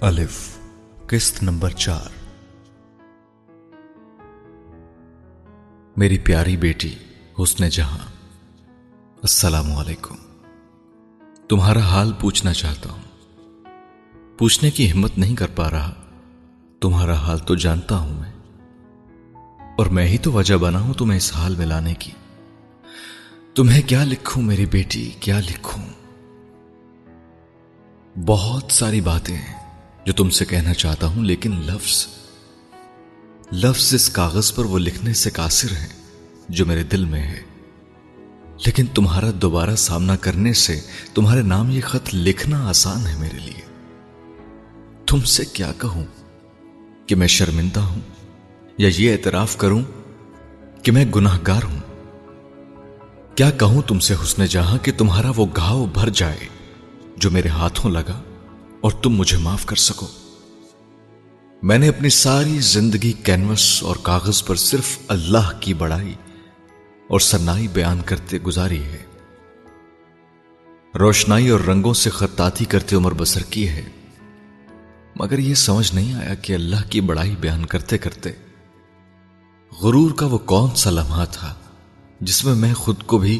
الف، قسط نمبر چار۔ میری پیاری بیٹی، حسن جہاں۔ السلام علیکم۔ تمہارا حال پوچھنا چاہتا ہوں۔ پوچھنے کی ہمت نہیں کر پا رہا۔ تمہارا حال تو جانتا ہوں میں۔ اور میں ہی تو وجہ بنا ہوں تمہیں اس حال میں لانے کی۔ تمہیں کیا لکھوں میری بیٹی؟ کیا لکھوں؟ بہت ساری باتیں ہیں۔ جو تم سے کہنا چاہتا ہوں، لیکن لفظ لفظ اس کاغذ پر وہ لکھنے سے قاصر ہیں جو میرے دل میں ہے۔ لیکن تمہارا دوبارہ سامنا کرنے سے تمہارے نام یہ خط لکھنا آسان ہے میرے لیے۔ تم سے کیا کہوں؟ کہ میں شرمندہ ہوں یا یہ اعتراف کروں کہ میں گناہ گار ہوں؟ کیا کہوں تم سے حسن جہاں کہ تمہارا وہ گھاؤ بھر جائے جو میرے ہاتھوں لگا؟ اور تم مجھے معاف کر سکو۔ میں نے اپنی ساری زندگی کینوس اور کاغذ پر صرف اللہ کی بڑائی اور سنائی بیان کرتے گزاری ہے۔ روشنائی اور رنگوں سے خطاطی کرتے عمر بسر کی ہے۔ مگر یہ سمجھ نہیں آیا کہ اللہ کی بڑائی بیان کرتے کرتے غرور کا وہ کون سا لمحہ تھا جس میں میں خود کو بھی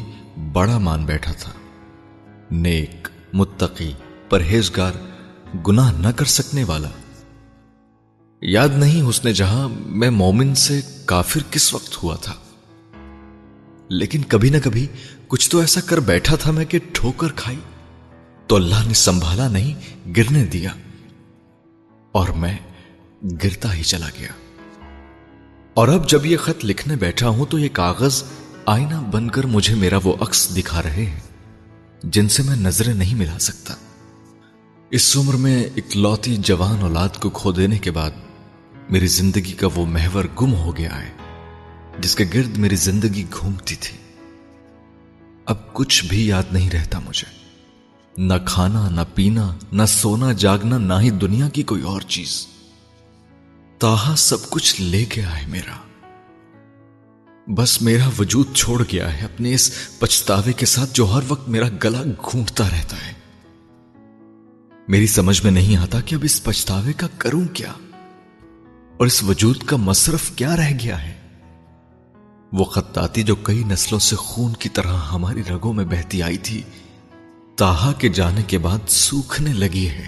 بڑا مان بیٹھا تھا۔ نیک، متقی، پرہیزگار گناہ نہ کر سکنے والا۔ یاد نہیں حسن جہاں میں مومن سے کافر کس وقت ہوا تھا۔ لیکن کبھی نہ کبھی کچھ تو ایسا کر بیٹھا تھا میں کہ ٹھوکر کھائی۔ تو اللہ نے سنبھالا نہیں، گرنے دیا۔ اور میں گرتا ہی چلا گیا۔ اور اب جب یہ خط لکھنے بیٹھا ہوں تو یہ کاغذ آئینہ بن کر مجھے میرا وہ عکس دکھا رہے ہیں، جن سے میں نظریں نہیں ملا سکتا۔ اس عمر میں اکلوتی جوان اولاد کو کھو دینے کے بعد میری زندگی کا وہ محور گم ہو گیا ہے، جس کے گرد میری زندگی گھومتی تھی۔ اب کچھ بھی یاد نہیں رہتا مجھے۔ نہ کھانا، نہ پینا، نہ سونا، جاگنا، نہ ہی دنیا کی کوئی اور چیز۔ تاہا سب کچھ لے گیا ہے میرا۔ بس میرا وجود چھوڑ گیا ہے، اپنے اس پچھتاوے کے ساتھ جو ہر وقت میرا گلا گھونٹتا رہتا ہے۔ میری سمجھ میں نہیں آتا کہ اب اس پچھتاوے کا کروں کیا اور اس وجود کا مصرف کیا رہ گیا ہے۔ وہ خطاطی جو کئی نسلوں سے خون کی طرح ہماری رگوں میں بہتی آئی تھی تاہا کے جانے کے بعد سوکھنے لگی ہے۔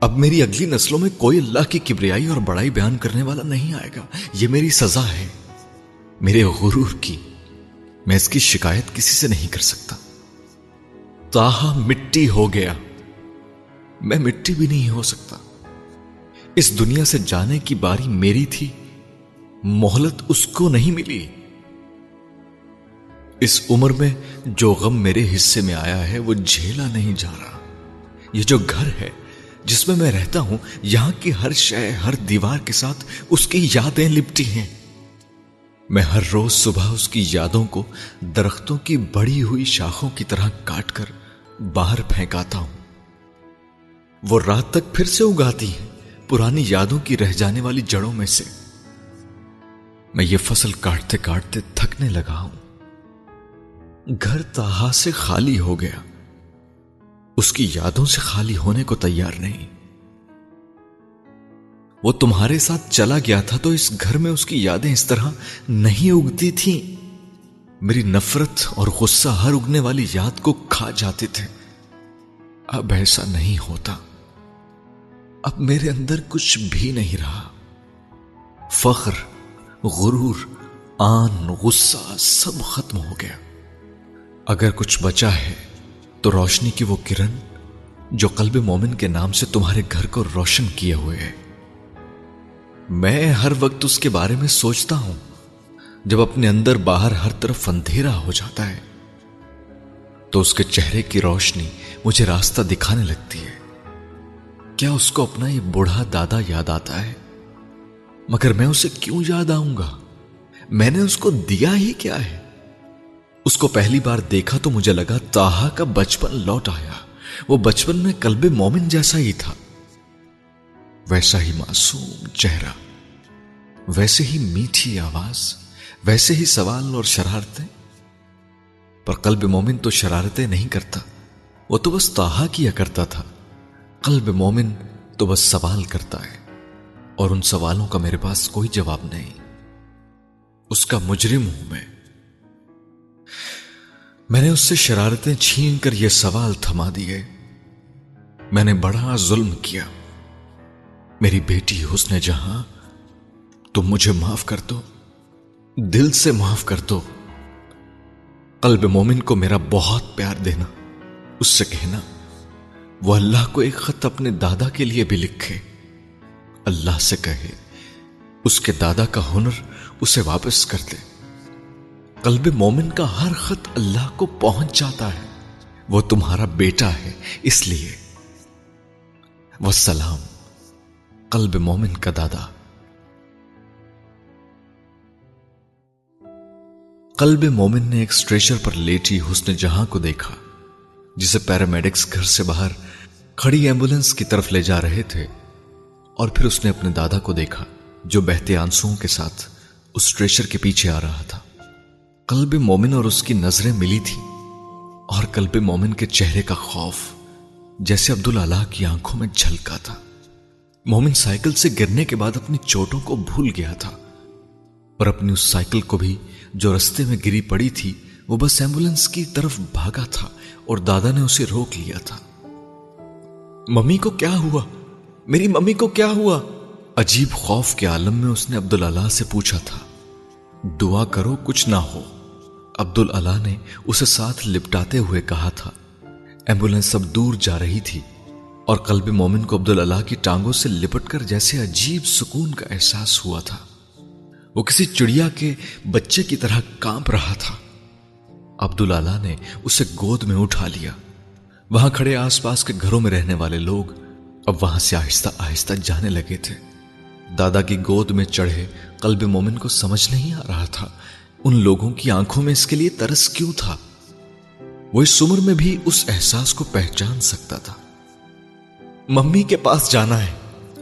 اب میری اگلی نسلوں میں کوئی اللہ کی کبریائی اور بڑائی بیان کرنے والا نہیں آئے گا۔ یہ میری سزا ہے۔ میرے غرور کی۔ میں اس کی شکایت کسی سے نہیں کر سکتا۔ تاہا مٹی ہو گیا۔ میں مٹی بھی نہیں ہو سکتا۔ اس دنیا سے جانے کی باری میری تھی، مہلت اس کو نہیں ملی۔ اس عمر میں جو غم میرے حصے میں آیا ہے، وہ جھیلا نہیں جا رہا۔ یہ جو گھر ہے، جس میں میں رہتا ہوں، یہاں کی ہر شے، ہر دیوار کے ساتھ اس کی یادیں لپٹی ہیں۔ میں ہر روز صبح اس کی یادوں کو درختوں کی بڑی ہوئی شاخوں کی طرح کاٹ کر باہر پھینکاتا ہوں۔ وہ رات تک پھر سے اگاتی ہے پرانی یادوں کی رہ جانے والی جڑوں میں سے۔ میں یہ فصل کاٹتے کاٹتے تھکنے لگا ہوں۔ گھر تاہا سے خالی ہو گیا۔ اس کی یادوں سے خالی ہونے کو تیار نہیں۔ وہ تمہارے ساتھ چلا گیا تھا تو اس گھر میں اس کی یادیں اس طرح نہیں اگتی تھیں۔ میری نفرت اور غصہ ہر اگنے والی یاد کو کھا جاتے تھے۔ اب ایسا نہیں ہوتا۔ اب میرے اندر کچھ بھی نہیں رہا۔ فخر، غرور، آن، غصہ سب ختم ہو گیا۔ اگر کچھ بچا ہے تو روشنی کی وہ کرن جو قلب مومن کے نام سے تمہارے گھر کو روشن کیے ہوئے ہے۔ میں ہر وقت اس کے بارے میں سوچتا ہوں جب اپنے اندر باہر ہر طرف اندھیرا ہو جاتا ہے۔ تو اس کے چہرے کی روشنی مجھے راستہ دکھانے لگتی ہے۔ کیا اس کو اپنا یہ بوڑھا دادا یاد آتا ہے؟ مگر میں اسے کیوں یاد آؤں گا؟ میں نے اس کو دیا ہی کیا ہے؟ اس کو پہلی بار دیکھا تو مجھے لگا تاہا کا بچپن لوٹ آیا۔ وہ بچپن میں کلب مومن جیسا ہی تھا۔ ویسا ہی معصوم چہرہ، ویسے ہی میٹھی آواز، ویسے ہی سوال اور شرارتیں۔ پر قلب مومن تو شرارتیں نہیں کرتا، وہ تو بس تاہا کیا کرتا تھا۔ قلب مومن تو بس سوال کرتا ہے اور ان سوالوں کا میرے پاس کوئی جواب نہیں۔ اس کا مجرم ہوں میں۔ میں نے اس سے شرارتیں چھین کر یہ سوال تھما دیے۔ میں نے بڑا ظلم کیا۔ میری بیٹی حسن جہاں، تم مجھے معاف کر دو۔ دل سے معاف کر دو۔ قلب مومن کو میرا بہت پیار دینا، اس سے کہنا۔ وہ اللہ کو ایک خط اپنے دادا کے لیے بھی لکھے۔ اللہ سے کہے، اس کے دادا کا ہنر اسے واپس کر دے۔ قلب مومن کا ہر خط اللہ کو پہنچ جاتا ہے۔ وہ تمہارا بیٹا ہے، اس لیے۔ وسلام قلب مومن کا دادا۔ قلب مومن نے ایک اسٹریچر پر لیٹی حسن جہاں کو دیکھا، جسے پیرامیڈکس گھر سے باہر کھڑی ایمبولنس کی طرف لے جا رہے تھے اور پھر اس نے اپنے دادا کو دیکھا جو بہتے آنسو کے ساتھ اس اسٹریچر کے پیچھے آ رہا تھا۔ قلب مومن اور اس کی نظریں ملی تھی اور قلب مومن کے چہرے کا خوف جیسے عبد اللہ کی آنکھوں میں جھلکا تھا۔ مومن سائیکل سے گرنے کے بعد اپنی چوٹوں کو بھول گیا تھا اور اپنی اس سائیکل کو بھی جو رستے میں گری پڑی تھی، وہ بس ایمبولنس کی طرف بھاگا تھا اور دادا نے اسے روک لیا تھا۔ ممی کو کیا ہوا؟ میری ممی کو کیا ہوا؟ عجیب خوف کے عالم میں اس نے عبد اللہ سے پوچھا تھا۔ دعا کرو کچھ نہ ہو۔ عبد اللہ نے اسے ساتھ لپٹاتے ہوئے کہا تھا۔ ایمبولینس سب دور جا رہی تھی اور قلب مومن کو عبد اللہ کی ٹانگوں سے لپٹ کر جیسے عجیب سکون کا احساس ہوا تھا۔ وہ کسی چڑیا کے بچے کی طرح کانپ رہا تھا۔ عبد اللہ نے اسے گود میں اٹھا لیا۔ وہاں کھڑے آس پاس کے گھروں میں رہنے والے لوگ اب وہاں سے آہستہ آہستہ جانے لگے تھے۔ دادا کی گود میں چڑھے قلب مومن کو سمجھ نہیں آ رہا تھا۔ ان لوگوں کی آنکھوں میں اس کے لیے ترس کیوں تھا؟ وہ اس عمر میں بھی اس احساس کو پہچان سکتا تھا۔ ممی کے پاس جانا ہے۔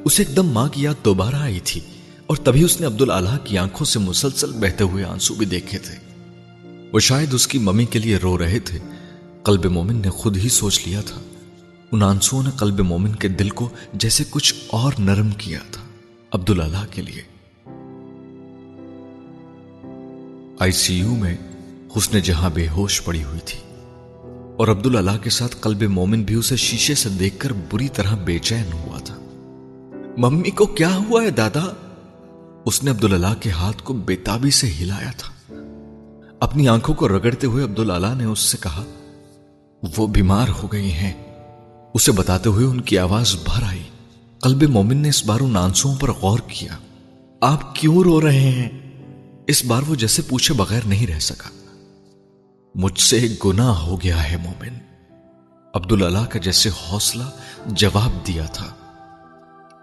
اسے ایک دم ماں کی یاد دوبارہ آئی تھی اور تبھی اس نے عبد اللہ کی آنکھوں سے مسلسل بہتے ہوئے آنسو بھی دیکھے تھے۔ وہ شاید اس کی ممی کے لیے رو رہے تھے۔ قلب مومن نے خود ہی سوچ لیا تھا۔ ان آنسو نے قلب مومن کے دل کو جیسے کچھ اور نرم کیا تھا۔ عبد اللہ کے لیے۔ آئی سی یو میں حسن جہاں بے ہوش پڑی ہوئی تھی۔ اور عبد اللہ کے ساتھ قلب مومن بھی اسے شیشے سے دیکھ کر بری طرح بے چین ہوا تھا۔ ممی کو کیا ہوا ہے دادا؟ اس نے عبد اللہ کے ہاتھ کو بےتابی سے ہلایا تھا۔ اپنی آنکھوں کو رگڑتے ہوئے عبد اللہ نے اس سے کہا وہ بیمار ہو گئی ہیں۔ اسے بتاتے ہوئے ان کی آواز بھر آئی۔ قلب مومن نے اس بار ان آنسوں پر غور کیا۔ آپ کیوں رو رہے ہیں؟ اس بار وہ جیسے پوچھے بغیر نہیں رہ سکا۔ مجھ سے گناہ ہو گیا ہے مومن۔ عبد اللہ کا جیسے حوصلہ جواب دیا تھا۔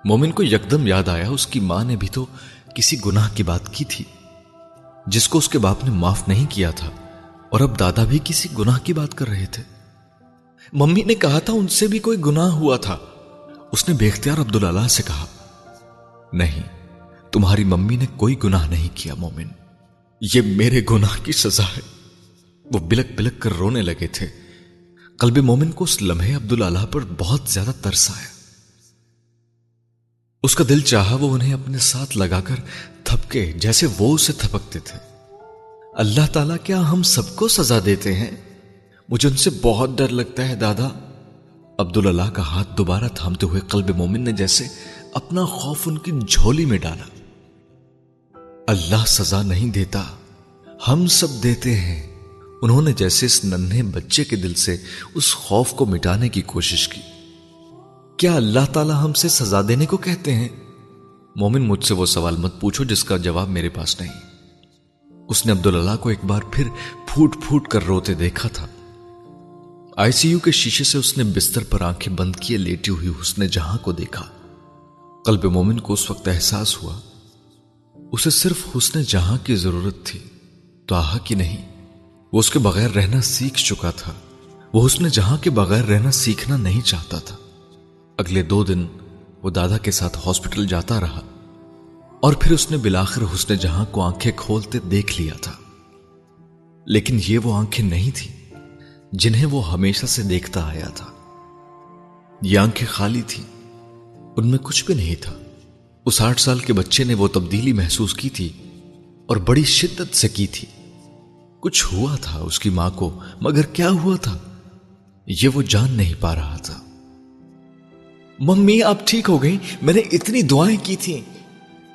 مومن کو یکدم یاد آیا، اس کی ماں نے بھی تو کسی گناہ کی بات کی تھی، جس کو اس کے باپ نے معاف نہیں کیا تھا، اور اب دادا بھی کسی گناہ کی بات کر رہے تھے۔ ممی نے کہا تھا ان سے بھی کوئی گناہ ہوا تھا۔ اس نے بے اختیار عبد اللہ سے کہا، نہیں، تمہاری ممی نے کوئی گناہ نہیں کیا مومن۔ یہ میرے گناہ کی سزا ہے۔ وہ بلک بلک کر رونے لگے تھے۔ قلب مومن کو اس لمحے عبد اللہ پر بہت زیادہ ترس آیا۔ اس کا دل چاہا وہ انہیں اپنے ساتھ لگا کر تھپکے، جیسے وہ اسے تھپکتے تھے۔ اللہ تعالیٰ کیا ہم سب کو سزا دیتے ہیں؟ مجھے ان سے بہت ڈر لگتا ہے، دادا۔ عبد اللہ کا ہاتھ دوبارہ تھامتے ہوئے قلب مومن نے جیسے اپنا خوف ان کی جھولی میں ڈالا۔ اللہ سزا نہیں دیتا، ہم سب دیتے ہیں۔ انہوں نے جیسے اس ننھے بچے کے دل سے اس خوف کو مٹانے کی کوشش کی۔ کیا اللہ تعالی ہم سے سزا دینے کو کہتے ہیں؟ مومن مجھ سے وہ سوال مت پوچھو جس کا جواب میرے پاس نہیں۔ اس نے عبداللہ کو ایک بار پھر پھوٹ پھوٹ کر روتے دیکھا تھا۔ آئی سی یو کے شیشے سے اس نے بستر پر آنکھیں بند کیے، لیٹی ہوئی حسن جہاں کو دیکھا۔ قلب مومن کو اس وقت احساس ہوا۔ اسے صرف حسن جہاں کی ضرورت تھی، تو آہا کی نہیں۔ وہ اس کے بغیر رہنا سیکھ چکا تھا۔ وہ حسن جہاں کے بغیر رہنا سیکھنا نہیں چاہتا تھا۔ اگلے دو دن وہ دادا کے ساتھ ہاسپٹل جاتا رہا۔ اور پھر اس نے بلاخر حسن جہاں کو آنکھیں کھولتے دیکھ لیا تھا۔ لیکن یہ وہ آنکھیں نہیں تھی جنہیں وہ ہمیشہ سے دیکھتا آیا تھا۔ یہ آنکھیں خالی تھی ان میں کچھ بھی نہیں تھا۔ اس آٹھ سال کے بچے نے وہ تبدیلی محسوس کی تھی اور بڑی شدت سے کی تھی۔ کچھ ہوا تھا اس کی ماں کو، مگر کیا ہوا تھا؟ یہ وہ جان نہیں پا رہا تھا۔ ممی، آپ ٹھیک ہو گئی میں نے اتنی دعائیں کی تھی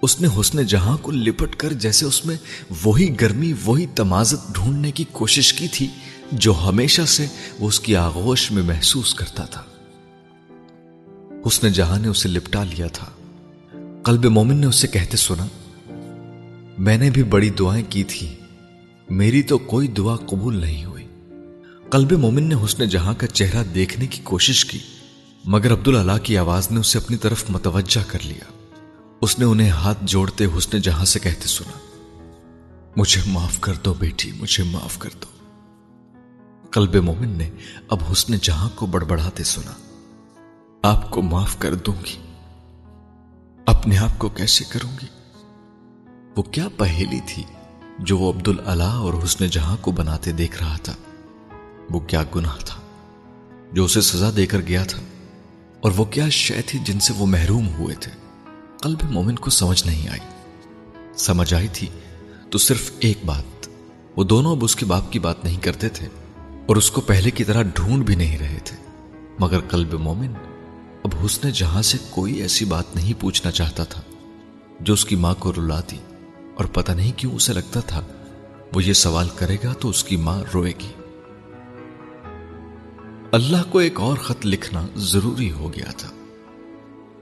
اس نے حسن جہاں کو لپٹ کر جیسے اس میں وہی گرمی، وہی تمازت ڈھونڈنے کی کوشش کی تھی۔ جو ہمیشہ سے وہ اس کی آغوش میں محسوس کرتا تھا۔ حسن جہاں نے اسے لپٹا لیا تھا۔ قلب مومن نے اسے کہتے سنا، میں نے بھی بڑی دعائیں کی تھی، میری تو کوئی دعا قبول نہیں ہوئی۔ قلب مومن نے حسن جہاں کا چہرہ دیکھنے کی کوشش کی، مگر عبد اللہ کی آواز نے اسے اپنی طرف متوجہ کر لیا۔ اس نے انہیں ہاتھ جوڑتے حسن جہاں سے کہتے سنا، مجھے معاف کر دو بیٹی، مجھے معاف کر دو۔ قلب مومن نے اب حسن جہاں کو بڑبڑاتے سنا۔ آپ کو معاف کر دوں گی۔ اپنے آپ کو کیسے کروں گی؟ وہ کیا پہیلی تھی جو وہ عبد اللہ اور حسن جہاں کو بناتے دیکھ رہا تھا۔ وہ کیا گناہ تھا جو اسے سزا دے کر گیا تھا۔ اور وہ کیا شے تھی جن سے وہ محروم ہوئے تھے۔ قلب مومن کو سمجھ نہیں آئی۔ سمجھ آئی تھی تو صرف ایک بات۔ وہ دونوں اب اس کے باپ کی بات نہیں کرتے تھے۔ اور اس کو پہلے کی طرح ڈھونڈ بھی نہیں رہے تھے۔ مگر قلب مومن اب حسن جہاں سے کوئی ایسی بات نہیں پوچھنا چاہتا تھا جو اس کی ماں کو رلاتی اور پتہ نہیں کیوں اسے لگتا تھا وہ یہ سوال کرے گا تو اس کی ماں روئے گی۔ اللہ کو ایک اور خط لکھنا ضروری ہو گیا تھا،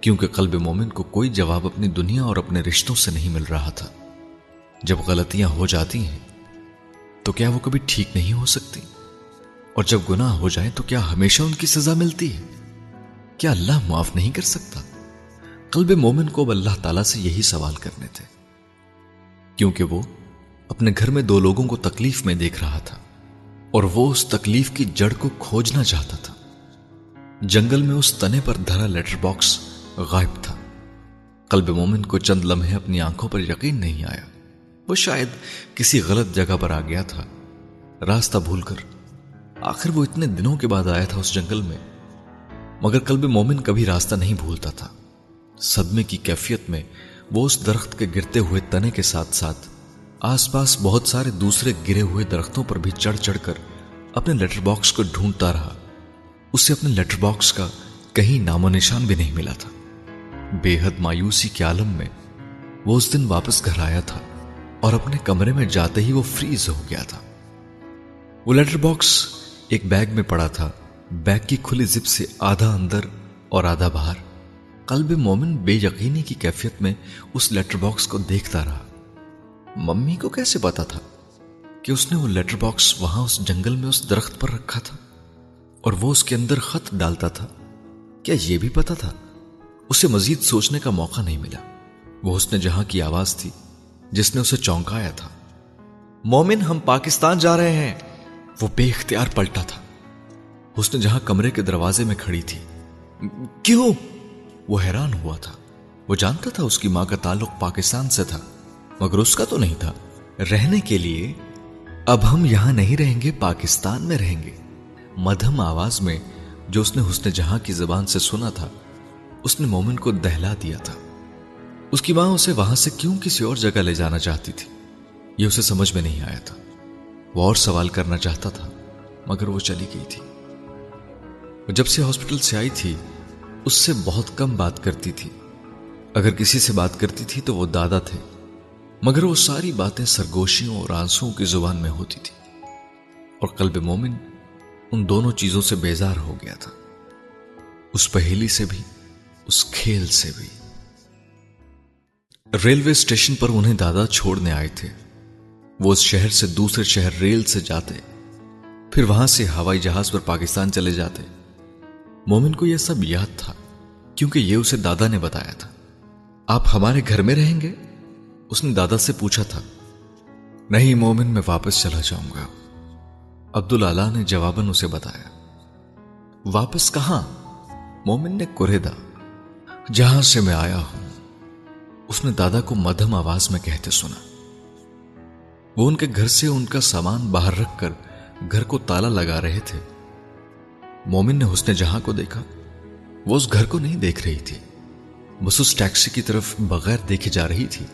کیونکہ قلب مومن کو کوئی جواب اپنی دنیا اور اپنے رشتوں سے نہیں مل رہا تھا۔ جب غلطیاں ہو جاتی ہیں تو کیا وہ کبھی ٹھیک نہیں ہو سکتی؟ اور جب گناہ ہو جائے تو کیا ہمیشہ ان کی سزا ملتی ہے؟ کیا اللہ معاف نہیں کر سکتا؟ قلب مومن کو اب اللہ تعالی سے یہی سوال کرنے تھے۔ کیونکہ وہ اپنے گھر میں دو لوگوں کو تکلیف میں دیکھ رہا تھا اور وہ اس تکلیف کی جڑ کو کھوجنا چاہتا تھا۔ جنگل میں اس تنے پر دھرا لیٹر باکس غائب تھا۔ قلب مومن کو چند لمحے اپنی آنکھوں پر یقین نہیں آیا۔ وہ شاید کسی غلط جگہ پر آ گیا تھا۔ راستہ بھول کر آخر وہ اتنے دنوں کے بعد آیا تھا اس جنگل میں، مگر قلب مومن کبھی راستہ نہیں بھولتا تھا۔ صدمے کی کیفیت میں وہ اس درخت کے گرتے ہوئے تنے کے ساتھ ساتھ آس پاس بہت سارے دوسرے گرے ہوئے درختوں پر بھی چڑھ چڑھ کر اپنے لیٹر باکس کو ڈھونڈتا رہا۔ اسے اپنے لیٹر باکس کا کہیں نام و نشان بھی نہیں ملا تھا۔ بے حد مایوسی کے عالم میں وہ اس دن واپس گھر آیا تھا اور اپنے کمرے میں جاتے ہی وہ فریز ہو گیا تھا۔ وہ لیٹر باکس ایک بیگ میں پڑا تھا۔ بیگ کی کھلی زپ سے آدھا اندر اور آدھا باہر۔ قلب مومن بے یقینی کی کیفیت میں اس لیٹر باکس کو دیکھتا رہا۔ ممی کو کیسے پتا تھا کہ اس نے وہ لیٹر باکس وہاں اس جنگل میں اس درخت پر رکھا تھا اور وہ اس کے اندر خط ڈالتا تھا؟ کیا یہ بھی پتا تھا؟ اسے مزید سوچنے کا موقع نہیں ملا۔ وہ اس نے جہاں کی آواز تھی، جس نے اسے چونکایا تھا۔ مومن، ہم پاکستان جا رہے ہیں۔ وہ بے اختیار پلٹا تھا۔ اس نے جہاں کمرے کے دروازے میں کھڑی تھی۔ کیوں؟ وہ حیران ہوا تھا۔ وہ جانتا تھا اس کی ماں کا تعلق پاکستان سے تھا، مگر اس کا تو نہیں تھا۔ رہنے کے لیے اب ہم یہاں نہیں رہیں گے، پاکستان میں رہیں گے۔ مدھم آواز میں جو اس نے حسن جہاں کی زبان سے سنا تھا، اس نے مومن کو دہلا دیا تھا۔ اس کی ماں اسے وہاں سے کیوں کسی اور جگہ لے جانا چاہتی تھی؟ یہ اسے سمجھ میں نہیں آیا تھا۔ وہ اور سوال کرنا چاہتا تھا، مگر وہ چلی گئی تھی۔ جب سے ہاسپٹل سے آئی تھی، اس سے بہت کم بات کرتی تھی۔ اگر کسی سے بات کرتی تھی تو وہ دادا تھے، مگر وہ ساری باتیں سرگوشیوں اور آنسوں کی زبان میں ہوتی تھی۔ اور قلب مومن ان دونوں چیزوں سے بیزار ہو گیا تھا۔ اس پہیلی سے بھی، اس کھیل سے بھی۔ ریلوے اسٹیشن پر انہیں دادا چھوڑنے آئے تھے۔ وہ اس شہر سے دوسرے شہر ریل سے جاتے، پھر وہاں سے ہوائی جہاز پر پاکستان چلے جاتے۔ مومن کو یہ سب یاد تھا، کیونکہ یہ اسے دادا نے بتایا تھا۔ آپ ہمارے گھر میں رہیں گے؟ اس نے دادا سے پوچھا تھا۔ نہیں مومن، میں واپس چلا جاؤں گا۔ عبد نے جواباً اسے بتایا۔ واپس کہاں؟ مومن نے کوریدا جہاں سے میں آیا ہوں، اس نے دادا کو مدھم آواز میں کہتے سنا۔ وہ ان کے گھر سے ان کا سامان باہر رکھ کر گھر کو تالا لگا رہے تھے۔ مومن نے حسن جہاں کو دیکھا، وہ اس گھر کو نہیں دیکھ رہی تھی۔ بس اس ٹیکسی کی طرف بغیر دیکھے جا رہی تھی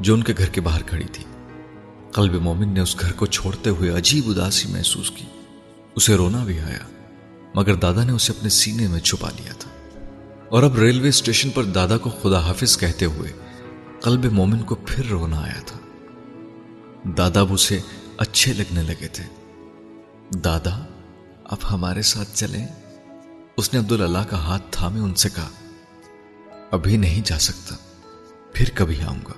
جو ان کے گھر کے باہر کھڑی تھی۔ قلب مومن نے اس گھر کو چھوڑتے ہوئے عجیب اداسی محسوس کی۔ اسے رونا بھی آیا، مگر دادا نے اسے اپنے سینے میں چھپا لیا تھا۔ اور اب ریلوے اسٹیشن پر دادا کو خدا حافظ کہتے ہوئے قلب مومن کو پھر رونا آیا تھا۔ دادا اب اسے اچھے لگنے لگے تھے۔ دادا، اب ہمارے ساتھ چلیں۔ اس نے عبداللہ کا ہاتھ تھامے ان سے کہا، ابھی نہیں جا سکتا، پھر کبھی آؤں گا۔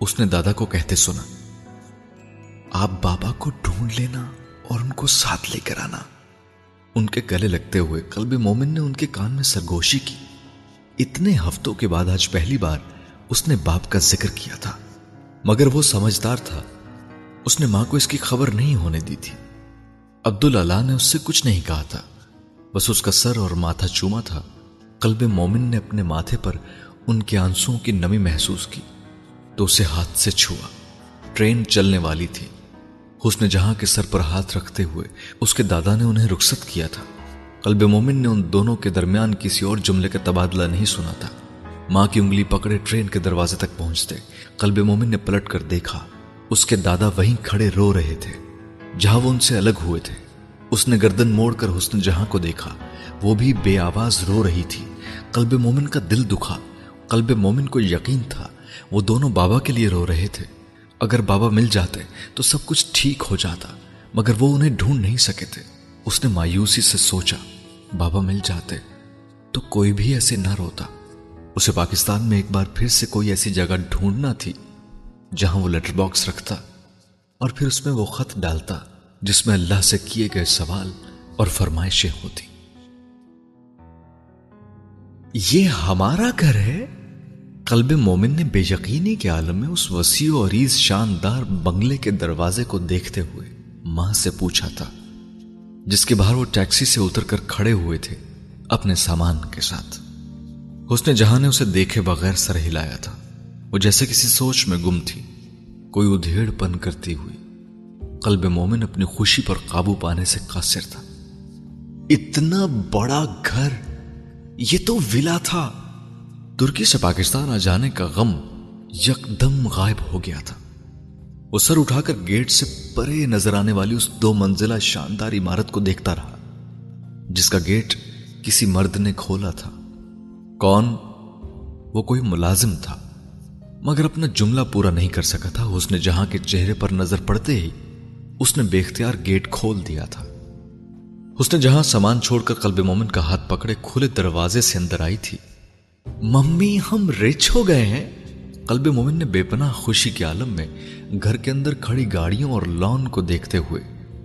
اس نے دادا کو کہتے سنا، آپ بابا کو ڈھونڈ لینا اور ان کو ساتھ لے کر آنا۔ ان کے گلے لگتے ہوئے قلب مومن نے ان کے کان میں سرگوشی کی۔ اتنے ہفتوں کے بعد آج پہلی بار اس نے باپ کا ذکر کیا تھا۔ مگر وہ سمجھدار تھا۔ اس نے ماں کو اس کی خبر نہیں ہونے دی تھی۔ عبداللہ نے اس سے کچھ نہیں کہا تھا۔ بس اس کا سر اور ماتھا چوما تھا۔ قلب مومن نے اپنے ماتھے پر ان کے آنسوں کی نمی محسوس کی۔ تو اسے ہاتھ سے چھوا۔ ٹرین چلنے والی تھی۔ حسن جہاں کے سر پر ہاتھ رکھتے ہوئے اس کے دادا نے انہیں رخصت کیا تھا۔ قلب مومن نے ان دونوں کے درمیان کسی اور جملے کا تبادلہ نہیں سنا تھا۔ ماں کی انگلی پکڑے ٹرین کے دروازے تک پہنچتے۔ قلب مومن نے پلٹ کر دیکھا، اس کے دادا وہیں کھڑے رو رہے تھے۔ جہاں وہ ان سے الگ ہوئے تھے۔ اس نے گردن موڑ کر حسن جہاں کو دیکھا۔ وہ بھی بے آواز رو رہی تھی۔ قلب مومن کا دل دکھا۔ قلب مومن کو یقین تھا۔ وہ دونوں بابا کے لیے رو رہے تھے۔ اگر بابا مل جاتے تو سب کچھ ٹھیک ہو جاتا، مگر وہ انہیں ڈھونڈ نہیں سکے تھے۔ اس نے مایوسی سے سوچا، بابا مل جاتے تو کوئی بھی ایسے نہ روتا۔ اسے پاکستان میں ایک بار پھر سے کوئی ایسی جگہ ڈھونڈنا تھی جہاں وہ لیٹر باکس رکھتا اور پھر اس میں وہ خط ڈالتا جس میں اللہ سے کیے گئے سوال اور فرمائشیں ہوتی۔ یہ ہمارا گھر ہے؟ قلب مومن نے بے یقینی کے عالم میں اس وسیع اور عریض شاندار بنگلے کے دروازے کو دیکھتے ہوئے ماں سے پوچھا تھا، جس کے باہر وہ ٹیکسی سے اتر کر کھڑے ہوئے تھے اپنے سامان کے ساتھ۔ اس نے جہاں نے اسے دیکھے بغیر سر ہلایا تھا۔ وہ جیسے کسی سوچ میں گم تھی۔ کوئی ادھیڑ پن کرتی ہوئی۔ قلب مومن اپنی خوشی پر قابو پانے سے قاصر تھا۔ اتنا بڑا گھر۔ یہ تو ولا تھا۔ ترکی سے پاکستان آ جانے کا غم یکدم غائب ہو گیا تھا۔ وہ سر اٹھا کر گیٹ سے پرے نظر آنے والی اس دو منزلہ شاندار عمارت کو دیکھتا رہا، جس کا گیٹ کسی مرد نے کھولا تھا۔ کون؟ وہ کوئی ملازم تھا، مگر اپنا جملہ پورا نہیں کر سکا تھا۔ اس نے جہاں کے چہرے پر نظر پڑتے ہی اس نے بے اختیار گیٹ کھول دیا تھا۔ اس نے جہاں سامان چھوڑ کر قلب مومن کا ہاتھ پکڑے کھلے دروازے سے اندر آئی تھی۔ ممی، ہم رچ ہو گئے ہیں۔ قلب مومن نے بے پناہ خوشی کے عالم میں گھر کے اندر کھڑی گاڑیوں اور لان کو دیکھتے ہوئے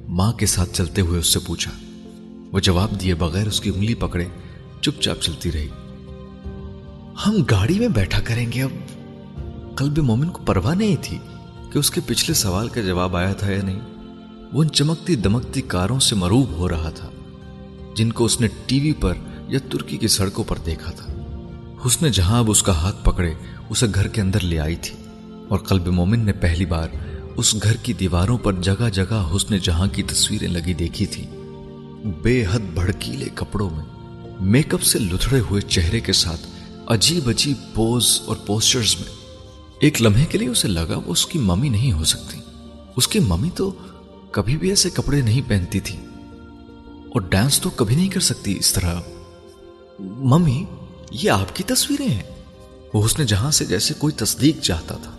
ماں کے ساتھ چلتے ہوئے اس سے پوچھا۔ وہ جواب دیے بغیر اس کی انگلی پکڑے چپ چاپ چلتی رہی۔ ہم گاڑی میں بیٹھا کریں گے اب۔ قلب مومن کو پرواہ نہیں تھی کہ اس کے پچھلے سوال کا جواب آیا تھا یا نہیں۔ وہ ان چمکتی دمکتی کاروں سے مروب ہو رہا تھا، جن کو اس نے ٹی وی پر یا ترکی کی سڑکوں پر دیکھا تھا۔ اس نے جہاں اب اس کا ہاتھ پکڑے، اسے گھر کے اندر لے آئی تھی۔ اور قلب مومن نے پہلی بار اس گھر کی دیواروں پر جگہ جگہ حسن جہاں کی تصویریں لگی دیکھی تھی۔ بے حد بھڑکیلے کپڑوں میں، میک اپ سے لتھڑے ہوئے چہرے کے ساتھ عجیب عجیب پوز اور پوسچرز میں ایک لمحے کے لیے اسے لگا وہ اس کی ممی نہیں ہو سکتی۔ اس کی ممی تو کبھی بھی ایسے کپڑے نہیں پہنتی تھی اور ڈانس تو کبھی نہیں کر سکتی اس طرح۔ ممی، یہ آپ کی تصویریں ہیں۔ وہ حسن جہاں سے جیسے کوئی تصدیق چاہتا تھا۔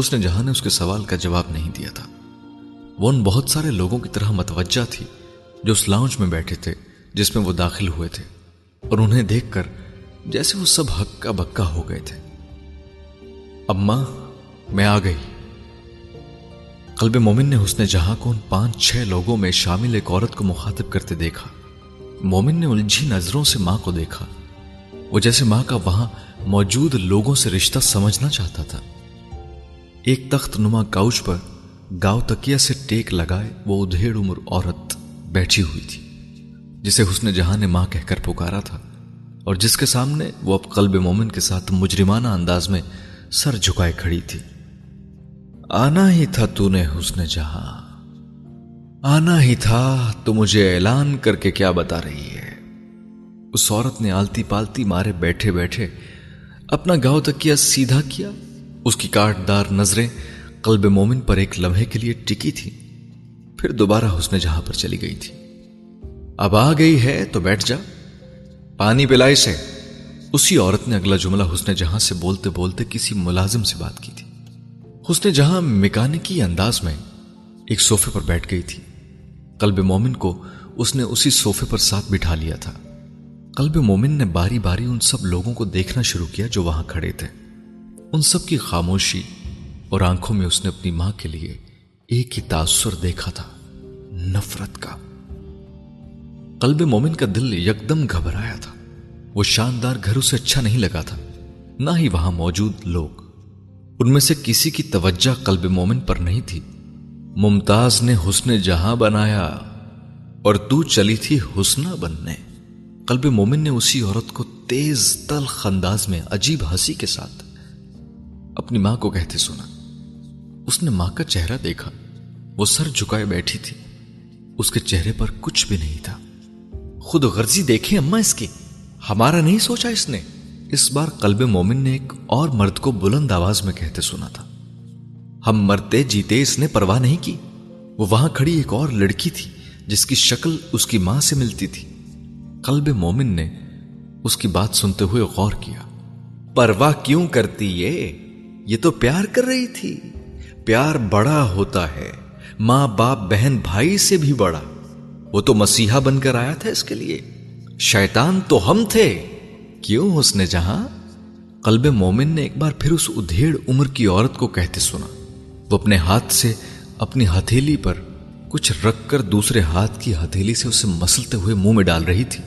حسن جہاں نے اس کے سوال کا جواب نہیں دیا تھا۔ وہ ان بہت سارے لوگوں کی طرح متوجہ تھی جو اس لاؤنج میں بیٹھے تھے، جس میں وہ داخل ہوئے تھے اور انہیں دیکھ کر جیسے وہ سب ہکا بکا ہو گئے تھے۔ اماں میں آ گئی۔ قلب مومن نے حسن جہاں کو ان پانچ چھ لوگوں میں شامل ایک عورت کو مخاطب کرتے دیکھا۔ مومن نے الجھی نظروں سے ماں کو دیکھا۔ وہ جیسے ماں کا وہاں موجود لوگوں سے رشتہ سمجھنا چاہتا تھا۔ ایک تخت نما کاؤچ پر گاؤ تکیا سے ٹیک لگائے وہ ادھیڑ عمر عورت بیٹھی ہوئی تھی، جسے حسن جہاں نے ماں کہہ کر پکارا تھا۔ اور جس کے سامنے وہ اب قلب مومن کے ساتھ مجرمانہ انداز میں سر جھکائے کھڑی تھی۔ آنا ہی تھا تو نے حسن جہاں۔ آنا ہی تھا تو مجھے اعلان کر کے کیا بتا رہی ہے۔ اس عورت نے آلتی پالتی مارے بیٹھے بیٹھے اپنا گاؤں تک کیا سیدھا کیا۔ اس کی کاٹ دار نظریں قلب مومن پر ایک لمحے کے لیے ٹکی تھی۔ پھر دوبارہ حسن جہاں پر چلی گئی تھی۔ اب آ گئی ہے تو بیٹھ جا۔ پانی پلائی سے۔ اسی عورت نے اگلا جملہ حسن جہاں سے بولتے بولتے کسی ملازم سے بات کی تھی۔ حسن جہاں مکانکی انداز میں ایک صوفے پر بیٹھ گئی تھی۔ قلب مومن کو اس نے اسی صوفے پر ساتھ بٹھا لیا تھا۔ قلب مومن نے باری باری ان سب لوگوں کو دیکھنا شروع کیا جو وہاں کھڑے تھے۔ ان سب کی خاموشی اور آنکھوں میں اس نے اپنی ماں کے لیے ایک ہی تاثر دیکھا تھا۔ نفرت کا۔ قلب مومن کا دل یکدم گھبرایا تھا۔ وہ شاندار گھر اسے اچھا نہیں لگا تھا۔ نہ ہی وہاں موجود لوگ۔ ان میں سے کسی کی توجہ قلب مومن پر نہیں تھی۔ ممتاز نے حسن جہاں بنایا اور تو چلی تھی حسنہ بننے۔ قلب مومن نے اسی عورت کو تیز تل خنداز میں عجیب ہنسی کے ساتھ اپنی ماں کو کہتے سنا۔ اس نے ماں کا چہرہ دیکھا۔ وہ سر جھکائے بیٹھی تھی۔ اس کے چہرے پر کچھ بھی نہیں تھا۔ خود غرضی دیکھیں اما اس کی۔ ہمارا نہیں سوچا اس نے۔ اس بار قلب مومن نے ایک اور مرد کو بلند آواز میں کہتے سنا تھا۔ ہم مرتے جیتے اس نے پرواہ نہیں کی۔ وہ وہاں کھڑی ایک اور لڑکی تھی جس کی شکل اس کی ماں سے ملتی تھی۔ قلب مومن نے اس کی بات سنتے ہوئے غور کیا۔ پرواہ کیوں کرتی یہ؟ یہ تو پیار کر رہی تھی۔ پیار بڑا ہوتا ہے۔ ماں باپ بہن بھائی سے بھی بڑا۔ وہ تو مسیحا بن کر آیا تھا اس کے لیے۔ شیطان تو ہم تھے۔ کیوں اس نے جہاں؟ قلب مومن نے ایک بار پھر اس ادھیڑ عمر کی عورت کو کہتے سنا۔ وہ اپنے ہاتھ سے اپنی ہتھیلی پر کچھ رکھ کر دوسرے ہاتھ کی ہتھیلی سے اسے مسلتے ہوئے منہ میں ڈال رہی تھی۔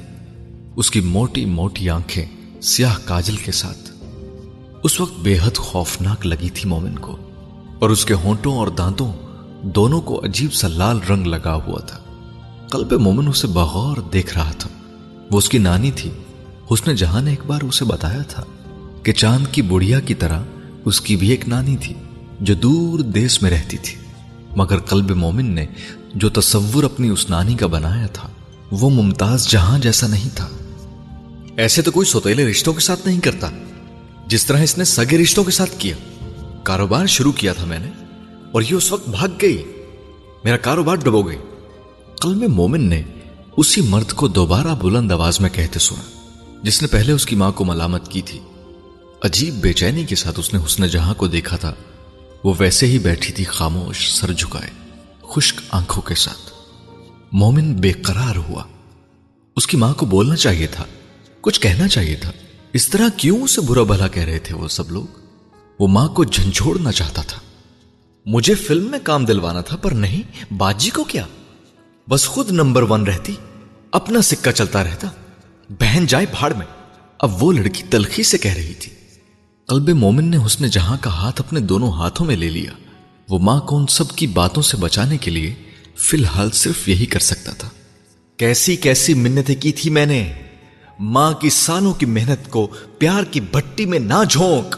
اس کی موٹی موٹی آنکھیں سیاہ کاجل کے ساتھ۔ اس وقت بے حد خوفناک لگی تھی مومن کو۔ اور اس کے ہونٹوں اور دانتوں دونوں کو عجیب سا لال رنگ لگا ہوا تھا۔ قلب مومن اسے بغور دیکھ رہا تھا۔ وہ اس کی نانی تھی۔ اس نے جہاں نے ایک بار اسے بتایا تھا کہ چاند کی بڑھیا کی طرح اس کی بھی ایک نانی تھی جو دور دیس میں رہتی تھی۔ مگر قلب مومن نے جو تصور اپنی اس نانی کا بنایا تھا، وہ ممتاز جہاں جیسا نہیں تھا۔ ایسے تو کوئی سوتےلے رشتوں کے ساتھ نہیں کرتا۔ جس طرح اس نے سگے رشتوں کے ساتھ کیا۔ کاروبار شروع کیا تھا میں نے، اور یہ اس وقت بھاگ گئی۔ میرا کاروبار ڈبو گئی۔ قلب مومن نے اسی مرد کو دوبارہ بلند آواز میں کہتے سنا، جس نے پہلے اس کی ماں کو ملامت کی تھی۔ عجیب بے چینی کے ساتھ اس نے حسن جہاں کو دیکھا تھا، وہ ویسے ہی بیٹھی تھی خاموش، سر جھکائے، خشک آنکھوں کے ساتھ۔ مومن بے قرار ہوا۔ اس کی ماں کو بولنا چاہیے تھا، کچھ کہنا چاہیے تھا۔ اس طرح کیوں اسے برا بھلا کہہ رہے تھے وہ سب لوگ؟ وہ ماں کو جھنجھوڑنا چاہتا تھا۔ مجھے فلم میں کام دلوانا تھا، پر نہیں، باجی کو کیا؟ بس خود نمبر ون رہتی، اپنا سکہ چلتا رہتا، بہن جائے بھاڑ میں۔ اب وہ لڑکی تلخی سے کہہ رہی تھی، قلب مومن نے حسن جہاں کا ہاتھ اپنے دونوں ہاتھوں میں لے لیا۔ وہ ماں کو ان سب کی باتوں سے بچانے کے لیے فی الحال صرف یہی کر سکتا تھا۔ کیسی کیسی منتیں کی تھی میں نے، ماں کی سالوں کی محنت کو پیار کی بھٹی میں نہ جھونک۔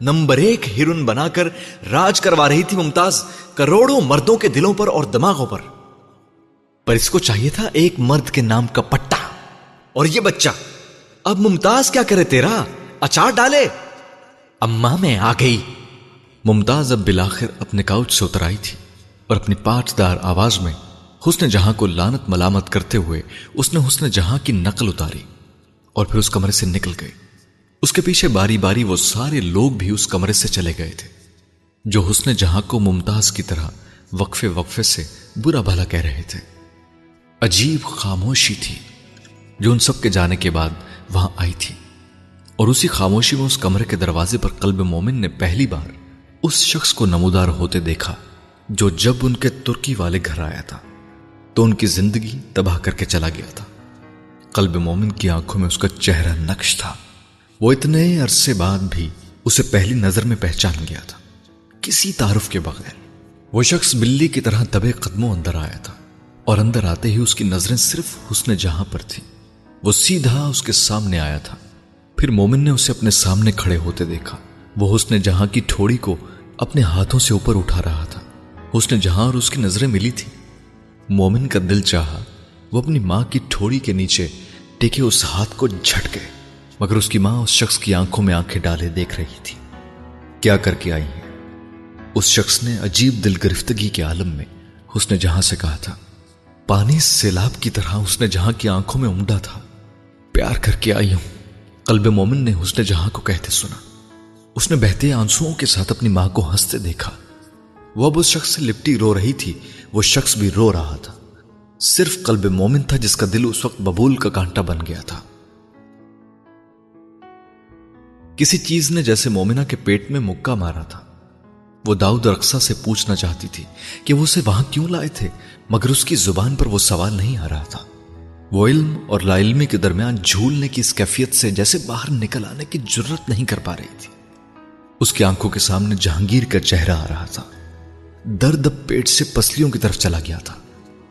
نمبر ایک ہرن بنا کر راج کروا رہی تھی ممتاز، کروڑوں مردوں کے دلوں پر اور دماغوں پر۔ پر اس کو چاہیے تھا ایک مرد کے نام کا پٹا۔ اور یہ بچہ، اب ممتاز کیا کرے تیرا؟ اچار ڈالے۔ اما میں آ گئی۔ ممتاز اب بلاخر اپنے کاؤچ سے اتر آئی تھی اور اپنی پاٹ دار آواز میں حسن جہاں کو لانت ملامت کرتے ہوئے اس نے حسن جہاں کی نقل اتاری اور پھر اس کمرے سے نکل گئی اس کے پیچھے باری باری وہ سارے لوگ بھی اس کمرے سے چلے گئے تھے، جو حسن جہاں کو ممتاز کی طرح وقفے وقفے سے برا بھلا کہہ رہے تھے۔ عجیب خاموشی تھی جو ان سب کے جانے کے بعد وہاں آئی تھی۔ اور اسی خاموشی میں اس کمرے کے دروازے پر قلب مومن نے پہلی بار اس شخص کو نمودار ہوتے دیکھا جو جب ان کے ترکی والے گھر آیا تھا، تو ان کی زندگی تباہ کر کے چلا گیا تھا۔ قلب مومن کی آنکھوں میں اس کا چہرہ نقش تھا۔ وہ اتنے عرصے بعد بھی اسے پہلی نظر میں پہچان گیا تھا۔ کسی تعارف کے بغیر وہ شخص بلی کی طرح دبے قدموں اندر آیا تھا۔ اور اندر آتے ہی اس کی نظریں صرف حسن جہاں پر تھی وہ سیدھا اس کے سامنے آیا تھا۔ پھر مومن نے اسے اپنے سامنے کھڑے ہوتے دیکھا۔ وہ حسن جہاں کی ٹھوڑی کو اپنے ہاتھوں سے اوپر اٹھا رہا تھا۔ حسن جہاں اور اس کی نظریں ملی تھی مومن کا دل چاہا۔ وہ اپنی ماں کی ٹھوڑی کے نیچے ٹیکے اس ہاتھ کو جھٹ گئے۔ مگر اس کی ماں اس شخص کی آنکھوں میں آنکھیں ڈالے دیکھ رہی تھی۔ کیا کر کے آئی ہیں؟ اس شخص نے عجیب دل گرفتگی کے عالم میں اس نے جہاں سے کہا تھا۔ پانی سیلاب کی طرح اس نے جہاں کی آنکھوں میں امڈا تھا۔ پیار کر کے آئی ہوں۔ قلب مومن نے اس نے جہاں کو کہتے سنا۔ اس نے بہتے آنسو کے ساتھ اپنی ماں کو ہنستے دیکھا۔ وہ اب اس شخص سے لپٹی رو رہی تھی۔ وہ شخص بھی رو رہا تھا۔ صرف قلب مومن تھا جس کا دل اس وقت ببول کا کانٹا بن گیا تھا۔ کسی چیز نے جیسے مومنا کے پیٹ میں مکہ مارا تھا۔ وہ داؤد رقصہ سے پوچھنا چاہتی تھی کہ وہ اسے وہاں کیوں لائے تھے؟ مگر اس کی زبان پر وہ سوال نہیں آ رہا تھا۔ وہ علم اور لا علمی کے درمیان جھولنے کی اس کیفیت سے جیسے باہر نکل آنے کی ضرورت نہیں کر پا رہی تھی۔ اس کی آنکھوں کے سامنے جہانگیر کا چہرہ آ رہا تھا۔ درد پیٹ سے پسلیوں کی طرف چلا گیا تھا۔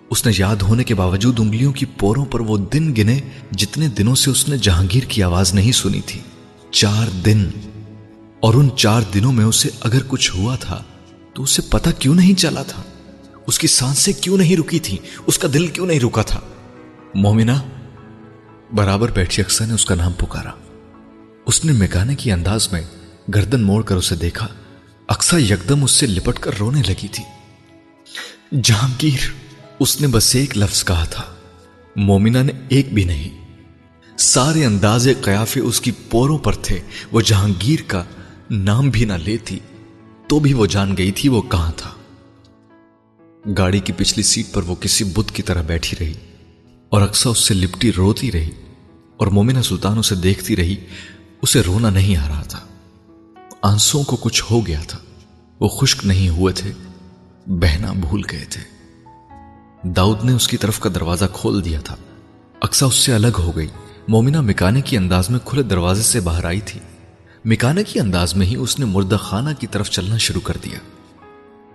اس نے یاد ہونے کے باوجود انگلیوں کی پوروں پر وہ دن گنے جتنے دنوں سے اس نے جہانگیر کی آواز نہیں سنی تھی۔ چار دن۔ اور ان چار دنوں میں اسے اگر کچھ ہوا تھا تو اسے پتا کیوں نہیں چلا تھا؟ اس کی سانسیں کیوں نہیں رکی تھی؟ اس کا دل کیوں نہیں رکا تھا؟ مومنا برابر بیٹھی اکثر نے اس کا نام پکارا۔ اس نے مکانے کی انداز میں گردن موڑ کر اسے دیکھا۔ اکثر یکدم اس سے لپٹ کر رونے لگی تھی۔ جہانگیر، اس نے بس ایک لفظ کہا تھا۔ مومنا نے ایک بھی نہیں۔ سارے انداز قیافے اس کی پوروں پر تھے۔ وہ جہانگیر کا نام بھی نہ لیتی، تو بھی وہ جان گئی تھی وہ کہاں تھا۔ گاڑی کی پچھلی سیٹ پر وہ کسی بدھ کی طرح بیٹھی رہی اور اکثر اس سے لپٹی روتی رہی اور مومنہ سلطان اسے دیکھتی رہی، اسے رونا نہیں آ رہا تھا۔ آنسوں کو کچھ ہو گیا تھا۔ وہ خشک نہیں ہوئے تھے، بہنا بھول گئے تھے۔ داؤد نے اس کی طرف کا دروازہ کھول دیا تھا۔ اکثر اس سے الگ ہو گئی۔ مومنہ مکانے کی انداز میں کھلے دروازے سے باہر آئی تھی۔ مکانے کی انداز میں ہی اس نے مردہ خانہ کی طرف چلنا شروع کر دیا۔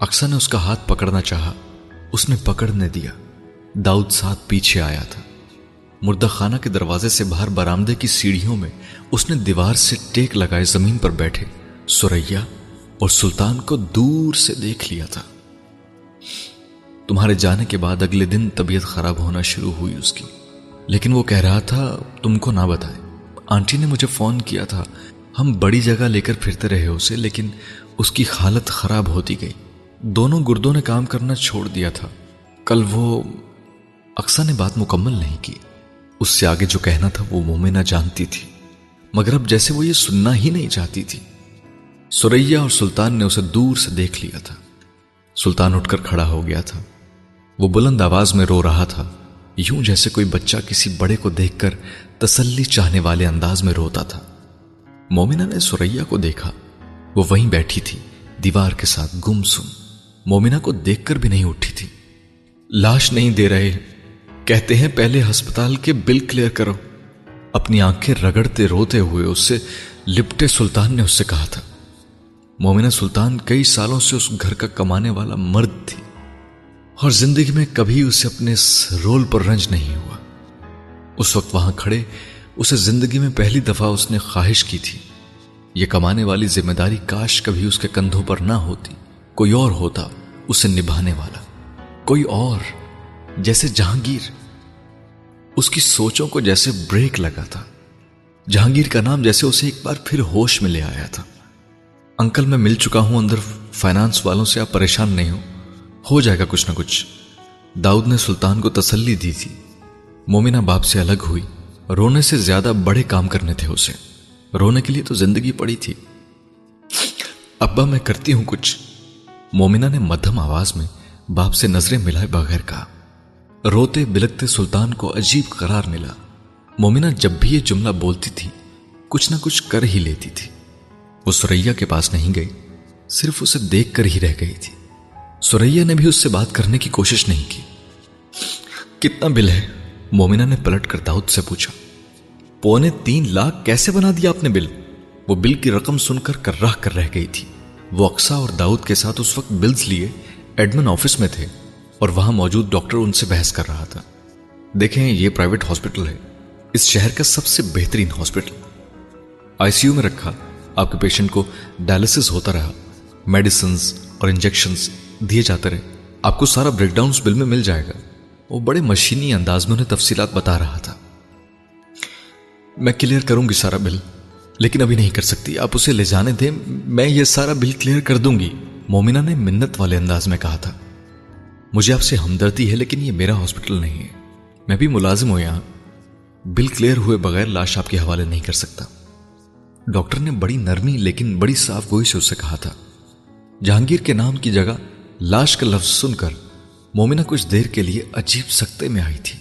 اکثر نے اس کا ہاتھ پکڑنا چاہا۔ اس نے پکڑنے دیا۔ داؤد ساتھ پیچھے آیا تھا۔ مردہ خانہ کے دروازے سے باہر برامدے کی سیڑھیوں میں اس نے دیوار سے ٹیک لگائے زمین پر بیٹھے۔ سوریا اور سلطان کو دور سے دیکھ لیا تھا۔ تمہارے جانے کے بعد اگلے دن طبیعت خراب ہونا شروع ہوئی اس کی۔ لیکن وہ کہہ رہا تھا، تم کو نہ بتائے آنٹی نے مجھے فون کیا تھا۔ ہم بڑی جگہ لے کر پھرتے رہے اسے، لیکن اس کی حالت خراب ہوتی گئی۔ دونوں گردوں نے کام کرنا چھوڑ دیا تھا۔ کل وہ اکثر نے بات مکمل نہیں کی۔ اس سے آگے جو کہنا تھا وہ مومنہ جانتی تھی۔ مگر اب جیسے وہ یہ سننا ہی نہیں چاہتی تھی۔ سوریا اور سلطان نے اسے دور سے دیکھ لیا تھا۔ سلطان اٹھ کر کھڑا ہو گیا تھا۔ وہ بلند آواز میں رو رہا تھا۔ یوں جیسے کوئی بچہ کسی بڑے کو دیکھ کر تسلی چاہنے والے انداز میں روتا تھا۔ مومنہ نے سوریا کو دیکھا۔ وہ وہیں بیٹھی تھی، دیوار کے ساتھ گم سن مومنہ کو دیکھ کر بھی نہیں اٹھی تھی۔ لاش نہیں دے رہے۔ کہتے ہیں پہلے ہسپتال کے بل کلیئر کرو۔ اپنی آنکھیں رگڑتے روتے ہوئے اس سے لپٹے سلطان نے اس سے کہا تھا۔ مومنہ سلطان کئی سالوں سے اس گھر کا کمانے والا مرد تھی اور زندگی میں کبھی اسے اپنے اس رول پر رنج نہیں ہوا۔ اس وقت وہاں کھڑے، اسے زندگی میں پہلی دفعہ اس نے خواہش کی تھی۔ یہ کمانے والی ذمہ داری کاش کبھی اس کے کندھوں پر نہ ہوتی۔ کوئی اور ہوتا۔ اسے نبھانے والا۔ کوئی اور، جیسے جہانگیر۔ اس کی سوچوں کو جیسے بریک لگا تھا۔ جہانگیر کا نام جیسے اسے ایک بار پھر ہوش میں لے آیا تھا۔ انکل، میں مل چکا ہوں اندر فائنانس والوں سے، آپ پریشان نہیں ہو ہو جائے گا کچھ نہ کچھ۔ داؤد نے سلطان کو تسلی دی تھی۔ مومنہ باپ سے الگ ہوئی۔ رونے سے زیادہ بڑے کام کرنے تھے اسے۔ رونے کے لیے تو زندگی پڑی تھی۔ ابا، میں کرتی ہوں کچھ۔ مومنہ نے مدھم آواز میں باپ سے نظریں ملائے بغیر کہا، روتے بلکتے سلطان کو عجیب قرار ملا۔ مومنہ جب بھی یہ جملہ بولتی تھی، کچھ نہ کچھ کر ہی لیتی تھی۔ وہ سریا کے پاس نہیں گئی، صرف اسے دیکھ کر ہی رہ گئی تھی۔ سوریا نے بھی اس سے بات کرنے کی کوشش نہیں کی۔ کتنا بل ہے؟ مومنہ نے پلٹ کر داؤد سے پوچھا۔ پونے تین لاکھ کیسے بنا دیا آپ نے بل؟ وہ بل کی رقم سن کر کر راہ کر رہ گئی تھی۔ وہ اکسا اور داؤد کے ساتھ اس وقت بلز لیے ایڈمن آفس میں تھے اور وہاں موجود ڈاکٹر ان سے بحث کر رہا تھا۔ دیکھیں یہ پرائیویٹ ہاسپٹل ہے۔ اس شہر کا سب سے بہترین ہاسپٹل۔ آئی سی یو میں رکھا۔ آپ کے پیشنٹ کو ڈائلسس ہوتا رہا۔ میڈیسنز اور انجیکشنز دیے جاتے رہے۔ آپ کو سارا بریک ڈاؤن بل میں مل جائے گا۔ وہ بڑے مشینی انداز میں انہیں تفصیلات بتا رہا تھا۔ میں کلیئر کروں گی سارا بل۔ لیکن ابھی نہیں کر سکتی۔ آپ اسے لے جانے دیں۔ میں یہ سارا بل کلیئر کر دوں گی۔ مومنہ نے منت والے انداز میں کہا تھا۔ مجھے آپ سے ہمدردی ہے، لیکن یہ میرا ہاسپٹل نہیں ہے۔ میں بھی ملازم ہوں یہاں۔ بل کلیئر ہوئے بغیر لاش آپ کے حوالے نہیں کر سکتا۔ ڈاکٹر نے بڑی نرمی، لیکن بڑی صاف گوئی سے اسے کہا تھا۔ جہانگیر کے نام کی جگہ لاش کا لفظ سن کر مومنہ کچھ دیر کے لیے عجیب سکتے میں آئی تھی۔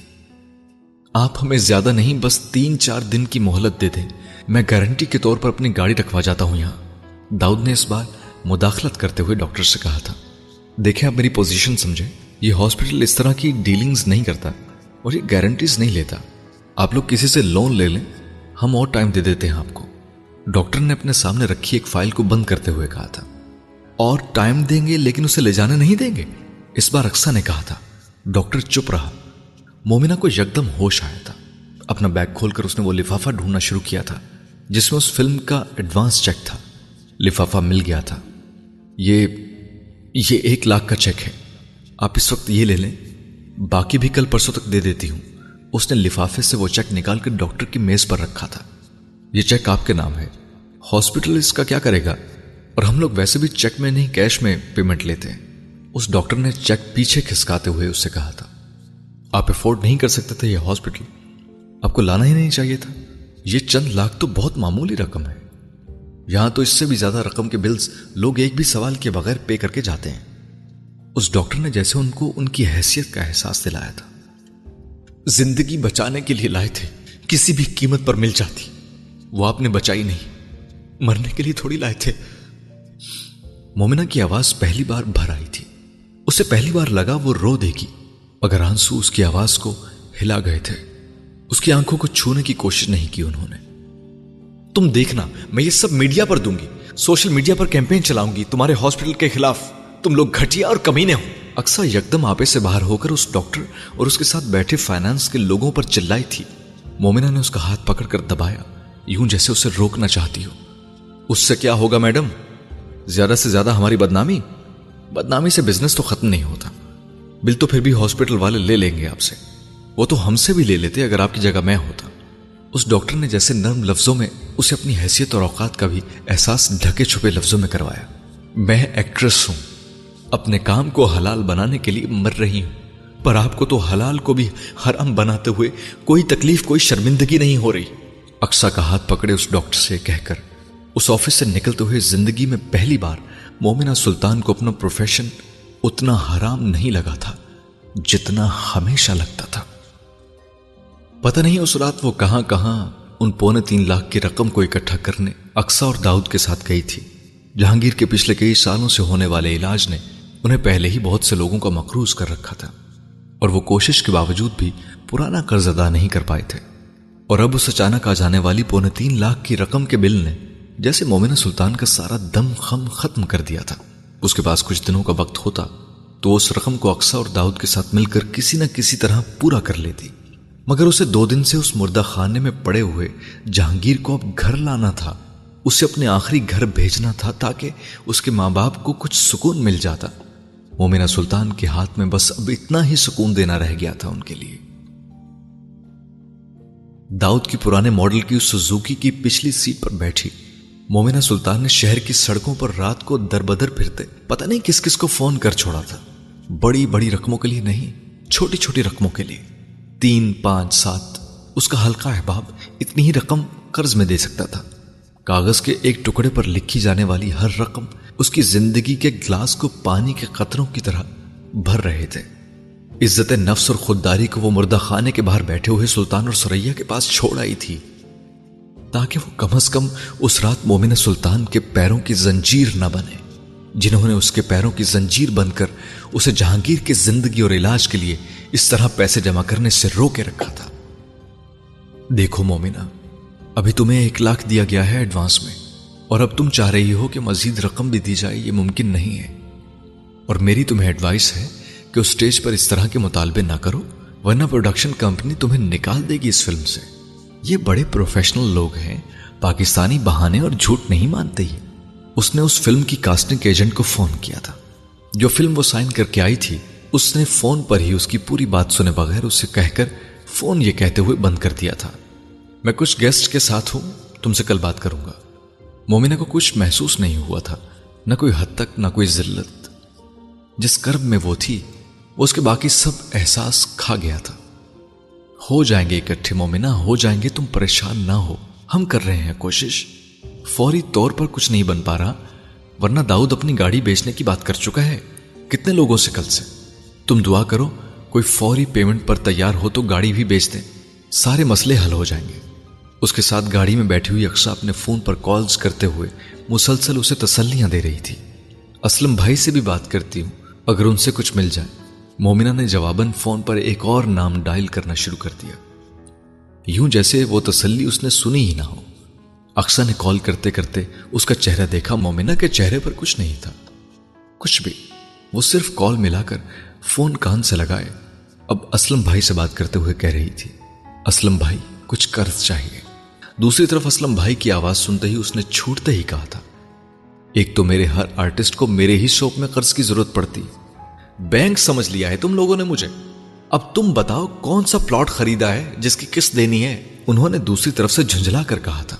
آپ ہمیں زیادہ نہیں، بس تین چار دن کی مہلت دے دیں۔ میں گارنٹی کے طور پر اپنی گاڑی رکھوا جاتا ہوں یہاں۔ داؤد نے اس بار مداخلت کرتے ہوئے ڈاکٹر سے کہا تھا۔ دیکھیں آپ میری پوزیشن سمجھیں۔ یہ ہاسپٹل اس طرح کی ڈیلنگز نہیں کرتا اور یہ گارنٹیز نہیں لیتا۔ آپ لوگ کسی سے لون لے لیں، ہم اور ٹائم دے دیتے ہیں آپ کو۔ ڈاکٹر نے اپنے سامنے رکھی ایک فائل کو بند کرتے ہوئے کہا تھا۔ اور ٹائم دیں گے لیکن اسے لے جانے نہیں دیں گے؟ اس بار اکسا نے کہا تھا۔ ڈاکٹر چپ رہا۔ مومنہ کو یکدم ہوش آیا تھا۔ اپنا بیگ کھول کر اس نے وہ لفافہ ڈھونڈنا شروع کیا تھا۔ جس میں اس فلم کا ایڈوانس چیک تھا، لفافہ مل گیا تھا۔ یہ یہ ایک لاکھ کا چیک ہے۔ آپ اس وقت یہ لے لیں۔ باقی بھی کل پرسوں تک دے دیتی ہوں۔ اس نے لفافے سے وہ چیک نکال کر ڈاکٹر کی میز پر رکھا تھا۔ یہ چیک آپ کے نام ہے۔ ہاسپٹل اس کا کیا کرے گا؟ اور ہم لوگ ویسے بھی چیک میں نہیں، کیش میں پیمنٹ لیتے ہیں۔ اس ڈاکٹر نے چیک پیچھے کھسکاتے ہوئے اس سے کہا تھا۔ آپ افورڈ نہیں کر سکتے تھے یہ ہاسپٹل۔ آپ کو لانا ہی نہیں چاہیے تھا۔ یہ چند لاکھ تو بہت معمولی رقم ہے۔ یہاں تو اس سے بھی زیادہ رقم کے بلز لوگ ایک بھی سوال کے بغیر پے کر کے جاتے ہیں۔ اس ڈاکٹر نے جیسے ان کو ان کی حیثیت کا احساس دلایا تھا۔ زندگی بچانے کے لیے لائے تھے، کسی بھی قیمت پر مل جاتی۔ وہ آپ نے بچائی نہیں، مرنے کے لیے تھوڑی لائے تھے۔ مومنہ کی آواز پہلی بار بھر آئی تھی۔ اسے پہلی بار لگا وہ رو دے گی اگر آنسو اس کی آواز کو ہلا گئے تھے۔ اس کی آنکھوں کو چھونے کی کوشش نہیں کی انہوں نے۔ تم دیکھنا، میں یہ سب میڈیا پر دوں گی۔ سوشل میڈیا پر کیمپین چلاؤں گی، تمہارے ہاسپٹل کے خلاف۔ تم لوگ گھٹیا اور کمینے ہو۔ اکثر یکدم آپے سے باہر ہو کر اس ڈاکٹر اور اس کے ساتھ بیٹھے فائنانس کے لوگوں پر چلائی تھی۔ مومنہ نے اس کا ہاتھ پکڑ کر دبایا۔ یوں جیسے اسے روکنا چاہتی ہو۔ اس سے کیا ہوگا میڈم؟ زیادہ سے زیادہ ہماری بدنامی؟ بدنامی سے بزنس تو ختم نہیں ہوتا۔ بل تو پھر بھی ہاسپٹل والے لے لیں گے آپ سے۔ وہ تو ہم سے بھی لے لیتے اگر آپ کی جگہ میں ہوتا۔ اس ڈاکٹر نے جیسے نرم لفظوں میں اسے اپنی حیثیت اور اوقات کا بھی احساس ڈھکے چھپے لفظوں میں کروایا۔ میں ایکٹریس ہوں۔ اپنے کام کو حلال بنانے کے لیے مر رہی ہوں۔ پر آپ کو تو حلال کو بھی حرام بناتے ہوئے کوئی تکلیف، کوئی شرمندگی نہیں ہو رہی۔ اکسا کا ہاتھ پکڑے اس ڈاکٹر سے کہہ کر اس آفس سے نکلتے ہوئے زندگی میں پہلی بار مومنہ سلطان کو اپنا پروفیشن اتنا حرام نہیں لگا تھا جتنا ہمیشہ لگتا تھا۔ پتہ نہیں اس رات وہ کہاں کہاں ان پونے تین لاکھ کی رقم کو اکٹھا کرنے اکسا اور داؤد کے ساتھ گئی تھی۔ جہانگیر کے پچھلے کئی سالوں سے ہونے والے علاج نے انہیں پہلے ہی بہت سے لوگوں کا مقروض کر رکھا تھا اور وہ کوشش کے باوجود بھی پرانا قرض ادا نہیں کر پائے تھے۔ اور اب اس اچانک آ جانے والی پونے تین لاکھ کی رقم کے بل نے جیسے مومنہ سلطان کا سارا دم خم ختم کر دیا تھا۔ اس کے پاس کچھ دنوں کا وقت ہوتا تو اس رقم کو اکسا اور داؤد کے ساتھ مل کر کسی نہ کسی طرح پورا کر لیتی۔ مگر اسے دو دن سے اس مردہ خانے میں پڑے ہوئے جہانگیر کو اب گھر لانا تھا۔ اسے اپنے آخری گھر بھیجنا تھا تاکہ اس کے ماں باپ کو کچھ سکون مل جاتا۔ مومنہ سلطان کے ہاتھ میں بس اب اتنا ہی سکون دینا رہ گیا تھا ان کے لیے۔ داؤد کی پرانے ماڈل کی اس سزوکی کی پچھلی سیٹ پر بیٹھی۔ مومنہ سلطان نے شہر کی سڑکوں پر رات کو در بدر پھرتے۔ پتہ نہیں کس کس کو فون کر چھوڑا تھا۔ بڑی بڑی رقموں کے لیے نہیں، چھوٹی چھوٹی رقموں کے لیے۔ تین پانچ سات۔ اس کا ہلکا احباب اتنی ہی رقم قرض میں دے سکتا تھا۔ کاغذ کے ایک ٹکڑے پر لکھی جانے والی ہر رقم اس کی زندگی کے گلاس کو پانی کے قطروں کی طرح بھر رہے تھے۔ عزت نفس اور خودداری کو وہ مردہ خانے کے باہر بیٹھے ہوئے سلطان اور سریا کے پاس چھوڑ آئی تھی۔ تاکہ وہ کم از کم اس رات مومن سلطان کے پیروں کی زنجیر نہ بنے، جنہوں نے اس کے پیروں کی زنجیر بن کر اسے جہانگیر کی زندگی اور علاج کے لیے اس طرح پیسے جمع کرنے سے رو کے رکھا تھا۔ دیکھو مومنہ، ابھی تمہیں ایک لاکھ دیا گیا ہے ایڈوانس میں، اور اب تم چاہ رہی ہو کہ مزید رقم بھی دی جائے، یہ ممکن نہیں ہے۔ اور میری تمہیں ایڈوائس ہے کہ اس سٹیج پر اس طرح کے مطالبے نہ کرو، ورنہ پروڈکشن کمپنی تمہیں نکال دے گی اس فلم سے۔ یہ بڑے پروفیشنل لوگ ہیں، پاکستانی بہانے اور جھوٹ نہیں مانتے ہی۔ اس نے اس فلم کی کاسٹنگ ایجنٹ کو فون کیا تھا۔ جو فلم وہ سائن کر کے آئی تھی، اس نے فون پر ہی اس کی پوری بات سنے بغیر اسے کہہ کر فون یہ کہتے ہوئے بند کر دیا تھا۔ میں کچھ گیسٹ کے ساتھ ہوں، تم سے کل بات کروں گا۔ مومنہ کو کچھ محسوس نہیں ہوا تھا، نہ کوئی حد تک، نہ کوئی ذلت۔ جس کرب میں وہ تھی وہ اس کے باقی سب احساس کھا گیا تھا۔ ہو جائیں گے اکٹھے مومنہ، ہو جائیں گے تم پریشان نہ ہو۔ ہم کر رہے ہیں کوشش۔ فوری طور پر کچھ نہیں بن پا رہا ورنہ داؤد اپنی گاڑی بیچنے کی بات کر چکا ہے۔ کتنے لوگوں سے کل سے؟ تم دعا کرو، کوئی فوری پیمنٹ پر تیار ہو تو گاڑی بھی بیچ دیں۔ سارے مسئلے حل ہو جائیں گے۔ اس کے ساتھ گاڑی میں بیٹھی ہوئی اکشا اپنے فون پر کالز کرتے ہوئے مسلسل اسے تسلیاں دے رہی تھی۔ اسلم بھائی سے بھی بات کرتی ہوں، اگر ان سے کچھ مل جائے۔ مومنہ نے جواباً فون پر ایک اور نام ڈائل کرنا شروع کر دیا۔ یوں جیسے وہ تسلی اس نے سنی ہی نہ ہو۔ اکسا نے کال کرتے کرتے اس کا چہرہ دیکھا، مومنہ کے چہرے پر کچھ نہیں تھا۔ کچھ بھی، وہ صرف کال ملا کر فون کان سے لگائے۔ اب اسلم بھائی سے بات کرتے ہوئے کہہ رہی تھی، اسلم بھائی، کچھ قرض چاہیے۔ دوسری طرف اسلم بھائی کی آواز سنتے ہی اس نے چھوٹتے ہی کہا تھا، ایک تو میرے ہر آرٹسٹ کو میرے ہی شاپ میں قرض کی ضرورت پڑتی۔ بینک سمجھ لیا ہے تم لوگوں نے مجھے۔ اب تم بتاؤ کون سا پلاٹ خریدا ہے، جس کی قسط دینی ہے؟ انہوں نے دوسری طرف سے جھنجلا کر کہا تھا۔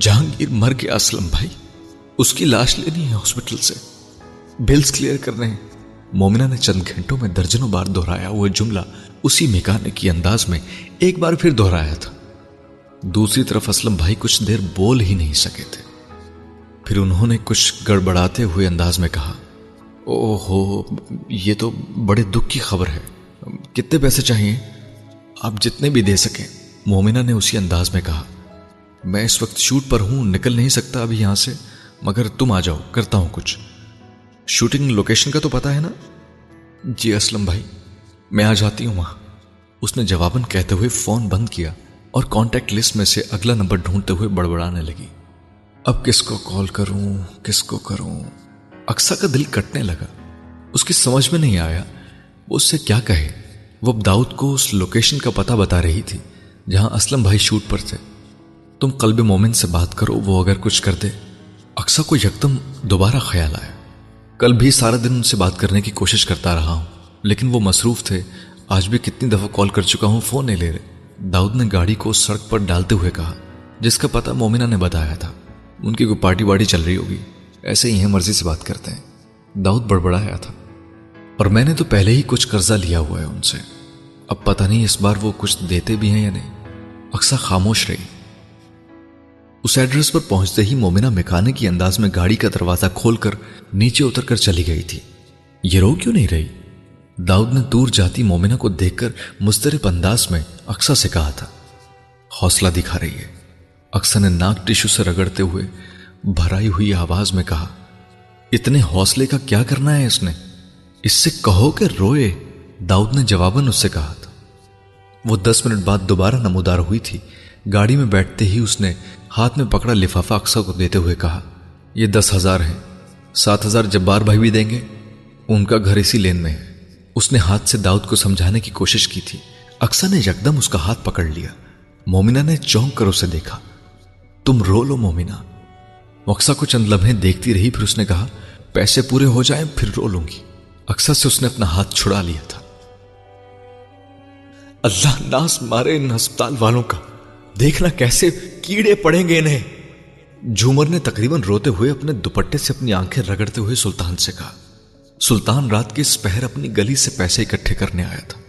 جہانگیر مر گیا اسلم بھائی۔ اس کی لاش لینی ہے ہاسپٹل سے۔ بلز کلیئر کرنے ہیں۔ مومنہ نے چند گھنٹوں میں درجنوں بار دہرایا وہ جملہ اسی میکانے کی انداز میں ایک بار پھر دہرایا تھا۔ دوسری طرف اسلم بھائی کچھ دیر بول ہی نہیں سکے تھے۔ پھر انہوں نے کچھ گڑبڑاتے ہوئے انداز میں کہا او ہو یہ تو بڑے دکھ کی خبر ہے۔ کتنے پیسے چاہیے؟ آپ جتنے بھی دے سکیں مومنہ نے اسی انداز میں کہا میں اس وقت شوٹ پر ہوں، نکل نہیں سکتا ابھی یہاں سے، مگر تم آ جاؤ، کرتا ہوں کچھ۔ شوٹنگ لوکیشن کا تو پتا ہے نا؟ جی اسلم بھائی، میں آ جاتی ہوں وہاں۔ اس نے جواباً کہتے ہوئے فون بند کیا اور کانٹیکٹ لسٹ میں سے اگلا نمبر ڈھونڈتے ہوئے بڑبڑانے لگی۔ اب کس کو کال کروں، کس کو کروں؟ اکسا کا دل کٹنے لگا۔ اس کی سمجھ میں نہیں آیا۔ وہ اس سے کیا کہے؟ وہ اب داؤد کو اس لوکیشن کا پتہ بتا رہی تھی، جہاں اسلم بھائی شوٹ پر تھے۔ تم قلب مومن سے بات کرو، وہ اگر کچھ کر دے۔ اکسا کو یکدم دوبارہ خیال آیا۔ کل بھی سارا دن ان سے بات کرنے کی کوشش کرتا رہا ہوں، لیکن وہ مصروف تھے۔ آج بھی کتنی دفعہ کال کر چکا ہوں، فون نہیں لے رہے۔ داؤد نے گاڑی کو سڑک پر ڈالتے ہوئے کہا، جس کا پتہ مومنہ نے بتایا تھا۔ ان کی کوئی پارٹی واڑی چل رہی ہوگی، ایسے ہی ہیں مرضی سے بات کرتے ہیں۔ داؤد بڑبڑایا تھا۔ اور میں نے تو پہلے ہی کچھ قرضہ لیا ہوا ہے ان سے۔ اب پتہ نہیں اس بار وہ کچھ دیتے بھی ہیں یا نہیں۔ اکثر خاموش رہی۔ اس ایڈریس پر پہنچتے ہی مومنہ میکانے کی انداز میں گاڑی کا دروازہ کھول کر نیچے اتر کر چلی گئی تھی۔ یہ رو کیوں نہیں رہی؟ داؤد نے دور جاتی مومنہ کو دیکھ کر مسترب انداز میں اکسا سے کہا تھا، حوصلہ دکھا رہی ہے۔ اکثر نے ناک ٹیشو سے رگڑتے ہوئے بھرائی ہوئی آواز میں کہا، اتنے حوصلے کا کیا کرنا ہے اس نے؟ اس سے کہو کہ روئے۔ داؤد نے جواباً اس سے کہا تھا۔ وہ دس منٹ بعد دوبارہ نمودار ہوئی تھی۔ گاڑی میں بیٹھتے ہی اس نے ہاتھ میں پکڑا لفافہ اکثر کو دیتے ہوئے کہا، یہ دس ہزار ہے سات ہزار جبار بھائی بھی دیں گے، ان کا گھر اسی لین میں ہے۔ اس نے ہاتھ سے داؤد کو سمجھانے کی کوشش کی تھی۔ اکثر نے یکدم اس کا ہاتھ پکڑ لیا۔ مومنہ نے چونک کر اسے دیکھا۔ تم رو لو مومنہ۔ اکثر کو چند لمحے دیکھتی رہی، پھر اس نے کہا، پیسے پورے ہو جائیں، پھر رو لوں گی۔ اکثر سے اس نے اپنا ہاتھ چھڑا لیا تھا۔ اللہ ناس مارے ان ہسپتال والوں کا۔ دیکھنا کیسے کیڑے پڑیں گے انہیں۔ جھومر نے تقریباً روتے ہوئے اپنے دوپٹے سے اپنی آنکھیں رگڑتے ہوئے سلطان سے کہا، سلطان رات کے اس پہر اپنی گلی سے پیسے اکٹھے کرنے آیا تھا۔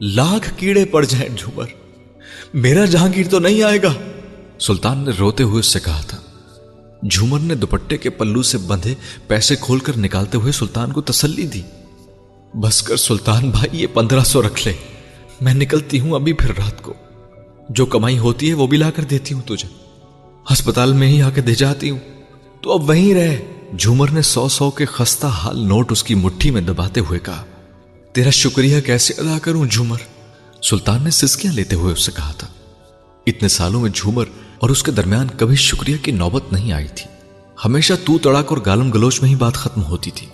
لاکھ کیڑے پڑ جائیں جھومر، میرا جہانگیر تو نہیں آئے گا۔ سلطان نے روتے ہوئے اس سے کہا تھا۔ جھومر نے دوپٹے کے پلو سے بندھے پیسے کھول کر نکالتے ہوئے سلطان کو تسلی دی۔ بس کر سلطان بھائی، یہ پندرہ سو رکھ لے۔ میں نکلتی ہوں ابھی پھر رات کو۔ جو کمائی ہوتی ہے وہ بھی لا کر دیتی ہوں تجھے۔ ہسپتال میں ہی آ کے دے جاتی ہوں۔ تو اب وہیں رہے جھومر نے سو سو کے خستہ حال نوٹ اس کی مٹھی میں دباتے ہوئے کہا، تیرا شکریہ کیسے ادا کروں جھومر؟ سلطان نے سسکیاں لیتے ہوئے اس سے کہا تھا۔ اتنے سالوں میں جھومر اور اس کے درمیان کبھی شکریہ کی نوبت نہیں آئی تھی۔ ہمیشہ تو تڑاک اور گالم گلوچ میں ہی بات ختم ہوتی تھی۔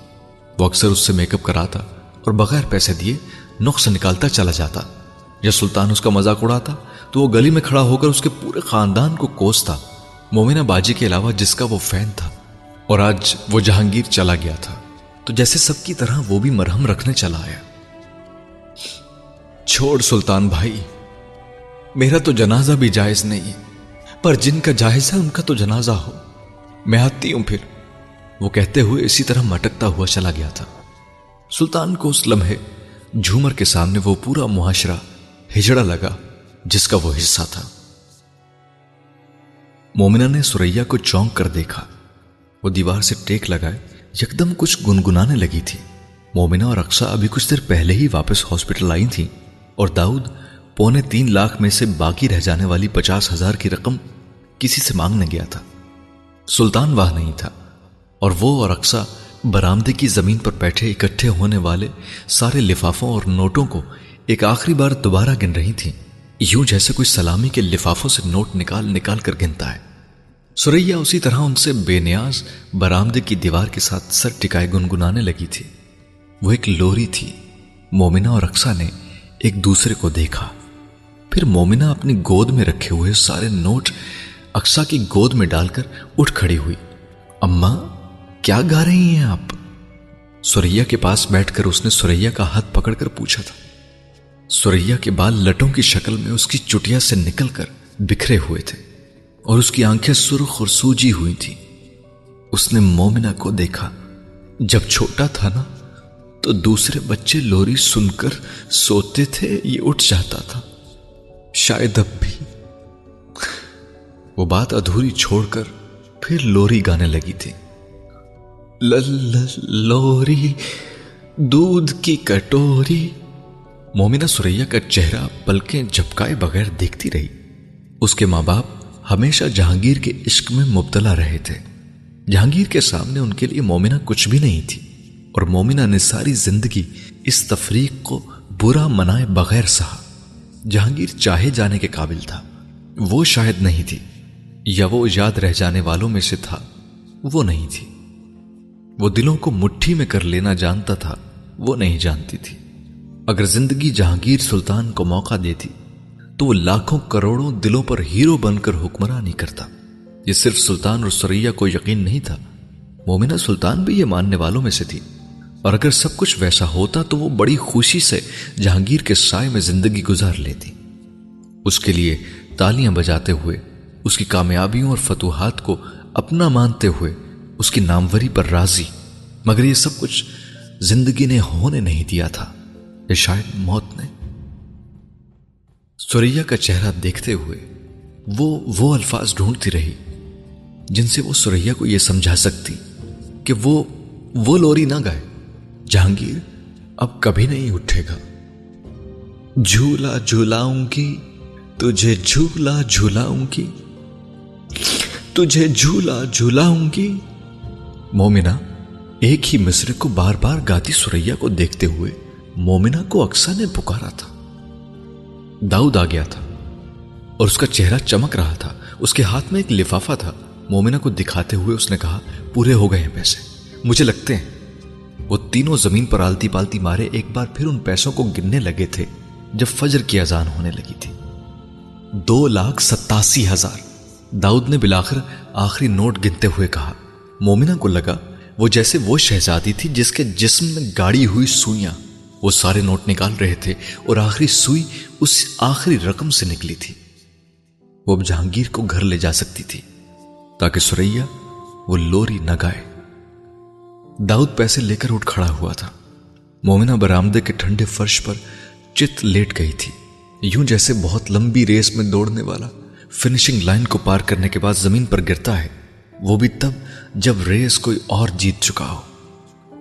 وہ اکثر اس سے میک اپ کراتا اور بغیر پیسے دیے نقص نکالتا چلا جاتا۔ یا سلطان اس کا مذاق اڑاتا تو وہ گلی میں کھڑا ہو کر اس کے پورے خاندان کو کوستا مومنہ باجی کے علاوہ جس کا وہ فین تھا۔ اور آج وہ جہانگیر چلا گیا تھا۔ تو جیسے سب کی طرح وہ بھی مرہم رکھنے چلا آیا۔ چھوڑ سلطان بھائی، میرا تو جنازہ بھی جائز نہیں، پر جن کا جائز ہے ان کا تو جنازہ ہو۔ میں آتی ہوں پھر۔ وہ کہتے ہوئے اسی طرح مٹکتا ہوا چلا گیا تھا۔ سلطان کو اس لمحے جھومر کے سامنے وہ پورا معاشرہ ہجڑا لگا۔ جس کا وہ حصہ تھا۔ مومنہ نے سوریا کو چونک کر دیکھا۔ وہ دیوار سے ٹیک لگائے، یکدم کچھ گنگنانے لگی تھی۔ مومنہ اور اقسا ابھی کچھ دیر پہلے ہی واپس ہاسپٹل آئی تھی اور داؤد پونے تین لاکھ میں سے باقی رہ جانے والی پچاس ہزار کی رقم کسی سے مانگنے گیا تھا۔ سلطان واہ نہیں تھا۔ اور وہ اور اقسا برامدے کی زمین پر بیٹھے اکٹھے ہونے والے سارے لفافوں اور نوٹوں کو ایک آخری بار دوبارہ گن رہی تھی یوں جیسے کوئی سلامی کے لفافوں سے نوٹ نکال نکال کر گنتا ہے۔ سوریا اسی طرح ان سے بے نیاز برامدے کی دیوار کے ساتھ سر ٹکائے گنگنانے لگی تھی۔ وہ ایک لوری تھی۔ مومنہ اور اکسا نے ایک دوسرے کو دیکھا۔ پھر مومنہ اپنی گود میں رکھے ہوئے سارے نوٹ اکسا کی گود میں ڈال کر اٹھ کھڑی ہوئی۔ اما کیا گا رہی ہیں آپ؟ سوریا کے پاس بیٹھ کر اس نے سوریا کا ہاتھ پکڑ کر پوچھا تھا۔ سوریا کے بال لٹوں کی شکل میں اس کی چٹیا سے نکل کر بکھرے ہوئے تھے اور اس کی آنکھیں سرخ اور سوجی ہوئی تھی اس نے مومنہ کو دیکھا۔ جب چھوٹا تھا نا، تو دوسرے بچے لوری سن کر سوتے تھے، یہ اٹھ جاتا تھا۔ شاید اب بھی۔ وہ بات ادھوری چھوڑ کر پھر لوری گانے لگی تھی۔ لوری، دودھ کی کٹوری مومنہ سوریا کا چہرہ پلکیں جھپکائے بغیر دیکھتی رہی۔ اس کے ماں باپ ہمیشہ جہانگیر کے عشق میں مبتلا رہے تھے۔ جہانگیر کے سامنے ان کے لیے مومنہ کچھ بھی نہیں تھی، اور مومنہ نے ساری زندگی اس تفریق کو برا منائے بغیر سہا۔ جہانگیر چاہے جانے کے قابل تھا۔ وہ شاید نہیں تھی، یا وہ یاد رہ جانے والوں میں سے تھا، وہ نہیں تھی۔ وہ دلوں کو مٹھی میں کر لینا جانتا تھا، وہ نہیں جانتی تھی۔ اگر زندگی جہانگیر سلطان کو موقع دیتی، تو وہ لاکھوں کروڑوں دلوں پر ہیرو بن کر حکمرانی کرتا۔ یہ صرف سلطان اور سریا کو یقین نہیں تھا۔ مومنہ سلطان بھی یہ ماننے والوں میں سے تھی۔ اور اگر سب کچھ ویسا ہوتا تو وہ بڑی خوشی سے جہانگیر کے سائے میں زندگی گزار لیتی۔ اس کے لیے تالیاں بجاتے ہوئے، اس کی کامیابیوں اور فتوحات کو اپنا مانتے ہوئے اس کی ناموری پر راضی۔ مگر یہ سب کچھ زندگی نے ہونے نہیں دیا تھا۔ یہ شاید موت نے سوریا کا چہرہ دیکھتے ہوئے وہ وہ الفاظ ڈھونڈتی رہی جن سے وہ سوریا کو یہ سمجھا سکتی کہ وہ وہ لوری نہ گائے۔ جہانگیر اب کبھی نہیں اٹھے گا۔ جھولا جھولاؤں گی تجھے جھولا جھولاؤں گی تجھے جھولا جھولاؤں گی مومنا ایک ہی مصرے کو بار بار گاتی سوریا کو دیکھتے ہوئے مومنا کو اکسا نے پکارا تھا۔ داؤد آ گیا تھا اور اس کا چہرہ چمک رہا تھا۔ اس کے ہاتھ میں ایک لفافہ تھا۔ مومنہ کو دکھاتے ہوئے اس نے کہا، پورے ہو گئے ہیں پیسے۔ مجھے لگتے ہیں، وہ تینوں زمین پر آلتی پالتی مارے ایک بار پھر ان پیسوں کو گننے لگے تھے جب فجر کی اذان ہونے لگی تھی۔ دو لاکھ ستاسی ہزار۔ داؤد نے بلاخر آخری نوٹ گنتے ہوئے کہا۔ مومنہ کو لگا، وہ جیسے وہ شہزادی تھی جس کے جسم میں گاڑی ہوئی سوئیاں۔ وہ سارے نوٹ نکال رہے تھے اور آخری سوئی اس آخری رقم سے نکلی تھی۔ وہ اب جہانگیر کو گھر لے جا سکتی تھی تاکہ سوریا وہ لوری نہ گائے۔ داؤد پیسے لے کر اٹھ کھڑا ہوا تھا۔ مومنہ برامدے کے ٹھنڈے فرش پر چت لیٹ گئی تھی۔ یوں جیسے بہت لمبی ریس میں دوڑنے والا فنشنگ لائن کو پار کرنے کے بعد زمین پر گرتا ہے، وہ بھی تب جب ریس کوئی اور جیت چکا ہو۔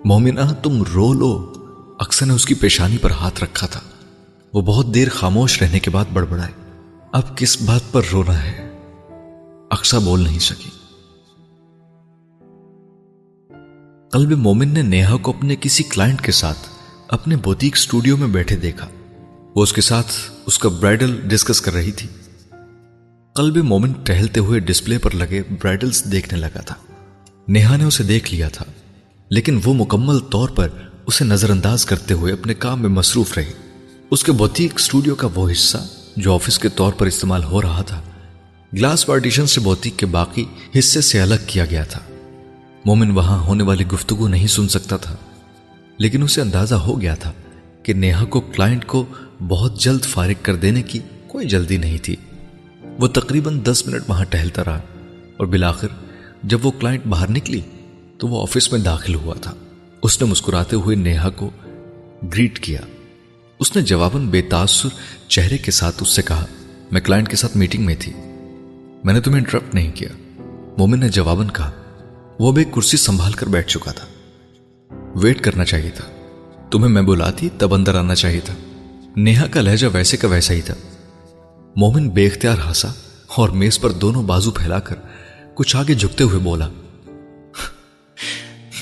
مومنہ، تم رو لو۔ اکثر نے اس کی پیشانی پر ہاتھ رکھا تھا۔ وہ بہت دیر خاموش رہنے کے بعد بڑبڑائے۔ اب کس بات پر رونا ہے؟ اکسا بول نہیں سکی۔ قلب مومن نے نیہا کو اپنے کسی کلائنٹ کے ساتھ اپنے بوتیک اسٹوڈیو میں بیٹھے دیکھا۔ وہ اس کے ساتھ اس کا برائڈل ڈسکس کر رہی تھی۔ قلب مومن ٹہلتے ہوئے ڈسپلے پر لگے برائڈلز دیکھنے لگا تھا۔ نیہا نے اسے دیکھ لیا تھا، لیکن وہ مکمل طور پر اسے نظر انداز کرتے ہوئے اپنے کام میں مصروف رہی اس کے بوتیک اسٹوڈیو کا وہ حصہ جو آفس کے طور پر استعمال ہو رہا تھا، گلاس پارٹیشن سے بوتیک کے باقی حصے سے الگ کیا گیا تھا۔ مومن وہاں ہونے والی گفتگو نہیں سن سکتا تھا، لیکن اسے اندازہ ہو گیا تھا کہ نیہا کو کلائنٹ کو بہت جلد فارغ کر دینے کی کوئی جلدی نہیں تھی۔ وہ تقریباً دس منٹ وہاں ٹہلتا رہا اور بالآخر جب وہ کلائنٹ باہر نکلی تو وہ آفس میں داخل ہوا تھا۔ اس نے مسکراتے ہوئے نیہا کو گریٹ کیا۔ اس نے جواباً بے تاثر چہرے کے ساتھ اس سے کہا، میں کلائنٹ کے ساتھ میٹنگ میں تھی۔ میں نے تمہیں انٹرپٹ نہیں کیا۔ مومن نے جواباً کہا، وہ اب ایک کرسی سنبھال کر بیٹھ چکا تھا۔ ویٹ کرنا چاہیے تھا۔ تمہیں میں بلاتی تب اندر آنا چاہیے تھا۔ نیہا کا لہجہ ویسے کا ویسا ہی تھا۔ مومن بے اختیار ہنسا اور میز پر دونوں بازو پھیلا کر کچھ آگے جھکتے ہوئے بولا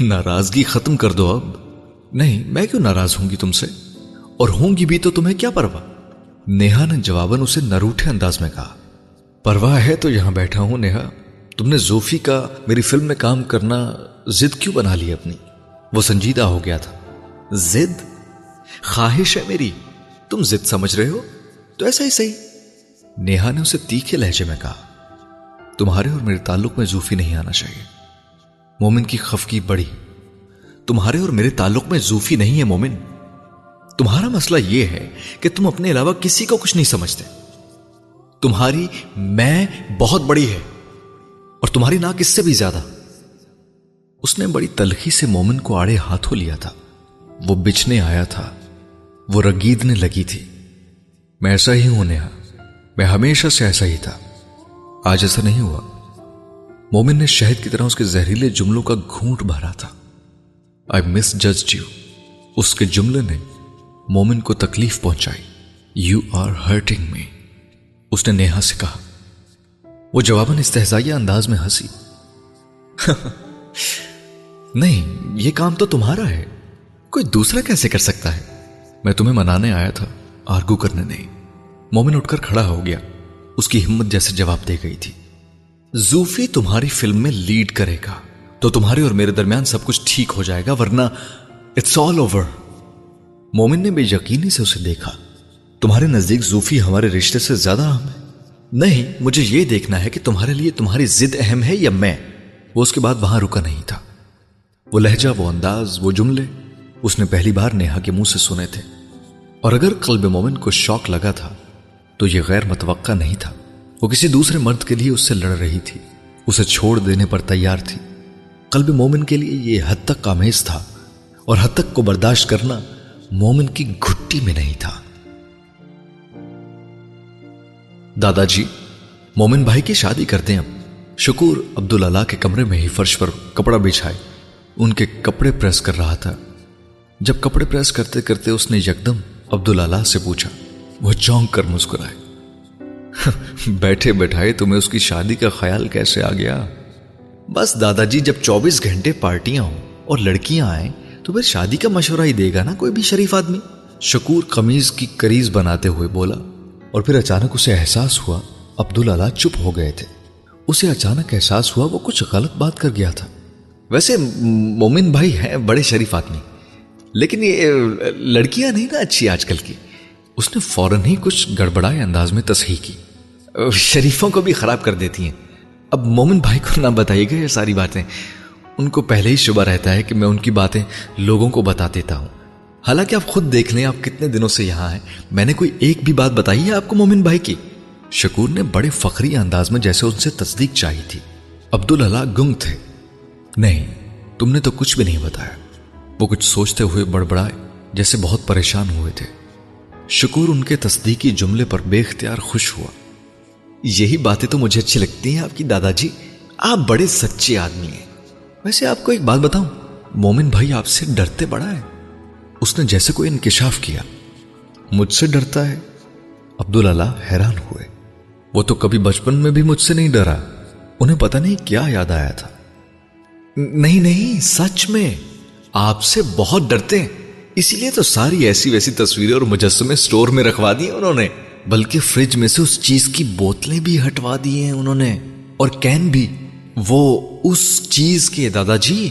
ناراضگی ختم کر دو اب۔ نہیں، میں کیوں ناراض ہوں گی تم سے؟ اور ہوں گی بھی تو تمہیں کیا پرواہ؟ نیہا نے جواباً اسے نروٹھے انداز میں کہا۔ پرواہ ہے تو یہاں بیٹھا ہوں نیہا۔ تم نے زوفی کا میری فلم میں کام کرنا زد کیوں بنا لی اپنی؟ وہ سنجیدہ ہو گیا تھا۔ زد؟ خواہش ہے میری۔ تم زد سمجھ رہے ہو؟ تو ایسا ہی صحیح۔ نیہا نے اسے تیکھے لہجے میں کہا۔ تمہارے اور میرے تعلق میں زوفی نہیں آنا چاہیے۔ مومن کی خفگی بڑی۔ تمہارے اور میرے تعلق میں زوفی نہیں ہے مومن۔ تمہارا مسئلہ یہ ہے کہ تم اپنے علاوہ کسی کو کچھ نہیں سمجھتے۔ تمہاری میں بہت بڑی ہے اور تمہاری ناک اس سے بھی زیادہ۔ اس نے بڑی تلخی سے مومن کو آڑے ہاتھوں لیا تھا۔ وہ بچنے آیا تھا۔ وہ رگیدنے لگی تھی۔ میں ایسا ہی ہوں نیہا میں ہمیشہ سے ایسا ہی تھا۔ آج ایسا نہیں ہوا۔ مومن نے شہد کی طرح اس کے زہریلے جملوں کا گھونٹ بھرا تھا۔ آئی مس جج یو اس کے جملے نے مومن کو تکلیف پہنچائی۔ یو آر ہرٹنگ می اس نے نیہا سے کہا۔ وہ جواباً استحزائیہ انداز میں ہنسی۔ نہیں، یہ کام تو تمہارا ہے۔ کوئی دوسرا کیسے کر سکتا ہے؟ میں تمہیں منانے آیا تھا، آرگو کرنے نہیں۔ مومن اٹھ کر کھڑا ہو گیا۔ اس کی ہمت جیسے جواب دے گئی تھی۔ زوفی تمہاری فلم میں لیڈ کرے گا۔ تو تمہارے اور میرے درمیان سب کچھ ٹھیک ہو جائے گا، ورنہ اٹس آل اوور مومن نے بے یقینی سے اسے دیکھا۔ تمہارے نزدیک زوفی ہمارے رشتے سے زیادہ اہم ہے۔ نہیں، مجھے یہ دیکھنا ہے کہ تمہارے لیے تمہاری ضد اہم ہے یا میں۔ وہ اس کے بعد وہاں رکا نہیں تھا۔ وہ لہجہ، وہ انداز، وہ جملے۔ اس نے پہلی بار نیہا کے منہ سے سنے تھے۔ اور اگر قلب مومن کو شوق لگا تھا، تو یہ غیر متوقع نہیں تھا۔ وہ کسی دوسرے مرد کے لیے اس سے لڑ رہی تھی۔ اسے چھوڑ دینے پر تیار تھی۔ قلب مومن کے لیے یہ حد تک کامیز تھا اور حد تک کو برداشت کرنا مومن کی گھٹی میں نہیں تھا۔ دادا جی مومن بھائی کی شادی کرتے ہیں۔ اب شکور عبداللہ کے کمرے میں ہی فرش پر کپڑا بچھائے۔ ان کے کپڑے پریس کر رہا تھا۔ جب کپڑے پریس کرتے کرتے اس نے یکدم عبداللہ سے پوچھا۔ وہ چونک کر مسکرائے۔ بیٹھے بیٹھائے، تمہیں اس کی شادی کا خیال کیسے آ گیا؟ بس دادا جی جب چوبیس گھنٹے پارٹیاں ہوں اور لڑکیاں آئیں، تو پھر شادی کا مشورہ ہی دے گا نا کوئی بھی شریف آدمی؟ شکور قمیض کی کریز بناتے ہوئے بولا، اور پھر اچانک اسے احساس ہوا، عبداللہ چپ ہو گئے تھے۔ اسے اچانک احساس ہوا، وہ کچھ غلط بات کر گیا تھا۔ ویسے مومن بھائی ہیں، بڑے شریف آدمی۔ لیکن یہ لڑکیاں نہیں نا اچھی آج کل کی۔ اس نے فوراً ہی کچھ گڑبڑائے انداز میں تصحیح کی۔ شریفوں کو بھی خراب کر دیتی ہیں۔ اب مومن بھائی کو نہ بتائیے گا یہ ساری باتیں۔ ان کو پہلے ہی شبہ رہتا ہے کہ میں ان کی باتیں لوگوں کو بتا دیتا ہوں۔ حالانکہ آپ خود دیکھ لیں آپ کتنے دنوں سے یہاں ہیں۔ میں نے کوئی ایک بھی بات بتائی ہے آپ کو مومن بھائی کی؟ شکور نے بڑے فخری انداز میں جیسے ان سے تصدیق چاہی تھی۔ عبداللہ گنگ تھے۔ نہیں، تم نے تو کچھ بھی نہیں بتایا۔ وہ کچھ سوچتے ہوئے بڑبڑائے، جیسے بہت پریشان ہوئے تھے۔ شکور ان کے تصدیقی جملے پر بے اختیار خوش ہوا۔ یہی باتیں تو مجھے اچھی لگتی ہیں آپ کی دادا جی آپ بڑے سچے آدمی ہیں۔ ویسے آپ کو ایک بات بتاؤں، مومن بھائی آپ سے ڈرتے بڑا ہے۔ اس نے جیسے کوئی انکشاف کیا، مجھ سے ڈرتا ہے۔ عبداللہ حیران ہوئے۔ وہ تو کبھی بچپن میں بھی مجھ سے نہیں ڈرا۔ انہیں پتہ نہیں کیا یاد آیا تھا۔ نہیں نہیں، سچ میں آپ سے بہت ڈرتے ہیں۔ اسی لیے تو ساری ایسی ویسی تصویریں اور مجسمے سٹور میں رکھوا دی انہوں نے۔ بلکہ فریج میں سے اس چیز کی بوتلیں بھی ہٹوا دی ہیں انہوں نے اور کین بھی۔ وہ اس چیز کے دادا جی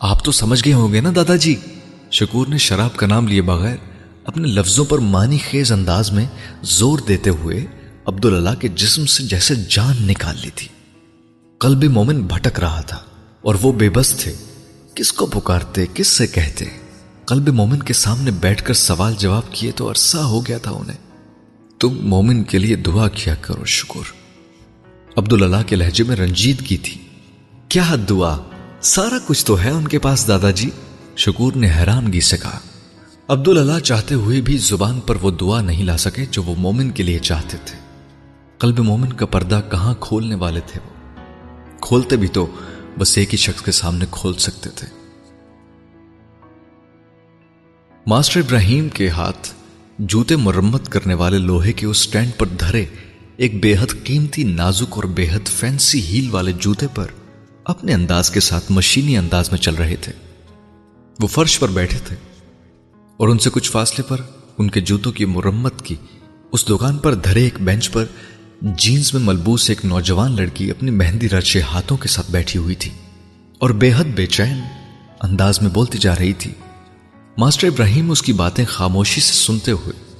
آپ تو سمجھ گئے ہوں گے نا دادا جی شکور نے شراب کا نام لیے بغیر اپنے لفظوں پر مانی خیز انداز میں زور دیتے ہوئے عبداللہ کے جسم سے جیسے جان نکال لی تھی۔ قلب مومن بھٹک رہا تھا اور وہ بے بس تھے۔ کس کو پکارتے، کس سے کہتے؟ قلب مومن کے سامنے بیٹھ کر سوال جواب کیے تو عرصہ ہو گیا تھا انہیں۔ تم مومن کے لیے دعا کیا کرو، شکر۔ عبداللہ کے لہجے میں رنجید کی تھی۔ کیا دعا؟ سارا کچھ تو ہے ان کے پاس دادا جی شکور نے حیرانگی سے کہا۔ عبداللہ چاہتے ہوئے بھی زبان پر وہ دعا نہیں لا سکے جو وہ مومن کے لیے چاہتے تھے۔ قلب مومن کا پردہ کہاں کھولنے والے تھے وہ؟ کھولتے بھی تو بس ایک ہی شخص کے سامنے کھول سکتے تھے۔ ماسٹر ابراہیم کے ہاتھ جوتے مرمت کرنے والے لوہے کے اس سٹینڈ پر دھرے ایک بے حد قیمتی، نازک اور بے حد فینسی ہیل والے جوتے پر اپنے انداز کے ساتھ مشینی انداز میں چل رہے تھے۔ وہ فرش پر بیٹھے تھے اور ان سے کچھ فاصلے پر ان کے جوتوں کی مرمت کی۔ اس دکان پر دھرے ایک بینچ پر جینز میں ملبوس ایک نوجوان لڑکی اپنی مہندی رچے ہاتھوں کے ساتھ بیٹھی ہوئی تھی اور بے حد بے چین انداز میں بولتی جا رہی تھی۔ ماسٹر ابراہیم اس کی باتیں خاموشی سے سنتے ہوئے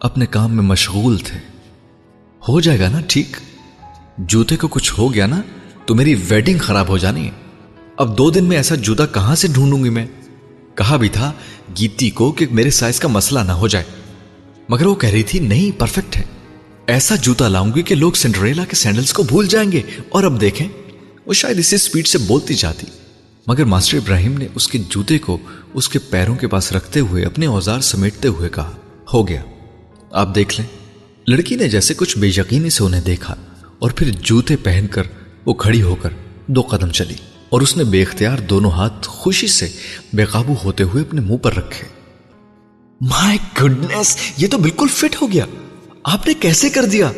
اپنے کام میں مشغول تھے۔ ہو جائے گا نا ٹھیک؟ جوتے کو کچھ ہو گیا نا تو میری ویڈنگ خراب ہو جانی ہے۔ اب دو دن میں ایسا جوتا کہاں سے ڈھونڈوں گی میں؟ کہا بھی تھا گیتی کو کہ میرے سائز کا مسئلہ نہ ہو جائے۔ مگر وہ کہہ رہی تھی، نہیں پرفیکٹ ہے۔ ایسا جوتا لاؤں گی کہ لوگ سینڈریلا کے سینڈلز کو بھول جائیں گے۔ اور اب دیکھیں، وہ شاید اسی سپیڈ سے بولتی جاتی۔ مگر ماسٹر ابراہیم نے اس کے جوتے کو اس کے پیروں کے پاس رکھتے ہوئے اپنے اوزار سمیٹتے ہوئے کہا، ہو گیا، آپ دیکھ لیں۔ لڑکی نے جیسے کچھ بے یقینی سے انہیں دیکھا اور پھر جوتے پہن کر وہ کھڑی ہو کر دو قدم چلی اور اس نے بے اختیار دونوں ہاتھ خوشی سے بے قابو ہوتے ہوئے اپنے منہ پر رکھے۔ مائی گڈنس یہ تو بالکل فٹ ہو گیا۔ آپ نے کیسے کر دیا؟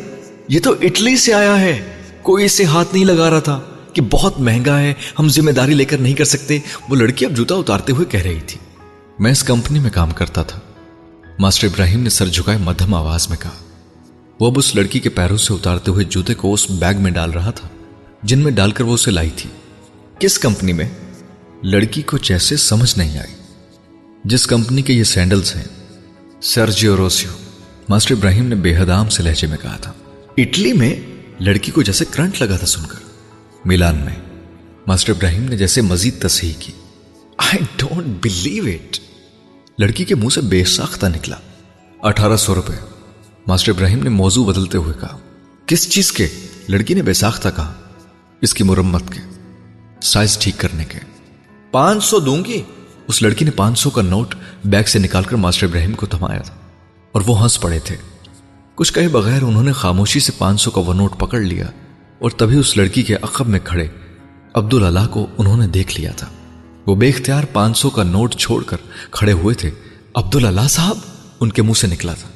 یہ تو اٹلی سے آیا ہے۔ کوئی اسے ہاتھ نہیں لگا رہا تھا۔ کہ بہت مہنگا ہے، ہم ذمہ داری لے کر نہیں کر سکتے۔ وہ لڑکی اب جوتا اتارتے ہوئے کہہ رہی تھی۔ میں اس کمپنی میں کام کرتا تھا۔ ماسٹر ابراہیم نے سر جھکائے مدھم آواز میں کہا۔ وہ اب اس لڑکی کے پیروں سے اتارتے ہوئے جوتے کو اس بیگ میں ڈال رہا تھا، جن میں ڈال کر وہ اسے لائی تھی۔ کس کمپنی میں؟ لڑکی کو جیسے سمجھ نہیں آئی۔ جس کمپنی کے یہ سینڈلز ہیں۔ سرجیو روسیو۔ ماسٹر ابراہیم نے بے حدام سے لہجے میں کہا تھا۔ اٹلی میں لڑکی کو جیسے کرنٹ لگا تھا سن کر۔ میلان میں۔ ماسٹر ابراہیم نے جیسے مزید تصحیح کی۔ آئی ڈونٹ بلیو اٹ لڑکی کے منہ سے بے ساختہ نکلا۔ اٹھارہ سو روپے۔ ماسٹر ابراہیم نے موضوع بدلتے ہوئے کہا کس چیز کے؟ لڑکی نے بے ساختہ کہا اس کی مرمت کے سائز ٹھیک کرنے کے۔ پانچ سو دوں گی؟ اس لڑکی نے پانچ سو کا نوٹ بیگ سے نکال کر ماسٹر ابراہیم کو تھمایا تھا اور وہ ہنس پڑے تھے۔ کچھ کہے بغیر انہوں نے خاموشی سے پانچ سو کا وہ نوٹ پکڑ لیا۔ اور تبھی اس لڑکی کے عقب میں کھڑے۔ عبداللہ کو انہوں نے دیکھ لیا تھا۔ وہ بے اختیار پانچ سو کا نوٹ چھوڑ کر کھڑے ہوئے تھے۔ عبداللہ صاحب، ان کے منہ سے نکلا تھا۔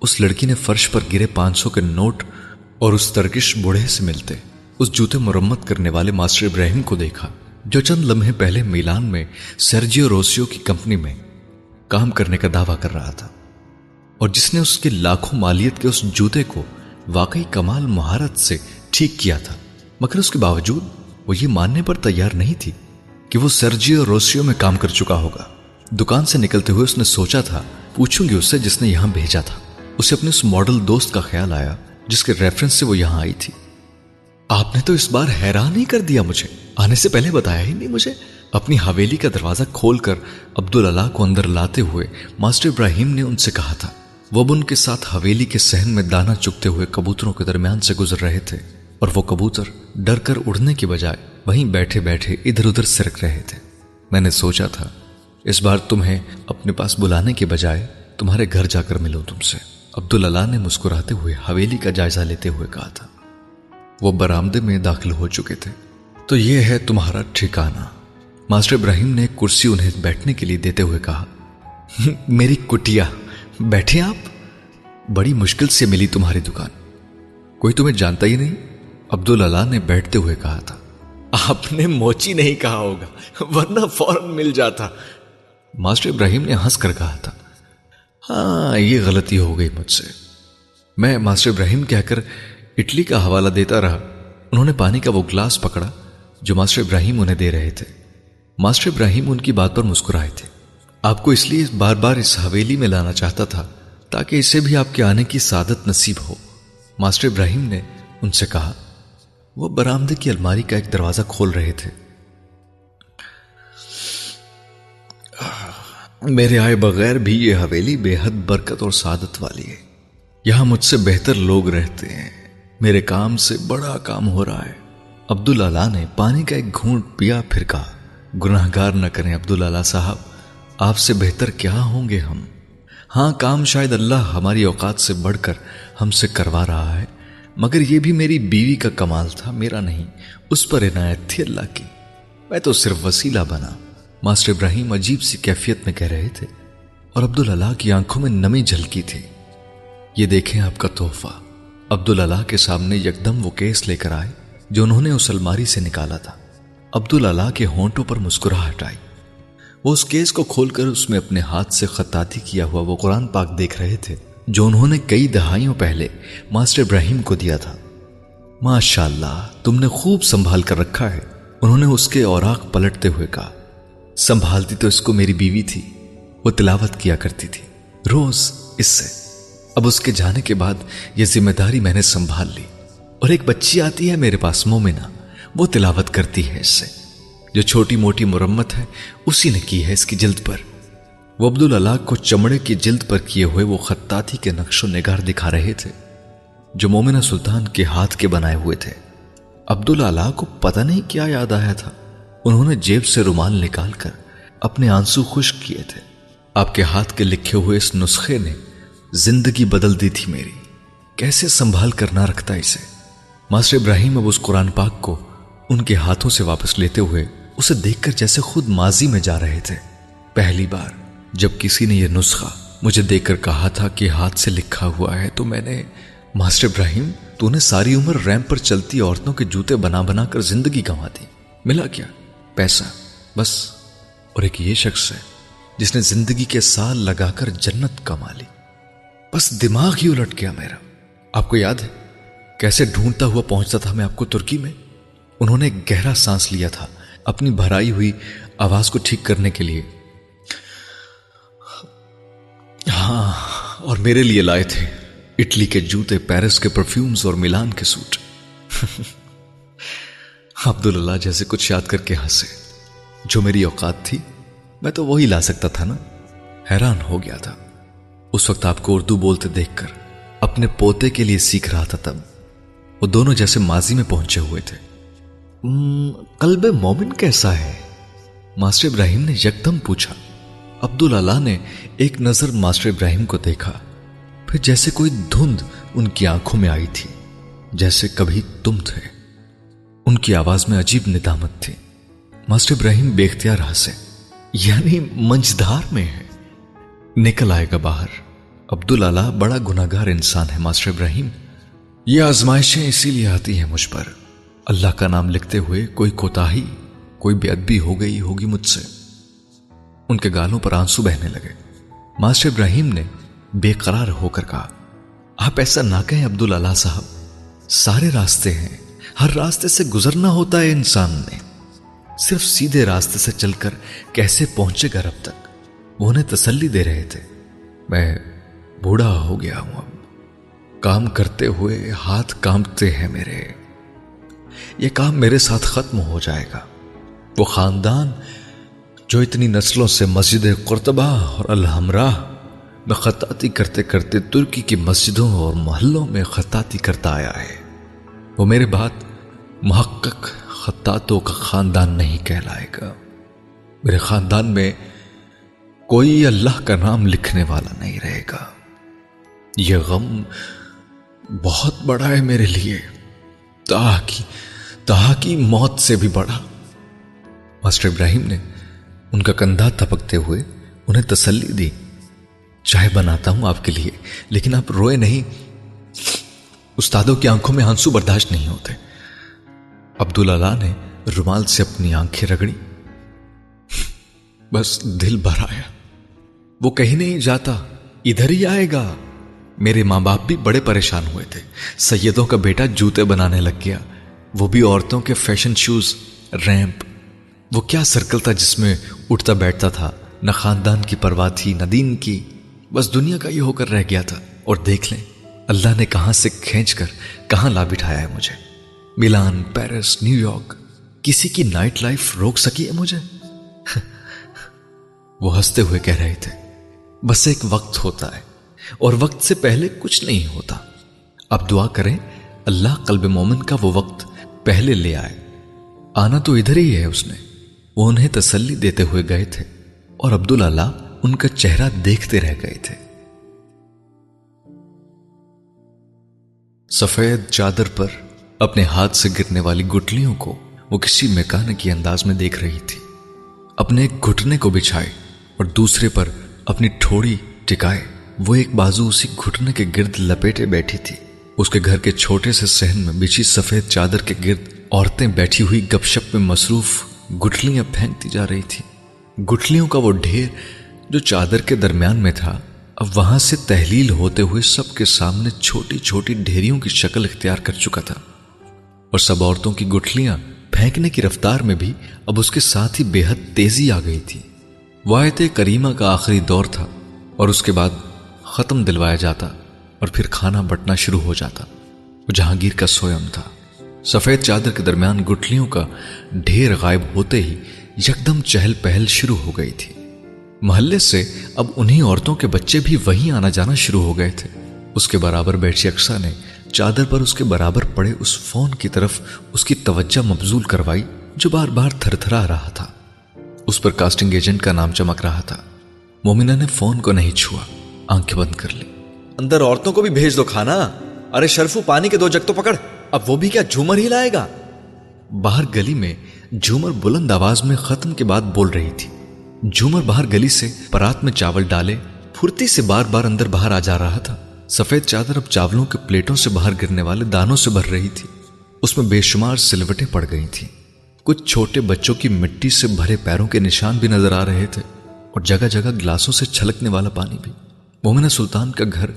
اس لڑکی نے فرش پر گرے پانچ سو کے نوٹ اور اس ترکش بوڑھے سے ملتے، اس جوتے مرمت کرنے والے ماسٹر ابراہیم کو دیکھا، جو چند لمحے پہلے میلان میں سرجیو روسیو کی کمپنی میں کام کرنے کا دعویٰ کر رہا تھا۔ اور جس نے اس کے لاکھوں مالیت کے اس جوتے کو واقعی کمال مہارت سے ٹھیک کیا تھا، مگر اس کے باوجود وہ یہ ماننے پر تیار نہیں تھی کہ وہ سرجیو روسیو میں کام کر چکا ہوگا۔ دکان سے نکلتے ہوئے اس نے سوچا تھا، پوچھوں گی اس سے جس نے یہاں بھیجا تھا۔ اسے اپنے اس ماڈل دوست کا خیال آیا جس کے ریفرنس سے وہ یہاں آئی تھی۔ آپ نے تو اس بار حیران ہی کر دیا مجھے۔ آنے سے پہلے بتایا ہی نہیں مجھے۔ اپنی حویلی کا دروازہ کھول کر عبداللہ کو اندر لاتے ہوئے ماسٹر ابراہیم نے ان سے کہا تھا۔ وہ اب ان کے ساتھ حویلی کے سہن میں دانا چکتے ہوئے کبوتروں کے درمیان سے گزر رہے تھے۔ اور وہ کبوتر ڈر کر اڑنے کے بجائے وہیں بیٹھے بیٹھے ادھر ادھر سرک رہے تھے۔ میں نے سوچا تھا، اس بار تمہیں اپنے پاس بلانے کے بجائے تمہارے گھر جا کر ملو تم سے۔ عبداللہ نے مسکراتے ہوئے حویلی کا جائزہ لیتے ہوئے کہا تھا، وہ برامدے میں داخل ہو چکے تھے۔ تو یہ ہے تمہارا ٹھکانہ۔ ماسٹر ابراہیم نے کرسی انہیں بیٹھنے کے لیے دیتے ہوئے کہا، میری کٹیا، بیٹھے آپ؟ بڑی مشکل سے ملی تمہاری دکان۔ کوئی تمہیں جانتا ہی نہیں؟ عبداللہ نے بیٹھتے ہوئے کہا تھا آپ نے موچی نہیں کہا ہوگا ورنہ فوراً مل جاتا۔ ماسٹر ابراہیم نے ہنس کر کہا تھا ہاں یہ غلطی ہو گئی مجھ سے۔ میں ماسٹر ابراہیم کہہ کر اٹلی کا حوالہ دیتا رہا۔ انہوں نے پانی کا وہ گلاس پکڑا جو ماسٹر ابراہیم انہیں دے رہے تھے۔ ماسٹر ابراہیم ان کی بات پر مسکرائے تھے۔ آپ کو اس لیے بار بار اس حویلی میں لانا چاہتا تھا تاکہ اسے بھی آپ کے آنے کی سعادت نصیب ہو۔ ماسٹر ابراہیم نے ان سے کہا وہ برامدے کی الماری کا ایک دروازہ کھول رہے تھے۔ میرے آئے بغیر بھی یہ حویلی بے حد برکت اور سعادت والی ہے۔ یہاں مجھ سے بہتر لوگ رہتے ہیں۔ میرے کام سے بڑا کام ہو رہا ہے۔ عبداللہ نے پانی کا ایک گھونٹ پیا، پھر کہا گناہ گار نہ کریں عبداللہ صاحب، آپ سے بہتر کیا ہوں گے ہم؟ ہاں کام شاید اللہ ہماری اوقات سے بڑھ کر ہم سے کروا رہا ہے۔ مگر یہ بھی میری بیوی کا کمال تھا، میرا نہیں۔ اس پر عنایت تھی اللہ کی۔ میں تو صرف وسیلہ بنا۔ ماسٹر ابراہیم عجیب سی کیفیت میں کہہ رہے تھے اور عبداللہ کی آنکھوں میں نمی جھلکی تھی۔ یہ دیکھیں آپ کا تحفہ۔ عبداللہ کے سامنے یکدم وہ کیس لے کر آئے جو انہوں نے اس الماری سے نکالا تھا۔ عبداللہ کے ہونٹوں پر مسکراہٹ آئی۔ وہ اس کیس کو کھول کر اس میں اپنے ہاتھ سے خطاطی کیا ہوا، وہ قرآن پاک دیکھ رہے تھے۔ جو انہوں نے کئی دہائیوں پہلے ماسٹر ابراہیم کو دیا تھا۔ ماشاء اللہ تم نے خوب سنبھال کر رکھا ہے، انہوں نے اس کے اوراق پلٹتے ہوئے کہا۔ سنبھالتی تو اس کو میری بیوی تھی، وہ تلاوت کیا کرتی تھی۔ روز اس سے۔ اب اس کے جانے کے بعد یہ ذمہ داری میں نے سنبھال لی۔ اور ایک بچی آتی ہے میرے پاس، مومنہ، وہ تلاوت کرتی ہے اس سے۔ جو چھوٹی موٹی مرمت ہے، اسی نے کی ہے اس کی جلد پر۔ وہ عبداللہ کو چمڑے کی جلد پر کیے ہوئے وہ خطاطی کے نقش و نگار دکھا رہے تھے، جو مومنہ سلطان کے ہاتھ کے بنائے ہوئے تھے۔ عبداللہ کو پتہ نہیں کیا یاد آیا تھا۔ انہوں نے جیب سے رومال نکال کر اپنے آنسو خشک کیے تھے۔ آپ کے ہاتھ کے لکھے ہوئے اس نسخے نے زندگی بدل دی تھی میری۔ کیسے سنبھال کر نہ رکھتا اسے؟ ماسٹر ابراہیم اب اس قرآن پاک کو ان کے ہاتھوں سے واپس لیتے ہوئے اسے دیکھ کر جیسے خود ماضی میں جا رہے تھے۔ پہلی بار۔ جب کسی نے یہ نسخہ مجھے دیکھ کر کہا تھا کہ ہاتھ سے لکھا ہوا ہے تو میں نے، ماسٹر ابراہیم، تو نے ساری عمر ریمپ پر چلتی عورتوں کے جوتے بنا بنا کر زندگی گنوا دی۔ ملا کیا؟ پیسہ، بس۔ اور ایک یہ شخص ہے جس نے زندگی کے سال لگا کر جنت کما لی۔ بس دماغ ہی الٹ گیا میرا۔ آپ کو یاد ہے کیسے ڈھونڈتا ہوا پہنچتا تھا میں آپ کو ترکی میں؟ انہوں نے گہرا سانس لیا تھا اپنی بھرائی ہوئی آواز کو ٹھیک کرنے کے لیے۔ ہاں اور میرے لیے لائے تھے۔ اٹلی کے جوتے، پیرس کے پرفیومز اور ملان کے سوٹ۔ عبداللہ جیسے کچھ یاد کر کے ہنسے۔ جو میری اوقات تھی، میں تو وہی لا سکتا تھا نا۔ حیران ہو گیا تھا۔ اس وقت آپ کو اردو بولتے دیکھ کر اپنے پوتے کے لیے سیکھ رہا تھا تب۔ وہ دونوں جیسے ماضی میں پہنچے ہوئے تھے۔ قلب مومن کیسا ہے؟ ماسٹر ابراہیم نے یکدم پوچھا۔ عبداللہ نے ایک نظر ماسٹر ابراہیم کو دیکھا۔ پھر جیسے کوئی دھند ان کی آنکھوں میں آئی تھی، جیسے کبھی تم تھے۔ ان کی آواز میں عجیب ندامت تھی۔ ماسٹر ابراہیم بے اختیار ہنسے۔ یعنی منجدار میں ہے۔ نکل آئے گا باہر۔ عبداللہ بڑا گناگار انسان ہے ماسٹر ابراہیم۔ یہ آزمائشیں اسی لیے آتی ہیں مجھ پر۔ اللہ کا نام لکھتے ہوئے کوئی کوتا کوئی بے ادبی ہو گئی ہوگی مجھ سے۔ ان کے گالوں پر آنسو بہنے لگے۔ ماسٹر ابراہیم نے بے قرار ہو کر کہا، آپ ایسا نہ کہیں عبداللہ صاحب، سارے راستے ہیں۔ ہر راستے سے گزرنا ہوتا ہے انسان نے۔ صرف سیدھے راستے سے چل کر کیسے پہنچے گا رب تک؟ وہ انہیں تسلی دے رہے تھے۔ میں بوڑھا ہو گیا ہوں اب۔ کام کرتے ہوئے ہاتھ کامتے ہیں میرے۔ یہ کام میرے ساتھ ختم ہو جائے گا۔ وہ خاندان جو اتنی نسلوں سے مسجد قرطبہ اور الحمراہ میں خطاطی کرتے کرتے ترکی کی مسجدوں اور محلوں میں خطاطی کرتا آیا ہے، وہ میرے بات محقق خطاطوں کا خاندان نہیں کہلائے گا۔ میرے خاندان میں کوئی اللہ کا نام لکھنے والا نہیں رہے گا۔ یہ غم بہت بڑا ہے میرے لیے۔ تاکہ تہا کی موت سے بھی بڑا۔ ماسٹر ابراہیم نے ان کا کندھا تھپکتے ہوئے انہیں تسلی دی۔ چائے بناتا ہوں آپ کے لیے، لیکن آپ روئے نہیں۔ استادوں کی آنکھوں میں آنسو برداشت نہیں ہوتے۔ عبداللہ نے رومال سے اپنی آنکھیں رگڑی۔ بس دل بھر آیا۔ وہ کہیں نہیں جاتا، ادھر ہی آئے گا۔ میرے ماں باپ بھی بڑے پریشان ہوئے تھے۔ سیدوں کا بیٹا جوتے بنانے لگ گیا۔ وہ بھی عورتوں کے فیشن شوز، ریمپ۔ وہ کیا سرکل تھا جس میں اٹھتا بیٹھتا تھا؟ نہ خاندان کی پرواہ تھی، نہ دین کی۔ بس دنیا کا یہ ہو کر رہ گیا تھا۔ اور دیکھ لیں، اللہ نے کہاں سے کھینچ کر کہاں لا بٹھایا ہے مجھے؟ ملان پیرس، نیو یارک، کسی کی نائٹ لائف روک سکی ہے مجھے؟ وہ ہنستے ہوئے کہہ رہے تھے، بس ایک وقت ہوتا ہے، اور وقت سے پہلے کچھ نہیں ہوتا۔ اب دعا کریں، اللہ قلب مومن کا وہ وقت پہلے لے آئے۔ آنا تو ادھر ہی ہے اس نے۔ وہ انہیں تسلی دیتے ہوئے گئے تھے اور عبداللہ ان کا چہرہ دیکھتے رہ گئے تھے۔ سفید چادر پر اپنے ہاتھ سے گرنے والی گٹلیوں کو وہ کسی میکانکی انداز میں دیکھ رہی تھی۔ اپنے ایک گھٹنے کو بچھائے اور دوسرے پر اپنی ٹھوڑی ٹکائے وہ ایک بازو اسی گھٹنے کے گرد لپیٹے بیٹھی تھی۔ اس کے گھر کے چھوٹے سے سہن میں بچھی سفید چادر کے گرد عورتیں بیٹھی ہوئی گپ شپ میں مصروف گٹلیاں پھینکتی جا رہی تھی۔ گٹلیوں کا وہ ڈھیر جو چادر کے درمیان میں تھا، اب وہاں سے تحلیل ہوتے ہوئے سب کے سامنے چھوٹی چھوٹی ڈھیریوں کی شکل اختیار کر چکا تھا۔ اور سب عورتوں کی گٹھلیاں پھینکنے کی رفتار میں بھی اب اس کے ساتھ ہی بے حد تیزی آ گئی تھی۔ واحد کریمہ کا آخری دور تھا اور اس کے بعد ختم دلوایا جاتا اور پھر کھانا بٹنا شروع ہو جاتا۔ وہ جہانگیر کا سوئم تھا۔ سفید چادر کے درمیان گٹھلیوں کا ڈھیر غائب ہوتے ہی یکدم چہل پہل شروع ہو گئی تھی۔ محلے سے اب انہی عورتوں کے بچے بھی وہیں آنا جانا شروع ہو گئے تھے۔ اس کے برابر بیٹھی اکسا نے چادر پر اس کے برابر پڑے اس فون کی طرف اس کی توجہ مبزول کروائی جو بار بار تھر تھرا رہا تھا۔ اس پر کاسٹنگ ایجنٹ کا نام چمک رہا تھا۔ مومنہ نے فون کو نہیں چھوا، آنکھیں بند کر لی۔ اندر عورتوں کو بھی بھیج دو کھانا۔ ارے شرفو، پانی کے دو جگ تو پکڑ۔ اب وہ بھی کیا جھومر ہی لائے گا؟ باہر گلی میں جھومر بلند آواز میں ختم کے بعد بول رہی تھی۔ جھومر باہر گلی سے پرات میں چاول ڈالے، پھرتی سے بار بار اندر باہر آ جا رہا تھا۔ سفید چادر اب چاولوں کے پلیٹوں سے باہر گرنے والے دانوں سے بھر رہی تھی۔ اس میں بے شمار سلوٹیں پڑ گئی تھیں۔ کچھ چھوٹے بچوں کی مٹی سے بھرے پیروں کے نشان بھی نظر آ رہے تھے اور جگہ جگہ گلاسوں سے چھلکنے والا پانی بھی۔ مومنہ سلطان کا گھر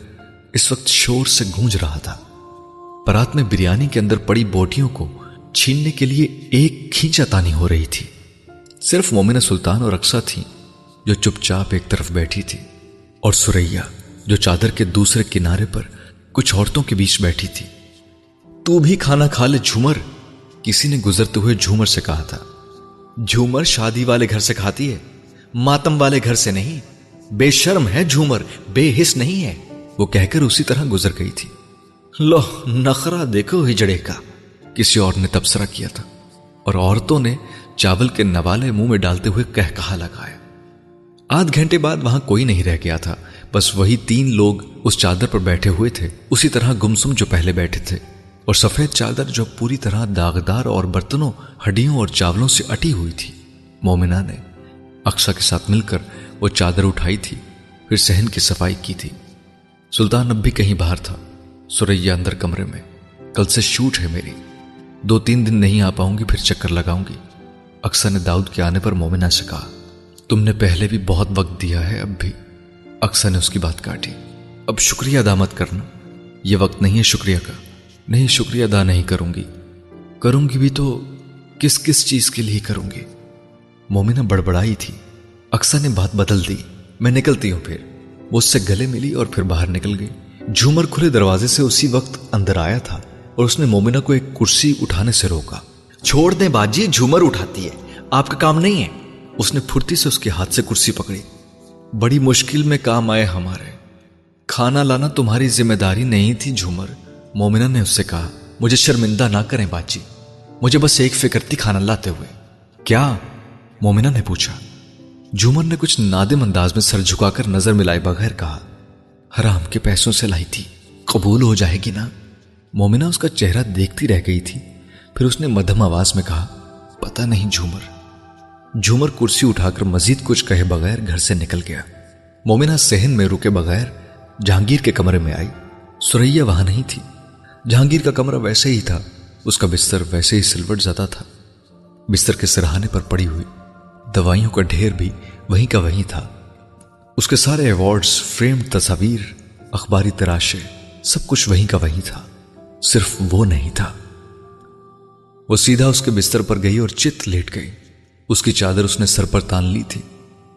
اس وقت شور سے گونج رہا تھا۔ پرات میں بریانی کے اندر پڑی بوٹیوں کو چھیننے کے لیے ایک کھینچا تانی ہو رہی تھی۔ صرف مومنہ سلطان اور اکسا تھی جو چپ چاپ ایک طرف بیٹھی تھی اور سریا جو چادر کے دوسرے کنارے پر کچھ عورتوں کے بیچ بیٹھی تھی۔ تو بھی کھانا کھا لے جھومر، کسی نے گزرتے ہوئے جھومر سے کہا تھا۔ جھومر شادی والے گھر سے کھاتی ہے، ماتم والے گھر سے نہیں۔ بے شرم ہے جھومر، بے حص نہیں ہے۔ وہ کہہ کر اسی طرح گزر گئی تھی۔ لو نخرا دیکھو ہجڑے کا۔ کسی اور نے تبصرہ کیا تھا۔ اور عورتوں نے چاول کے نوالے منہ میں ڈالتے ہوئے کہہ کہا لگایا۔ آدھ گھنٹے بعد وہاں کوئی نہیں رہ گیا تھا۔ بس وہی تین لوگ اس چادر پر بیٹھے ہوئے تھے۔ اسی طرح گمسم جو پہلے بیٹھے تھے۔ اور سفید چادر جو پوری طرح داغدار اور برتنوں، ہڈیوں اور چاولوں سے اٹی ہوئی تھی۔ مومنہ نے اکسا کے ساتھ مل کر وہ چادر اٹھائی تھی۔ پھر سہن کی صفائی کی تھی۔ سلطان اب بھی کہیں باہر تھا۔ سوریا اندر کمرے میں، کل سے شوٹ ہے میری۔ دو تین دن نہیں آ پاؤں گی، پھر چکر لگاؤں گی۔ اکثر نے داؤد کے آنے پر مومنہ سے کہا، تم نے پہلے بھی بہت وقت دیا ہے، اب بھی۔ اکثر نے اس کی بات کاٹی۔ اب شکریہ ادا مت کرنا۔ یہ وقت نہیں ہے شکریہ کا۔ نہیں، شکریہ ادا نہیں کروں گی۔ کروں گی بھی تو کس کس چیز کے لیے کروں گی؟ مومنہ بڑبڑائی تھی۔ اکثر نے بات بدل دی۔ میں نکلتی ہوں پھر۔ وہ اس سے گلے ملی اور پھر باہر نکل گئی۔ جھومر کھلے دروازے سے اسی وقت اندر آیا تھا اور اس نے مومنہ کو ایک کرسی اٹھانے سے روکا۔ چھوڑ دیں باجی، جھومر اٹھاتی ہے۔ آپ کا کام نہیں ہے۔ اس نے پھرتی سے اس کے ہاتھ سے کرسی پکڑی۔ بڑی مشکل میں کام آئے ہمارے۔ کھانا لانا تمہاری ذمہ داری نہیں تھی، جھومر۔ مومنہ نے اس سے کہا، مجھے شرمندہ نہ کریں باجی۔ مجھے بس ایک فکر تھی کھانا لاتے ہوئے۔ کیا؟ مومنہ نے پوچھا۔ جھومر نے کچھ نادم انداز میں سر جھکا کر نظر ملائے بغیر کہا حرام کے پیسوں سے لائی تھی۔ قبول ہو جائے گی نا؟ مومنہ اس کا چہرہ دیکھتی رہ گئی تھی۔ پھر اس نے مدھم آواز میں کہا پتا نہیں جھومر۔ جھومر کرسی اٹھا کر مزید کچھ کہے بغیر گھر سے نکل گیا۔ مومنہ سہن میں رکے بغیر جہانگیر کے کمرے میں آئی۔ سریا وہاں نہیں تھی۔ جہانگیر کا کمرہ ویسے ہی تھا۔ اس کا بستر ویسے ہی سلوٹ زیادہ تھا۔ بستر کے سرہانے پر پڑی ہوئی دوائیوں کا ڈھیر بھی وہیں کا وہیں تھا۔ اس کے سارے ایوارڈز فریم تصاویر، اخباری تراشے، سب کچھ وہیں کا وہیں تھا۔ صرف وہ نہیں تھا۔ وہ سیدھا اس کے بستر پر گئی اور چت لیٹ گئی۔ اس کی چادر اس نے سر پر تان لی تھی۔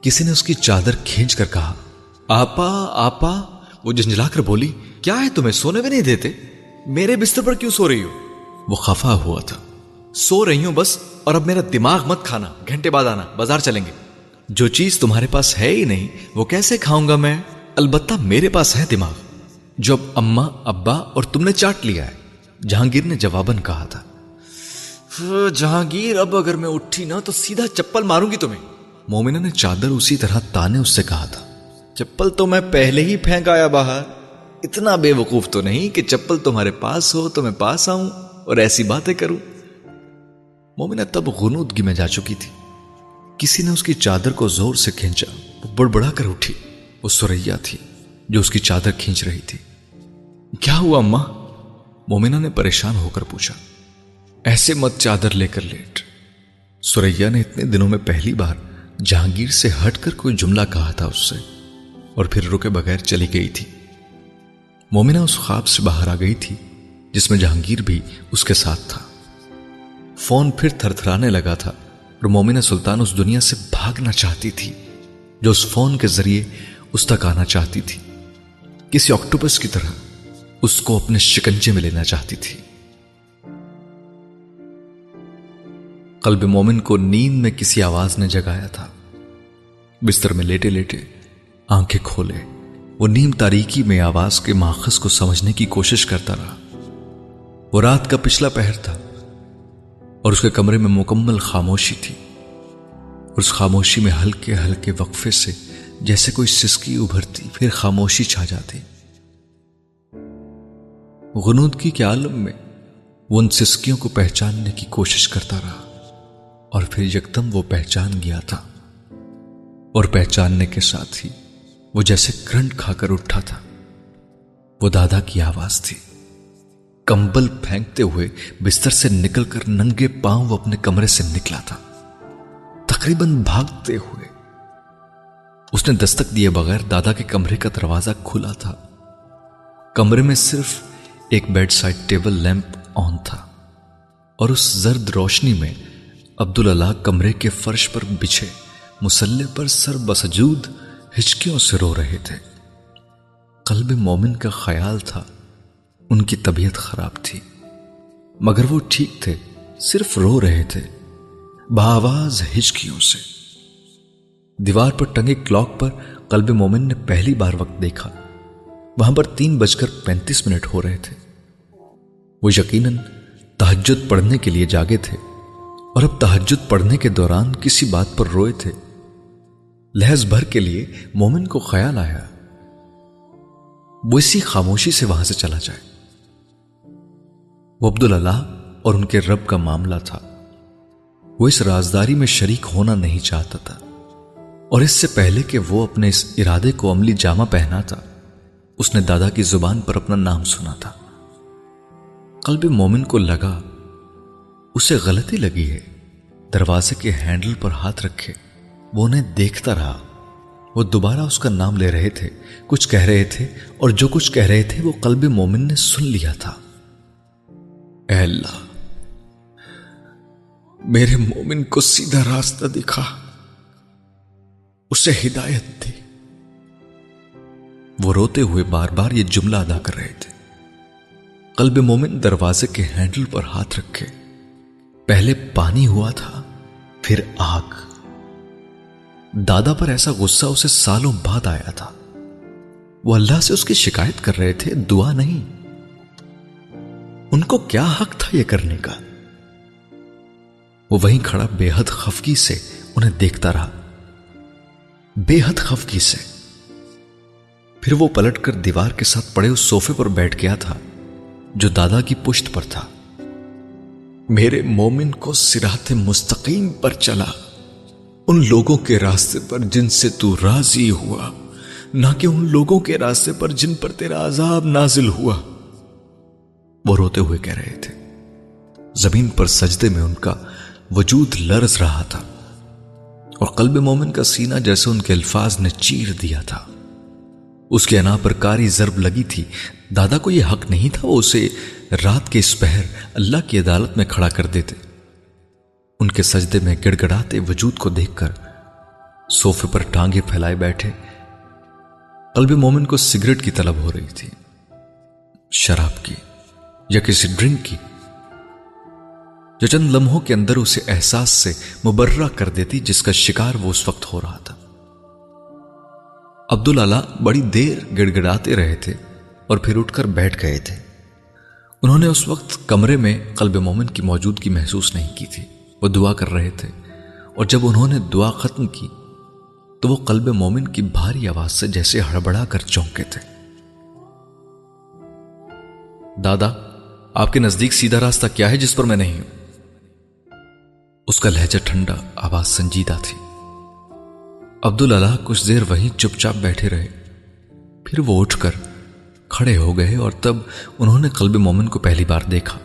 کسی نے اس کی چادر کھینچ کر کہا، آپا آپا، وہ جنجلا کر بولی، کیا ہے تمہیں، سونے بھی نہیں دیتے؟ میرے بستر پر کیوں سو رہی ہو؟ وہ خفا ہوا تھا۔ سو رہی ہوں بس، اور اب میرا دماغ مت کھانا، گھنٹے بعد آنا، بازار چلیں گے۔ جو چیز تمہارے پاس ہے ہی نہیں، وہ کیسے کھاؤں گا میں؟ البتہ میرے پاس ہے دماغ۔ جو اب اما ابا اور تم نے چاٹ لیا ہے، جہانگیر نے جواباً کہا تھا۔ جہانگیر، اب اگر میں اٹھی نا تو سیدھا چپل ماروں گی تمہیں۔ مومنہ نے چادر اسی طرح تانے اس سے کہا تھا۔ چپل تو میں پہلے ہی پھینک آیا باہر۔ اتنا بے وقوف تو نہیں کہ چپل تمہارے پاس ہو تو میں پاس آؤں اور ایسی باتیں کروں۔ مومنہ تب غنودگی میں جا چکی تھی۔ کسی نے اس کی چادر کو زور سے کھینچا۔ وہ بڑبڑا کر اٹھی۔ وہ سوریا تھی جو اس کی چادر کھینچ رہی تھی۔ کیا ہوا اما مومنہ نے پریشان ہو کر پوچھا۔ ایسے مت چادر لے کر لیٹ۔ سوریا نے اتنے دنوں میں پہلی بار جہانگیر سے ہٹ کر کوئی جملہ کہا تھا اس سے اور پھر رکے بغیر چلی گئی تھی۔ مومنہ اس خواب سے باہر آ گئی تھی جس میں جہانگیر بھی اس کے ساتھ تھا۔ فون پھر تھر تھرانے لگا تھا۔ اور مومنہ سلطان اس دنیا سے بھاگنا چاہتی تھی، جو اس فون کے ذریعے اس تک آنا چاہتی تھی۔ کسی آکٹوپس کی طرح اس کو اپنے شکنجے میں لینا چاہتی تھی۔ قلب مومن کو نیند میں کسی آواز نے جگایا تھا۔ بستر میں لیٹے لیٹے آنکھیں کھولے۔ وہ نیم تاریکی میں آواز کے ماخذ کو سمجھنے کی کوشش کرتا رہا۔ وہ رات کا پچھلا پہر تھا۔ اور اس کے کمرے میں مکمل خاموشی تھی۔ اس خاموشی میں ہلکے ہلکے وقفے سے جیسے کوئی سسکی ابھرتی، پھر خاموشی چھا جاتی۔ غنودگی کے عالم میں وہ ان سسکیوں کو پہچاننے کی کوشش کرتا رہا اور پھر یکدم وہ پہچان گیا تھا۔ اور پہچاننے کے ساتھ ہی وہ جیسے کرنٹ کھا کر اٹھا تھا۔ وہ دادا کی آواز تھی۔ کمبل پھینکتے ہوئے بستر سے نکل کر ننگے پاؤں وہ اپنے کمرے سے نکلا تھا۔ تقریباً بھاگتے ہوئے اس نے دستک دیے بغیر دادا کے کمرے کا دروازہ کھلا تھا۔ کمرے میں صرف ایک bedside table lamp on تھا اور اس زرد روشنی میں عبد اللہ کمرے کے فرش پر بچھے مسلح پر سر بسجود ہچکیوں سے رو رہے تھے۔ قلب مومن کا خیال تھا۔ ان کی طبیعت خراب تھی۔ مگر وہ ٹھیک تھے، صرف رو رہے تھے، بآواز ہچکیوں سے۔ دیوار پر ٹنگے کلاک پر قلب مومن نے پہلی بار وقت دیکھا۔ وہاں پر تین بج کر پینتیس منٹ ہو رہے تھے۔ وہ یقیناً تحجد پڑھنے کے لیے جاگے تھے۔ اور اب تحجد پڑھنے کے دوران کسی بات پر روئے تھے۔ لہذ بھر کے لیے مومن کو خیال آیا۔ وہ اسی خاموشی سے وہاں سے چلا جائے۔ وہ عبد اللہ اور ان کے رب کا معاملہ تھا۔ وہ اس رازداری میں شریک ہونا نہیں چاہتا تھا۔ اور اس سے پہلے کہ وہ اپنے اس ارادے کو عملی جامہ پہنا تھا، اس نے دادا کی زبان پر اپنا نام سنا تھا۔ قلب مومن کو لگا، اسے غلطی لگی ہے۔ دروازے کے ہینڈل پر ہاتھ رکھے، وہ انہیں دیکھتا رہا۔ وہ دوبارہ اس کا نام لے رہے تھے۔ کچھ کہہ رہے تھے اور جو کچھ کہہ رہے تھے، وہ قلب مومن نے سن لیا تھا۔ اے اللہ، میرے مومن کو سیدھا راستہ دکھا۔ اسے ہدایت دی وہ روتے ہوئے بار بار یہ جملہ ادا کر رہے تھے۔ قلب مومن دروازے کے ہینڈل پر ہاتھ رکھے۔ پہلے پانی ہوا تھا، پھر آگ۔ دادا پر ایسا غصہ اسے سالوں بعد آیا تھا۔ وہ اللہ سے اس کی شکایت کر رہے تھے، دعا نہیں۔ ان کو کیا حق تھا یہ کرنے کا؟ وہ وہیں کھڑا بے حد خفگی سے انہیں دیکھتا رہا۔ بے حد خفگی سے۔ پھر وہ پلٹ کر دیوار کے ساتھ پڑے اس سوفے پر بیٹھ گیا تھا، جو دادا کی پشت پر تھا۔ میرے مومن کو سرات مستقیم پر چلا۔ ان لوگوں کے راستے پر جن سے تو راضی ہوا، نہ کہ ان لوگوں کے راستے پر جن پر تیرا عذاب نازل ہوا۔ وہ روتے ہوئے کہہ رہے تھے۔ زمین پر سجدے میں ان کا وجود لرز رہا تھا اور قلب مومن کا سینہ جیسے ان کے الفاظ نے چیر دیا تھا۔ اس کے انا پر کاری ضرب لگی تھی۔ دادا کو یہ حق نہیں تھا وہ اسے رات کے اس پہر اللہ کی عدالت میں کھڑا کر دیتے۔ ان کے سجدے میں گڑ گڑاتے وجود کو دیکھ کر سوفے پر ٹانگے پھیلائے بیٹھے۔ قلب مومن کو سگریٹ کی طلب ہو رہی تھی۔ شراب کی۔ یا کسی ڈرنک کی، جو چند لمحوں کے اندر اسے احساس سے مبرہ کر دیتی جس کا شکار وہ اس وقت ہو رہا تھا۔ عبداللہ بڑی دیر گڑ گڑاتے رہے تھے اور پھر اٹھ کر بیٹھ گئے تھے۔ انہوں نے اس وقت کمرے میں قلب مومن کی موجودگی محسوس نہیں کی تھی۔ وہ دعا کر رہے تھے۔ اور جب انہوں نے دعا ختم کی، تو وہ قلب مومن کی بھاری آواز سے جیسے ہڑبڑا کر چونکے تھے۔ دادا آپ کے نزدیک سیدھا راستہ کیا ہے جس پر میں نہیں ہوں؟ اس کا لہجہ ٹھنڈا، آواز سنجیدہ تھی۔ عبد اللہ کچھ دیر وہیں چپ چاپ بیٹھے رہے۔ پھر وہ اٹھ کر کھڑے ہو گئے اور تب انہوں نے قلب مومن کو پہلی بار دیکھا۔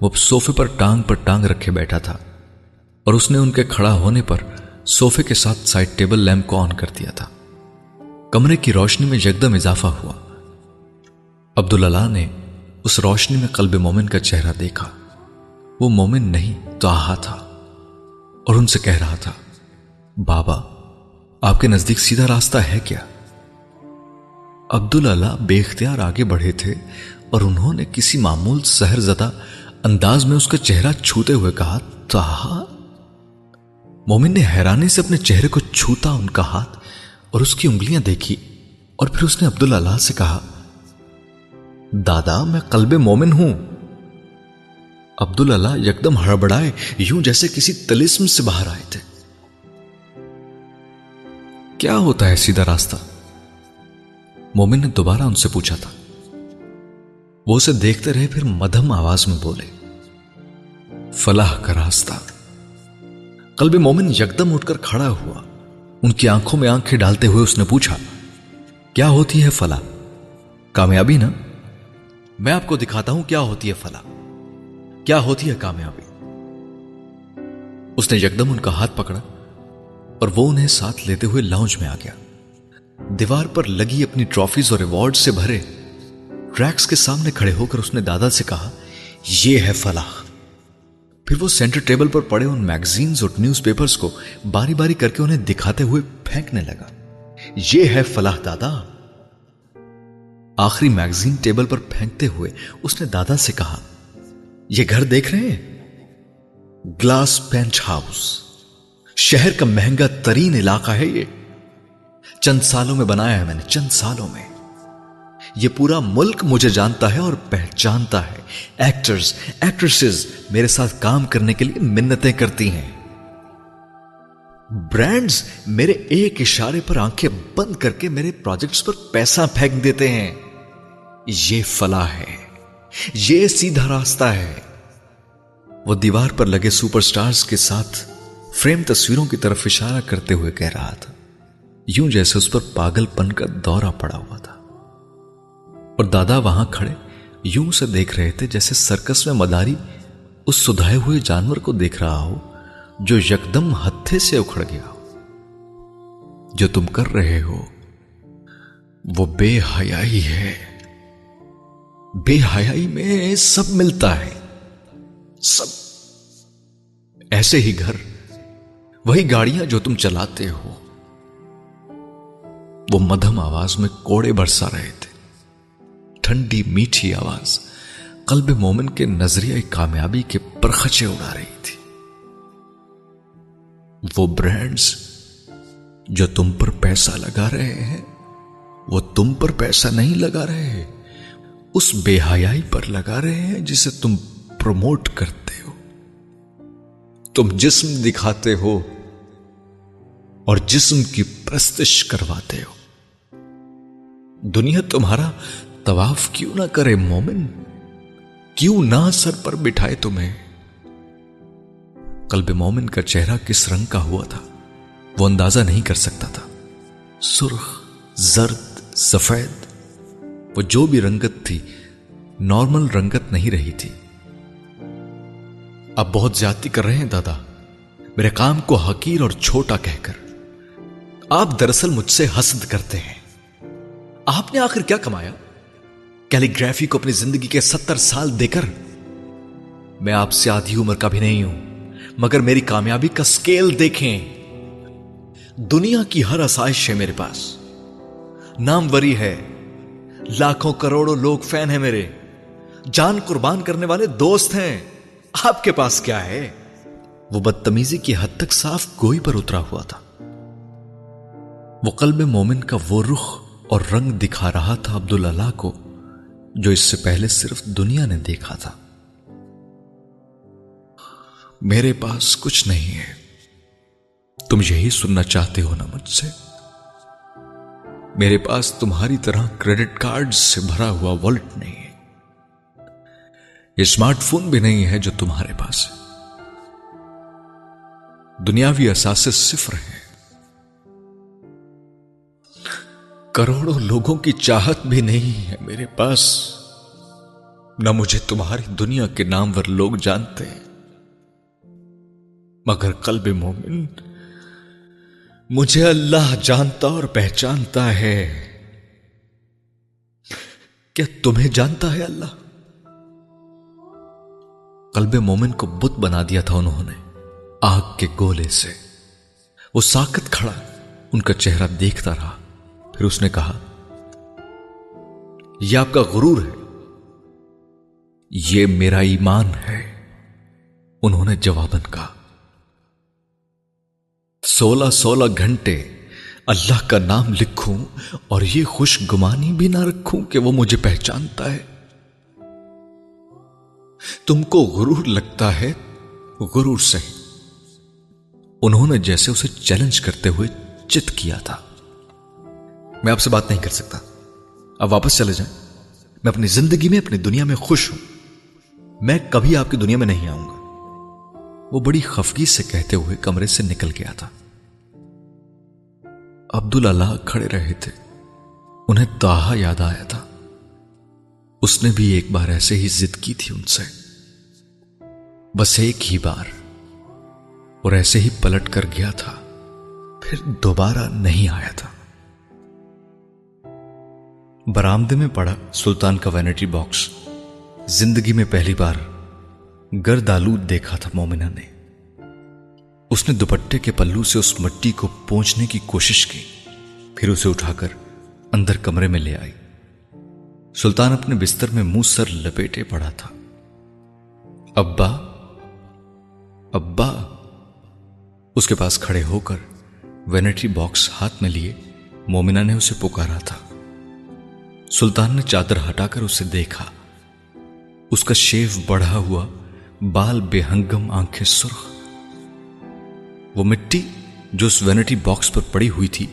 وہ سوفے پر ٹانگ پر ٹانگ رکھے بیٹھا تھا اور اس نے ان کے کھڑا ہونے پر سوفے کے ساتھ سائڈ ٹیبل لیمپ کو آن کر دیا تھا۔ کمرے کی روشنی میں یکدم اضافہ ہوا۔ عبداللہ نے اس روشنی میں قلب مومن کا چہرہ دیکھا۔ وہ مومن نہیں تو آہا تھا اور ان سے کہہ رہا تھا، بابا، آپ کے نزدیک سیدھا راستہ ہے کیا؟ عبداللہ بے اختیار آگے بڑھے تھے اور انہوں نے کسی معمول سہر زدہ انداز میں اس کا چہرہ چھوتے ہوئے کہا تاہا مومن نے حیرانی سے اپنے چہرے کو چھوتا ان کا ہاتھ اور اس کی انگلیاں دیکھی اور پھر اس نے عبداللہ سے کہا دادا، میں قلب مومن ہوں۔ عبداللہ یکدم ہڑبڑائے، یوں جیسے کسی تلسم سے باہر آئے تھے۔ کیا ہوتا ہے سیدھا راستہ؟ مومن نے دوبارہ ان سے پوچھا تھا۔ وہ اسے دیکھتے رہے، پھر مدھم آواز میں بولے، فلاح کا راستہ۔ قلب مومن یکدم اٹھ کر کھڑا ہوا۔ ان کی آنکھوں میں آنکھیں ڈالتے ہوئے اس نے پوچھا، کیا ہوتی ہے فلاح؟ کامیابی نا؟ میں آپ کو دکھاتا ہوں کیا ہوتی ہے فلاح کیا ہوتی ہے کامیابی۔ اس نے یکدم ان کا ہاتھ پکڑا اور وہ انہیں ساتھ لیتے ہوئے لاؤنج میں آ گیا۔ دیوار پر لگی اپنی ٹرافیز اور ایوارڈ سے بھرے ٹریکس کے سامنے کھڑے ہو کر اس نے دادا سے کہا، یہ ہے فلاح پھر وہ سینٹر ٹیبل پر پڑے ان میگزینز اور نیوز پیپرز کو باری باری کر کے انہیں دکھاتے ہوئے پھینکنے لگا۔ یہ ہے فلاح دادا۔ آخری میگزین ٹیبل پر پھینکتے ہوئے اس نے دادا سے کہا، یہ گھر دیکھ رہے ہیں؟ Glass penthouse. شہر کا مہنگا ترین علاقہ ہے یہ۔ چند سالوں میں بنایا ہے میں نے، چند سالوں میں۔ یہ پورا ملک مجھے جانتا ہے اور پہچانتا ہے۔ ایکٹرز ایکٹریسز میرے ساتھ کام کرنے کے لیے منتیں کرتی ہیں۔ برانڈز میرے ایک اشارے پر آنکھیں بند کر کے میرے پروجیکٹس پر پیسہ پھینک دیتے ہیں۔ یہ فلاح ہے، یہ سیدھا راستہ ہے۔ وہ دیوار پر لگے سپر سٹارز کے ساتھ فریم تصویروں کی طرف اشارہ کرتے ہوئے کہہ رہا تھا۔ یوں جیسے اس پر پاگل پن کا دورہ پڑا ہوا تھا۔ اور دادا وہاں کھڑے یوں سے دیکھ رہے تھے جیسے سرکس میں مداری اس سدھائے ہوئے جانور کو دیکھ رہا ہو جو یکدم ہتھے سے اکھڑ گیا ہو۔ جو تم کر رہے ہو، وہ بے حیائی ہے۔ بے حیائی میں سب ملتا ہے۔ سب۔ ایسے ہی گھر۔ وہی گاڑیاں جو تم چلاتے ہو۔ وہ مدھم آواز میں کوڑے برسا رہے تھے۔ ٹھنڈی میٹھی آواز۔ قلب مومن کے نظریہ کامیابی کے پرخچے اڑا رہی تھی۔ وہ برانڈز جو تم پر پیسہ لگا رہے ہیں، وہ تم پر پیسہ نہیں لگا رہے۔ اس بے حیائی پر لگا رہے ہیں جسے تم پروموٹ کرتے ہو۔ تم جسم دکھاتے ہو اور جسم کی پرستش کرواتے ہو۔ دنیا تمہارا طواف کیوں نہ کرے مومن؟ کیوں نہ سر پر بٹھائے تمہیں؟ قلب مومن کا چہرہ کس رنگ کا ہوا تھا؟ وہ اندازہ نہیں کر سکتا تھا۔ سرخ، زرد، سفید وہ جو بھی رنگت تھی نارمل رنگت نہیں رہی تھی۔ اب بہت زیادتی کر رہے ہیں دادا۔ میرے کام کو حقیر اور چھوٹا کہہ کر۔ آپ دراصل مجھ سے حسد کرتے ہیں۔ آپ نے آخر کیا کمایا؟ کیلی گرافی کو اپنی زندگی کے ستر سال دے کر۔ میں آپ سے آدھی عمر کا بھی نہیں ہوں، مگر میری کامیابی کا سکیل دیکھیں۔ دنیا کی ہر آسائش ہے میرے پاس۔ ناموری ہے۔ لاکھوں کروڑوں لوگ فین ہیں میرے۔ جان قربان کرنے والے دوست ہیں۔ آپ کے پاس کیا ہے؟ وہ بدتمیزی کی حد تک صاف گوئی پر اترا ہوا تھا۔ وہ قلب مومن کا وہ رخ اور رنگ دکھا رہا تھا عبد اللہ کو، جو اس سے پہلے صرف دنیا نے دیکھا تھا۔ میرے پاس کچھ نہیں ہے۔ تم یہی سننا چاہتے ہو نا مجھ سے؟ میرے پاس تمہاری طرح کریڈٹ کارڈ سے بھرا ہوا والٹ نہیں ہے۔ یہ اسمارٹ فون بھی نہیں ہے جو تمہارے پاس ہے۔ دنیاوی اثاثے صفر ہیں۔ کروڑوں لوگوں کی چاہت بھی نہیں ہے میرے پاس۔ نہ مجھے تمہاری دنیا کے نامور لوگ جانتے۔ ہیں مگر قلب مومن مجھے اللہ جانتا اور پہچانتا ہے۔ کیا تمہیں جانتا ہے اللہ؟ قلب مومن کو بت بنا دیا تھا انہوں نے، آگ کے گولے سے۔ وہ ساکت کھڑا، ان کا چہرہ دیکھتا رہا۔ پھر اس نے کہا، یہ آپ کا غرور ہے۔ یہ میرا ایمان ہے۔ انہوں نے جوابن کہا سولہ سولہ گھنٹے اللہ کا نام لکھوں اور یہ خوش گمانی بھی نہ رکھوں کہ وہ مجھے پہچانتا ہے۔ تم کو غرور لگتا ہے، غرور سے۔ انہوں نے جیسے اسے چیلنج کرتے ہوئے چت کیا تھا۔ میں آپ سے بات نہیں کر سکتا۔ اب واپس چلے جائیں۔ میں اپنی زندگی میں، اپنی دنیا میں خوش ہوں۔ میں کبھی آپ کی دنیا میں نہیں آؤں گا۔ وہ بڑی خفگی سے کہتے ہوئے کمرے سے نکل گیا تھا۔ عبد اللہ کھڑے رہے تھے۔ انہیں تاہا یاد آیا تھا۔ اس نے بھی ایک بار ایسے ہی ضد کی تھی ان سے۔ بس ایک ہی بار۔ اور ایسے ہی پلٹ کر گیا تھا۔ پھر دوبارہ نہیں آیا تھا۔ برامدے میں پڑا سلطان کا وینٹی باکس۔ زندگی میں پہلی بار گرد آلود دیکھا تھا مومنہ نے۔ اس نے دوپٹے کے پلو سے اس مٹی کو پہنچنے کی کوشش کی، پھر اسے اٹھا کر اندر کمرے میں لے آئی۔ سلطان اپنے بستر میں منہ سر لپیٹے پڑا تھا۔ ابا ابا۔ اس کے پاس کھڑے ہو کر وینٹری باکس ہاتھ میں لیے مومنہ نے اسے پکارا تھا۔ سلطان نے چادر ہٹا کر اسے دیکھا۔ اس کا شیف بڑھا ہوا بال بے ہنگم آنکھیں سرخ۔ وہ مٹی جو اس وینٹی باکس پر پڑی ہوئی تھی،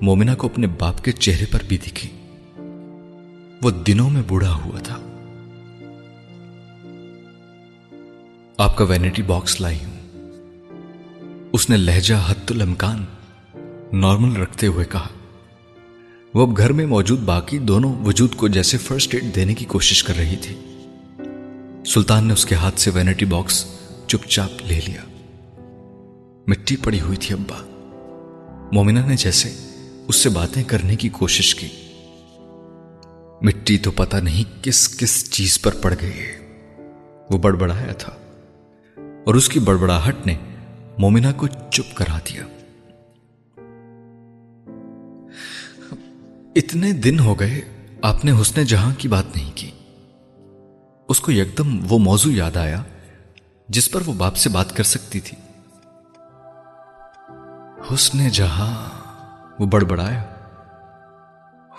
مومنہ کو اپنے باپ کے چہرے پر بھی دکھی۔ وہ دنوں میں بوڑھا ہوا تھا۔ آپ کا وینٹی باکس لائی ہوں۔ اس نے لہجہ حت الامکان نارمل رکھتے ہوئے کہا۔ وہ اب گھر میں موجود باقی دونوں وجود کو جیسے فرسٹ ایڈ دینے کی کوشش کر رہی تھی۔ سلطان نے اس کے ہاتھ سے وینٹی باکس چپ چاپ لے لیا۔ مٹی پڑی ہوئی تھی ابا۔ مومنہ نے جیسے اس سے باتیں کرنے کی کوشش کی۔ مٹی تو پتہ نہیں کس کس چیز پر پڑ گئی ہے۔ وہ بڑبڑایا تھا۔ اور اس کی بڑبڑاہٹ نے مومنہ کو چپ کرا دیا۔ اتنے دن ہو گئے، آپ نے حسن جہاں کی بات نہیں کی۔ اس کو یکدم وہ موضوع یاد آیا جس پر وہ باپ سے بات کر سکتی تھی۔ حسن جہاں وہ بڑبڑایا،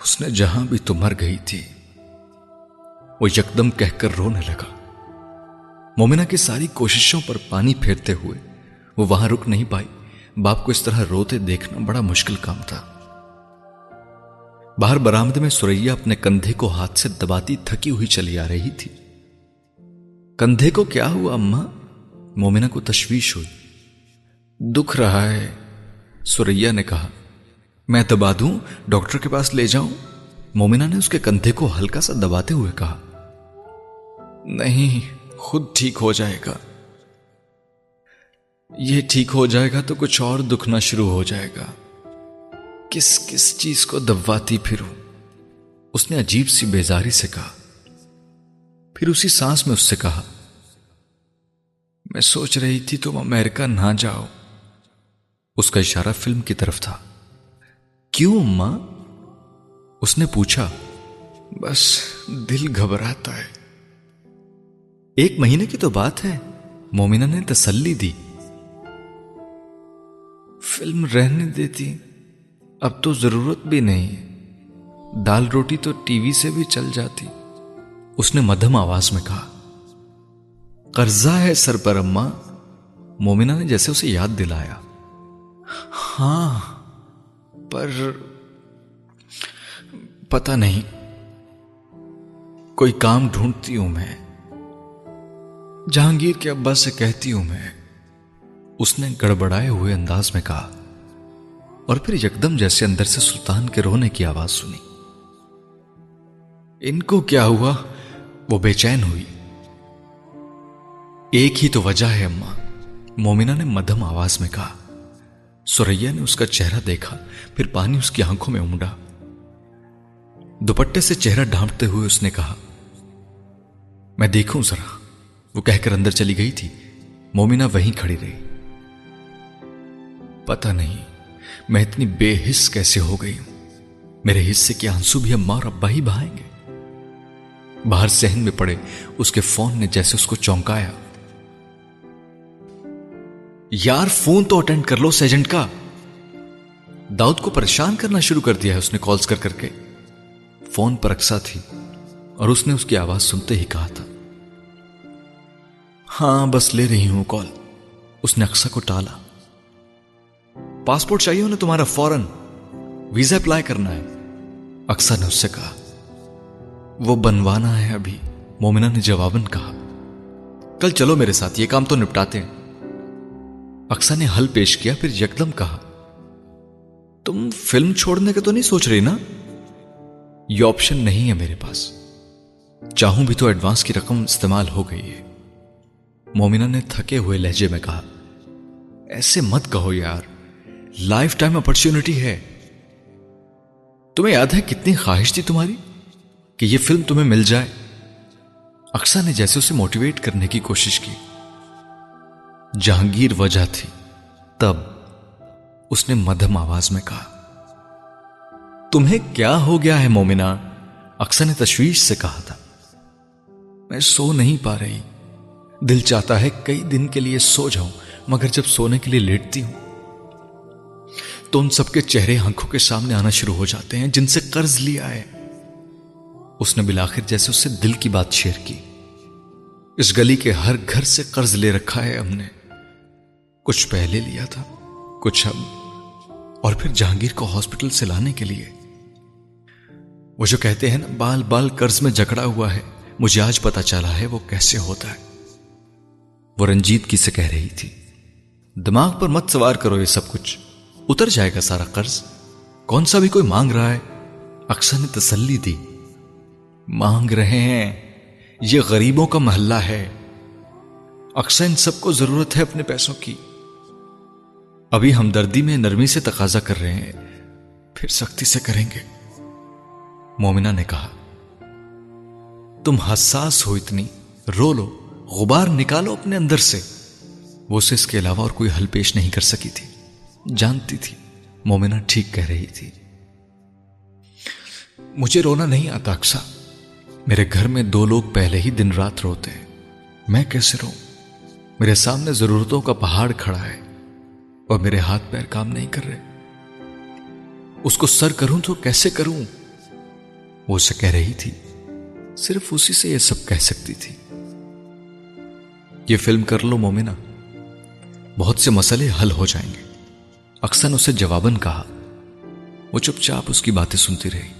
حسن جہاں بھی تو مر گئی تھی۔ وہ یکدم کہہ کر رونے لگا۔ مومنہ کی ساری کوششوں پر پانی پھیرتے ہوئے وہ وہاں رک نہیں پائی۔ باپ کو اس طرح روتے دیکھنا بڑا مشکل کام تھا۔ باہر برامد میں سوریا اپنے کندھے کو ہاتھ سے دباتی تھکی ہوئی چلی آ رہی تھی۔ کندھے کو کیا ہوا اما مومنہ کو تشویش ہوئی۔ دکھ رہا ہے سوریا نے کہا۔ میں دبا دوں، ڈاکٹر کے پاس لے جاؤں؟ مومنہ نے اس کے کندھے کو ہلکا سا دباتے ہوئے کہا۔ نہیں، خود ٹھیک ہو جائے گا۔ یہ ٹھیک ہو جائے گا تو کچھ اور دکھنا شروع ہو جائے گا۔ کس کس چیز کو دباتی پھروں؟ اس نے عجیب سی بیزاری سے کہا۔ پھر اسی سانس میں اس سے کہا، میں سوچ رہی تھی تم امریکہ نہ جاؤ. اس کا اشارہ فلم کی طرف تھا. کیوں، ماں؟ اس نے پوچھا. بس دل گھبراتا ہے. ایک مہینے کی تو بات ہے. مومنہ نے تسلی دی. فلم رہنے دیتی، اب تو ضرورت بھی نہیں۔ دال روٹی تو ٹی وی سے بھی چل جاتی۔ اس نے مدھم آواز میں کہا، قرضہ ہے سر پر اما مومنا نے جیسے اسے یاد دلایا ہاں پر پتا نہیں، کوئی کام ڈھونڈتی ہوں میں، جہانگیر کے ابا سے کہتی ہوں میں. اس نے گڑبڑائے ہوئے انداز میں کہا، اور پھر یکدم جیسے اندر سے سلطان کے رونے کی آواز سنی، ان کو کیا ہوا؟ وہ بے چین ہوئی۔ ایک ہی تو وجہ ہے اما مومنا نے مدھم آواز میں کہا۔ سوریا نے اس کا چہرہ دیکھا، پھر پانی اس کی آنکھوں میں امڈا دوپٹے سے چہرہ ڈھانپتے ہوئے اس نے کہا، میں دیکھوں ذرا۔ وہ کہہ کر اندر چلی گئی تھی۔ مومنا وہیں کھڑی رہی۔ پتا نہیں، میں اتنی بے حص کیسے ہو گئی ہوں۔ میرے حصے کے آنسو بھی اماں اور ابا ہی بہائیں گے؟ باہر سہن میں پڑے، اس کے فون نے جیسے اس کو چونکایا۔ یار، فون تو اٹینڈ کر لو سیجنٹ کا۔ داؤد کو پریشان کرنا شروع کر دیا ہے اس نے کالز کر کر کے۔ فون پر اکسا تھی اور اس نے اس کی آواز سنتے ہی کہا تھا۔ ہاں بس لے رہی ہوں کال اس نے اکسا کو ٹالا۔ پاسپورٹ چاہیے انہیں تمہارا فورن ویزا اپلائی کرنا ہے۔ اکسا نے اس سے کہا۔ وہ بنوانا ہے ابھی۔ مومنا نے جواباً کہا، کل چلو میرے ساتھ، یہ کام تو نپٹاتے ہیں۔ اکسا نے حل پیش کیا، پھر یکدم کہا، تم فلم چھوڑنے کا تو نہیں سوچ رہی نا؟ یہ آپشن نہیں ہے میرے پاس۔ چاہوں بھی تو ایڈوانس کی رقم استعمال ہو گئی ہے۔ مومنا نے تھکے ہوئے لہجے میں کہا، ایسے مت کہو یار لائف ٹائم اپرچونٹی ہے۔ تمہیں یاد ہے کتنی خواہش تھی تمہاری؟ کہ یہ فلم تمہیں مل جائے۔ اکسا نے جیسے اسے موٹیویٹ کرنے کی کوشش کی۔ جہانگیر وجہ تھی۔ تب اس نے مدھم آواز میں کہا، تمہیں کیا ہو گیا ہے مومنا اکثر نے تشویش سے کہا تھا، میں سو نہیں پا رہی۔ دل چاہتا ہے کئی دن کے لیے سو جاؤں، مگر جب سونے کے لیے لیٹتی ہوں، تو ان سب کے چہرے آنکھوں کے سامنے آنا شروع ہو جاتے ہیں، جن سے قرض لیا ہے۔ اس نے بلاخر جیسے اس سے دل کی بات شیئر کی۔ اس گلی کے ہر گھر سے قرض لے رکھا ہے ہم نے۔ کچھ پہلے لیا تھا، کچھ اب۔ اور پھر جہانگیر کو ہاسپٹل سے لانے کے لیے۔ وہ جو کہتے ہیں نا، بال بال قرض میں جکڑا ہوا ہے، مجھے آج پتا چلا ہے وہ کیسے ہوتا ہے۔ وہ رنجیت کی سے کہہ رہی تھی، دماغ پر مت سوار کرو یہ سب کچھ۔ اتر جائے گا سارا قرض۔ کون سا بھی کوئی مانگ رہا ہے؟ اکثر نے تسلی دی۔ مانگ رہے ہیں۔ یہ غریبوں کا محلہ ہے۔ اکثر ان سب کو ضرورت ہے اپنے پیسوں کی۔ ابھی ہمدردی میں نرمی سے تقاضا کر رہے ہیں۔ پھر سختی سے کریں گے۔ مومنا نے کہا، تم حساس ہو اتنی۔ رو لو، غبار نکالو اپنے اندر سے۔ وہ اسے اس کے علاوہ اور کوئی حل پیش نہیں کر سکی تھی۔ جانتی تھی مومنا ٹھیک کہہ رہی تھی۔ مجھے رونا نہیں آتا اکسا میرے گھر میں دو لوگ پہلے ہی دن رات روتے ہیں۔ میں کیسے رو میرے سامنے ضرورتوں کا پہاڑ کھڑا ہے اور میرے ہاتھ پیر کام نہیں کر رہے۔ اس کو سر کروں تو کیسے کروں؟ وہ اسے کہہ رہی تھی۔ صرف اسی سے یہ سب کہہ سکتی تھی۔ یہ فلم کر لو مومنا بہت سے مسئلے حل ہو جائیں گے۔ اکثر اسے جواباً کہا۔ وہ چپ چاپ اس کی باتیں سنتی رہی۔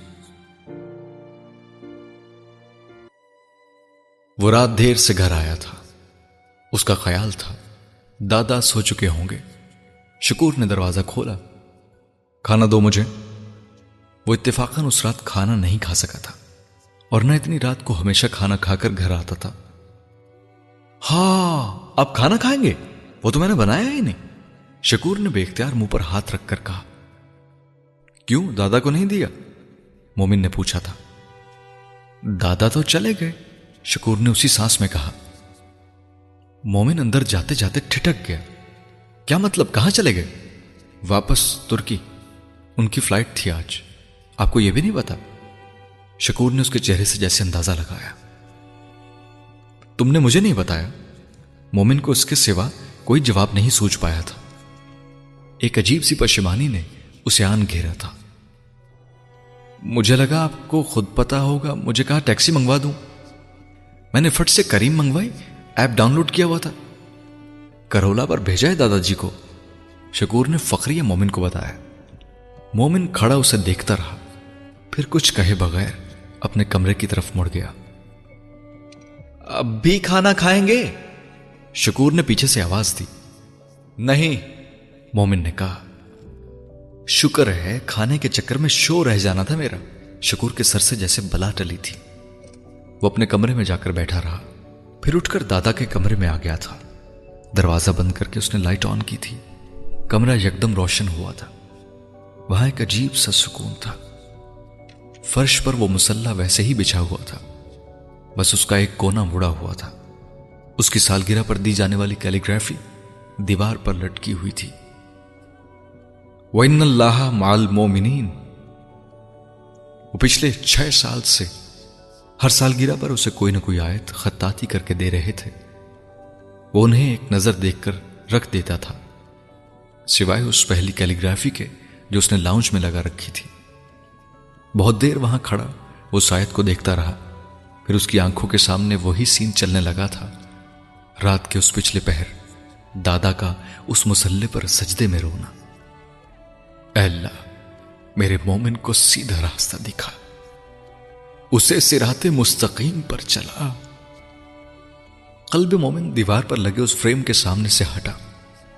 وہ رات دیر سے گھر آیا تھا۔ اس کا خیال تھا، دادا سو چکے ہوں گے۔ شکور نے دروازہ کھولا۔ کھانا دو مجھے۔ وہ اتفاقاً اس رات کھانا نہیں کھا سکا تھا، اور نہ اتنی رات کو ہمیشہ کھانا کھا کر گھر آتا تھا۔ ہاں آپ کھانا کھائیں گے؟ وہ تو میں نے بنایا ہی نہیں۔ شکور نے بے اختیار منہ پر ہاتھ رکھ کر کہا، کیوں؟ دادا کو نہیں دیا؟ مومن نے پوچھا تھا، دادا تو چلے گئے۔ شکور نے اسی سانس میں کہا، مومن اندر جاتے جاتے ٹھٹک گیا۔ کیا مطلب؟ کہاں چلے گئے؟ واپس ترکی۔ ان کی فلائٹ تھی آج۔ آپ کو یہ بھی نہیں پتا؟ شکور نے اس کے چہرے سے جیسے اندازہ لگایا۔ تم نے مجھے نہیں بتایا؟ مومن کو اس کے سوا کوئی جواب نہیں سوچ پایا تھا۔ ایک عجیب سی پشمانی نے اسے آن گھیرا تھا۔ مجھے لگا آپ کو خود پتا ہوگا، مجھے کہا ٹیکسی منگوا دوں۔ میں نے فٹ سے کریم منگوائی، ایپ ڈاؤن لوڈ کیا ہوا تھا۔ کرولا پر بھیجا ہے دادا جی کو۔ شکور نے فخری مومن کو بتایا۔ مومن کھڑا اسے دیکھتا رہا، پھر کچھ کہے بغیر اپنے کمرے کی طرف مڑ گیا۔ اب بھی کھانا کھائیں گے؟ شکور نے پیچھے سے آواز دی۔ نہیں، مومن نے کہا۔ شکر ہے، کھانے کے چکر میں شو رہ جانا تھا میرا۔ شکور کے سر سے جیسے بلا ٹلی تھی۔ وہ اپنے کمرے میں جا کر بیٹھا رہا۔ پھر اٹھ کر دادا کے کمرے میں آ گیا تھا۔ دروازہ بند کر کے اس نے لائٹ آن کی تھی۔ کمرہ یکدم روشن ہوا تھا۔ وہاں ایک عجیب سا سکون تھا۔ فرش پر وہ مسلح ویسے ہی بچھا ہوا تھا۔ بس اس کا ایک کونا مڑا ہوا تھا۔ اس کی سالگرہ پر دی جانے والی کیلیگرافی دیوار پر لٹکی ہوئی تھی۔ وَإِنَّ اللَّهَ مَعَ الْمُؤْمِنِينَ۔ وہ پچھلے چھ سال سے ہر سالگرہ پر اسے کوئی نہ کوئی آیت خطاطی کر کے دے رہے تھے۔ وہ انہیں ایک نظر دیکھ کر رکھ دیتا تھا۔ سوائے اس پہلی کیلیگرافی کے جو اس نے لاؤنج میں لگا رکھی تھی۔ بہت دیر وہاں کھڑا وہ آیت کو دیکھتا رہا۔ پھر اس کی آنکھوں کے سامنے وہی سین چلنے لگا تھا۔ رات کے اس پچھلے پہر، دادا کا اس مسلح پر سجدے میں رونا۔ اے اللہ، میرے مومن کو سیدھا راستہ دکھا۔ اسے سراتے مستقیم پر چلا۔ قلب مومن دیوار پر لگے اس فریم کے سامنے سے ہٹا۔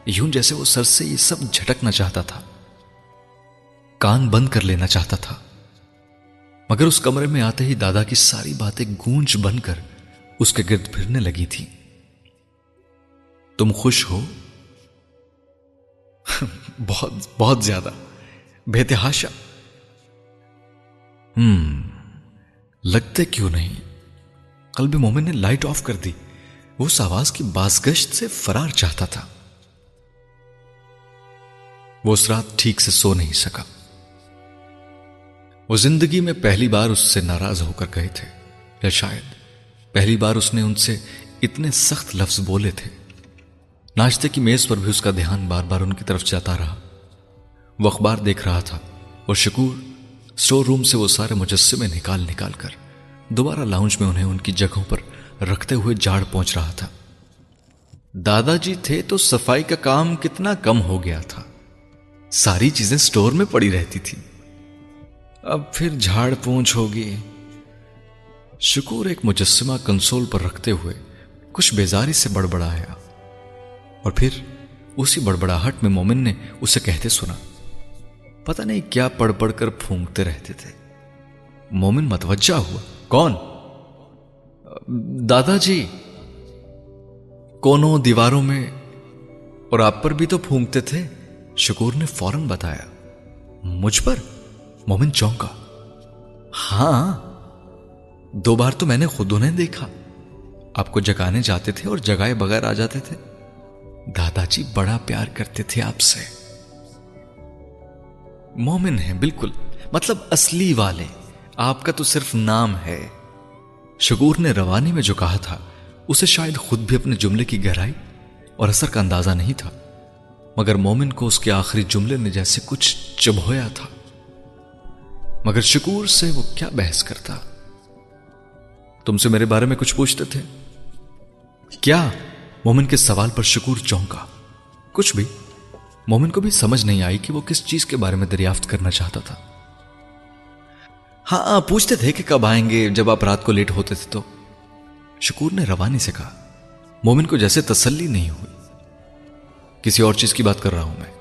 یوں جیسے وہ سر سے یہ سب جھٹکنا چاہتا تھا۔ کان بند کر لینا چاہتا تھا۔ مگر اس کمرے میں آتے ہی دادا کی ساری باتیں گونج بن کر اس کے گرد پھرنے لگی تھی تم خوش ہو؟ بہت بہت زیادہ۔ بےتحاشا ہم لگتے کیوں نہیں؟ قلب مومن نے لائٹ آف کر دی۔ وہ اس آواز کی بازگشت سے فرار چاہتا تھا۔ وہ اس رات ٹھیک سے سو نہیں سکا۔ وہ زندگی میں پہلی بار اس سے ناراض ہو کر گئے تھے، یا شاید پہلی بار اس نے ان سے اتنے سخت لفظ بولے تھے۔ ناشتے کی میز پر بھی اس کا دھیان بار بار ان کی طرف جاتا رہا۔ وہ اخبار دیکھ رہا تھا۔ اور شکور اسٹور روم سے وہ سارے مجسمے نکال نکال کر دوبارہ لاؤنج میں انہیں ان کی جگہوں پر رکھتے ہوئے جاڑ پہنچ رہا تھا۔ دادا جی تھے تو صفائی کا کام کتنا کم ہو گیا تھا۔ ساری چیزیں سٹور میں پڑی رہتی تھی۔ اب پھر جھاڑ پونچھ ہوگی۔ شکور ایک مجسمہ کنسول پر رکھتے ہوئے کچھ بیزاری سے بڑبڑایا۔ اور پھر اسی بڑبڑاہٹ میں مومن نے اسے کہتے سنا۔ پتہ نہیں کیا پڑھ پڑھ کر پھونکتے رہتے تھے۔ مومن متوجہ ہوا۔ کون؟ دادا جی کونوں دیواروں میں اور آپ پر بھی تو پھونکتے تھے۔ شکور نے فوراً بتایا۔ مجھ پر؟ مومن چونکا۔ ہاں۔ دو بار تو میں نے خود انہیں دیکھا۔ آپ کو جگانے جاتے تھے اور جگائے بغیر آ جاتے تھے۔ دادا جی بڑا پیار کرتے تھے آپ سے۔ مومن ہیں، بالکل۔ مطلب اصلی والے، آپ کا تو صرف نام ہے۔ شکور نے روانی میں جو کہا تھا، اسے شاید خود بھی اپنے جملے کی گہرائی اور اثر کا اندازہ نہیں تھا، مگر مومن کو اس کے آخری جملے نے جیسے کچھ چبھویا تھا۔ مگر شکور سے وہ کیا بحث کرتا؟ تم سے میرے بارے میں کچھ پوچھتے تھے؟ کیا مومن کے سوال پر شکور چونکا؟ کچھ بھی۔ مومن کو بھی سمجھ نہیں آئی کہ وہ کس چیز کے بارے میں دریافت کرنا چاہتا تھا۔ ہاں پوچھتے تھے کہ کب آئیں گے جب آپ رات کو لیٹ ہوتے تھے تو۔ شکور نے روانی سے کہا، مومن کو جیسے تسلی نہیں ہوئی۔ کسی اور چیز کی بات کر رہا ہوں میں۔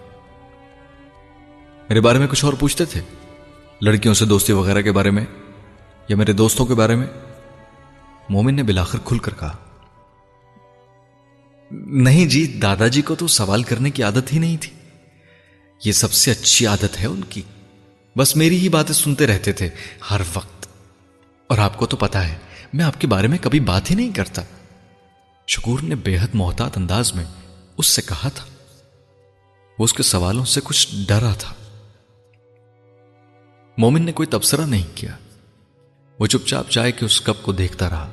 میرے بارے میں کچھ اور پوچھتے تھے؟ لڑکیوں سے دوستی وغیرہ کے بارے میں یا میرے دوستوں کے بارے میں؟ مومن نے بلاخر کھل کر کہا نہیں جی دادا جی کو تو سوال کرنے کی عادت ہی نہیں تھی۔ یہ سب سے اچھی عادت ہے ان کی۔ بس میری ہی باتیں سنتے رہتے تھے ہر وقت۔ اور آپ کو تو پتا ہے، میں آپ کے بارے میں کبھی بات ہی نہیں کرتا۔ شکور نے بے حد محتاط انداز میں اس سے کہا تھا۔ وہ اس کے سوالوں سے کچھ ڈرا تھا۔ مومن نے کوئی تبصرہ نہیں کیا۔ وہ چپ چاپ چائے کے اس کپ کو دیکھتا رہا،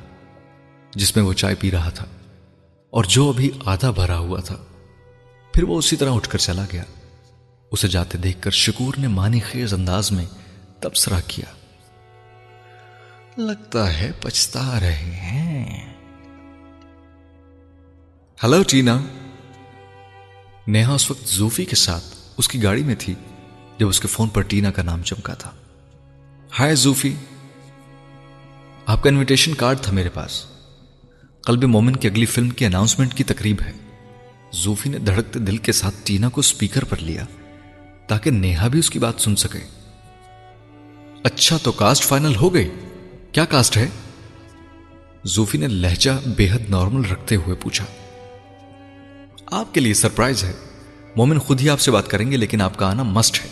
جس میں وہ چائے پی رہا تھا۔ اور جو ابھی آدھا بھرا ہوا تھا، پھر وہ اسی طرح اٹھ کر چلا گیا۔ اسے جاتے دیکھ کر شکور نے مانی خیز انداز میں تبصرہ کیا۔ لگتا ہے پچھتا رہے ہیں۔ Hello Tina. نیہا اس وقت زوفی کے ساتھ اس کی گاڑی میں تھی، جب اس کے فون پر ٹینا کا نام چمکا تھا۔ ہائے زوفی۔ آپ کا انویٹیشن کارڈ تھا میرے پاس۔ قلب مومن کی اگلی فلم کی اناؤنسمنٹ کی تقریب ہے۔ زوفی نے دھڑکتے دل کے ساتھ ٹینا کو سپیکر پر لیا تاکہ نیہا بھی اس کی بات سن سکے۔ اچھا تو کاسٹ فائنل ہو گئی۔ کیا کاسٹ ہے؟ زوفی نے لہجہ بے حد نارمل رکھتے ہوئے پوچھا۔ آپ کے لیے سرپرائز ہے۔ مومن خود ہی آپ سے بات کریں گے لیکن آپ کا آنا مسٹ ہے۔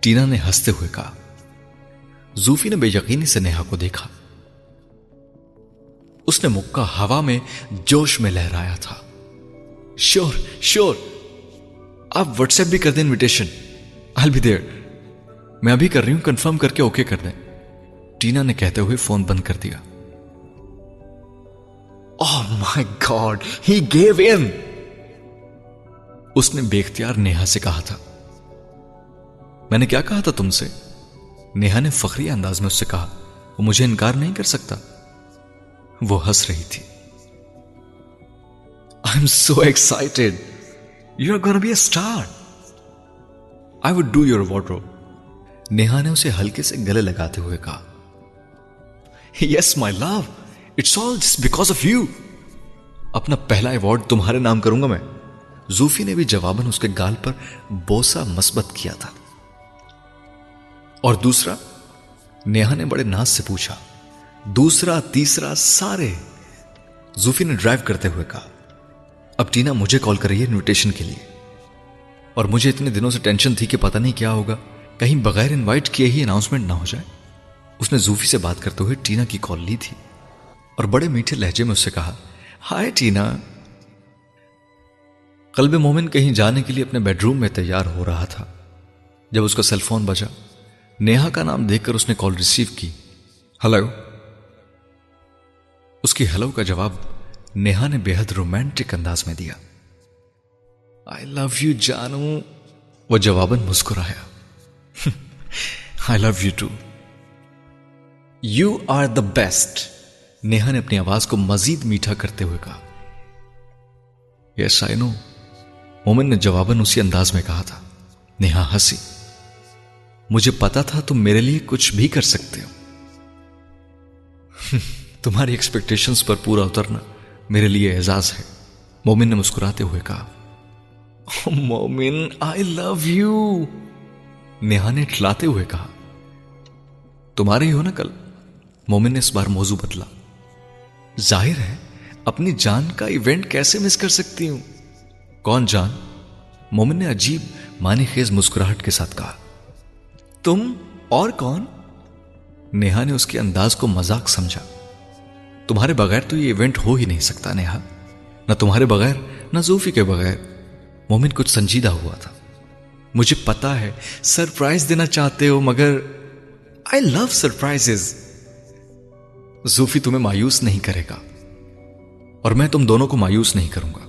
ٹینا نے ہنستے ہوئے کہا۔ زوفی نے بے یقینی سے نیہا کو دیکھا۔ اس نے مکہ ہوا میں جوش میں لہرایا تھا۔ شور شور۔ آپ واٹس ایپ بھی کر دیں انویٹیشن آل بی دیر میں ابھی کر رہی ہوں کنفرم کر کے اوکے کر دیں۔ ٹینا نے کہتے ہوئے فون بند کر دیا۔ مائی گاڈ ہی گیو ان اس نے بے اختیار نیہا سے کہا تھا۔ میں نے کیا کہا تھا تم سے؟ نیہا نے فخری انداز میں اس سے کہا، وہ مجھے انکار نہیں کر سکتا۔ وہ ہنس رہی تھی۔ I am so excited you are gonna be a star I would do your water Neha نے اسے ہلکے سے گلے لگاتے ہوئے کہا yes my love it's all just because of you اپنا پہلا ایوارڈ تمہارے نام کروں گا میں. زوفی نے بھی جواباً اس کے گال پر بوسا مثبت کیا تھا۔ اور دوسرا، نیہا نے بڑے ناز سے پوچھا دوسرا، تیسرا، سارے۔ زوفی نے ڈرائیو کرتے ہوئے کہا، اب ٹینا مجھے کال کر رہی ہے انویٹیشن کے لیے۔ اور مجھے اتنے دنوں سے ٹینشن تھی کہ پتہ نہیں کیا ہوگا۔ کہیں بغیر انوائٹ کیے ہی اناؤنسمنٹ نہ ہو جائے۔ اس نے زوفی سے بات کرتے ہوئے ٹینا کی کال لی تھی۔ اور بڑے میٹھے لہجے میں اس سے کہا، ہائے ٹینا۔ قلب مومن کہیں جانے کے لیے اپنے بیڈ روم میں تیار ہو رہا تھا۔ جب اس کا سیل فون بجا، نیہا کا نام دیکھ کر اس نے کال ریسیو کی۔ ہلو اس کی ہلو کا جواب نیہا نے بے حد رومانٹک انداز میں دیا۔ آئی لو یو جانو۔ وہ جواباً مسکرایا۔ I love you too you are the best Neha نے اپنی آواز کو مزید میٹھا کرتے ہوئے کہا۔ یس آئی نو مومن نے جواباً اسی انداز میں کہا تھا۔ نیہا ہنسی۔ مجھے پتا تھا تم میرے لیے کچھ بھی کر سکتے ہو۔ تمہاری ایکسپیکٹیشنز پر پورا اترنا میرے لیے اعزاز ہے۔ مومن نے مسکراتے ہوئے کہا oh, مومن آئی لو یو نیہا نے ٹلاتے ہوئے کہا، تمہارے ہی ہو نا کل؟ مومن نے اس بار موضوع بدلا۔ ظاہر ہے، اپنی جان کا ایونٹ کیسے مس کر سکتی ہوں؟ کون جان؟ مومن نے عجیب مانی خیز مسکراہٹ کے ساتھ کہا، تم اور کون؟ نیہا نے اس کے انداز کو مزاق سمجھا۔ تمہارے بغیر تو یہ ایونٹ ہو ہی نہیں سکتا نیہا۔ نہ تمہارے بغیر، نہ زوفی کے بغیر۔ مومن کچھ سنجیدہ ہوا تھا۔ مجھے پتا ہے سرپرائز دینا چاہتے ہو، مگر آئی لو سرپرائز زوفی تمہیں مایوس نہیں کرے گا۔ اور میں تم دونوں کو مایوس نہیں کروں گا۔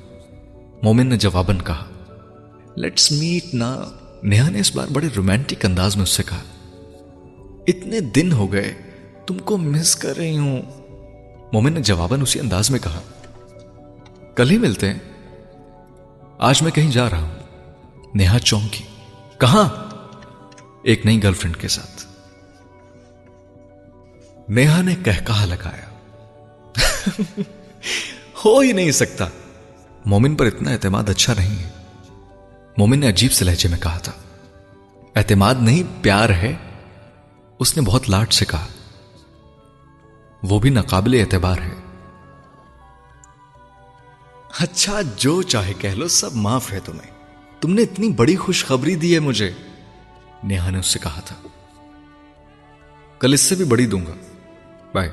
مومن نے جواباً کہا لیٹس میٹ نا نیہا نے اس بار بڑے رومانٹک انداز میں اس سے کہا، اتنے دن ہو گئے، تم کو مس کر رہی ہوں۔ مومن نے جواباً اسی انداز میں کہا، کل ہی ملتے ہیں۔ آج میں کہیں جا رہا ہوں۔ نیہا چونکی۔ کہاں؟ ایک نئی گرل فرینڈ کے ساتھ۔ نیہا نے کہہ کہا لگایا، ہو ہی نہیں سکتا۔ مومن پر اتنا اعتماد اچھا نہیں ہے۔ مومن نے عجیب سے لہجے میں کہا تھا، اعتماد نہیں، پیار ہے۔ اس نے بہت لاٹ سے کہا وہ بھی ناقابل اعتبار ہے۔ اچھا جو چاہے کہہ لو سب معاف ہے تمہیں۔ تم نے اتنی بڑی خوشخبری دی ہے مجھے۔ نیہا نے اس سے کہا تھا۔ کل اس سے بھی بڑی دوں گا۔ بائے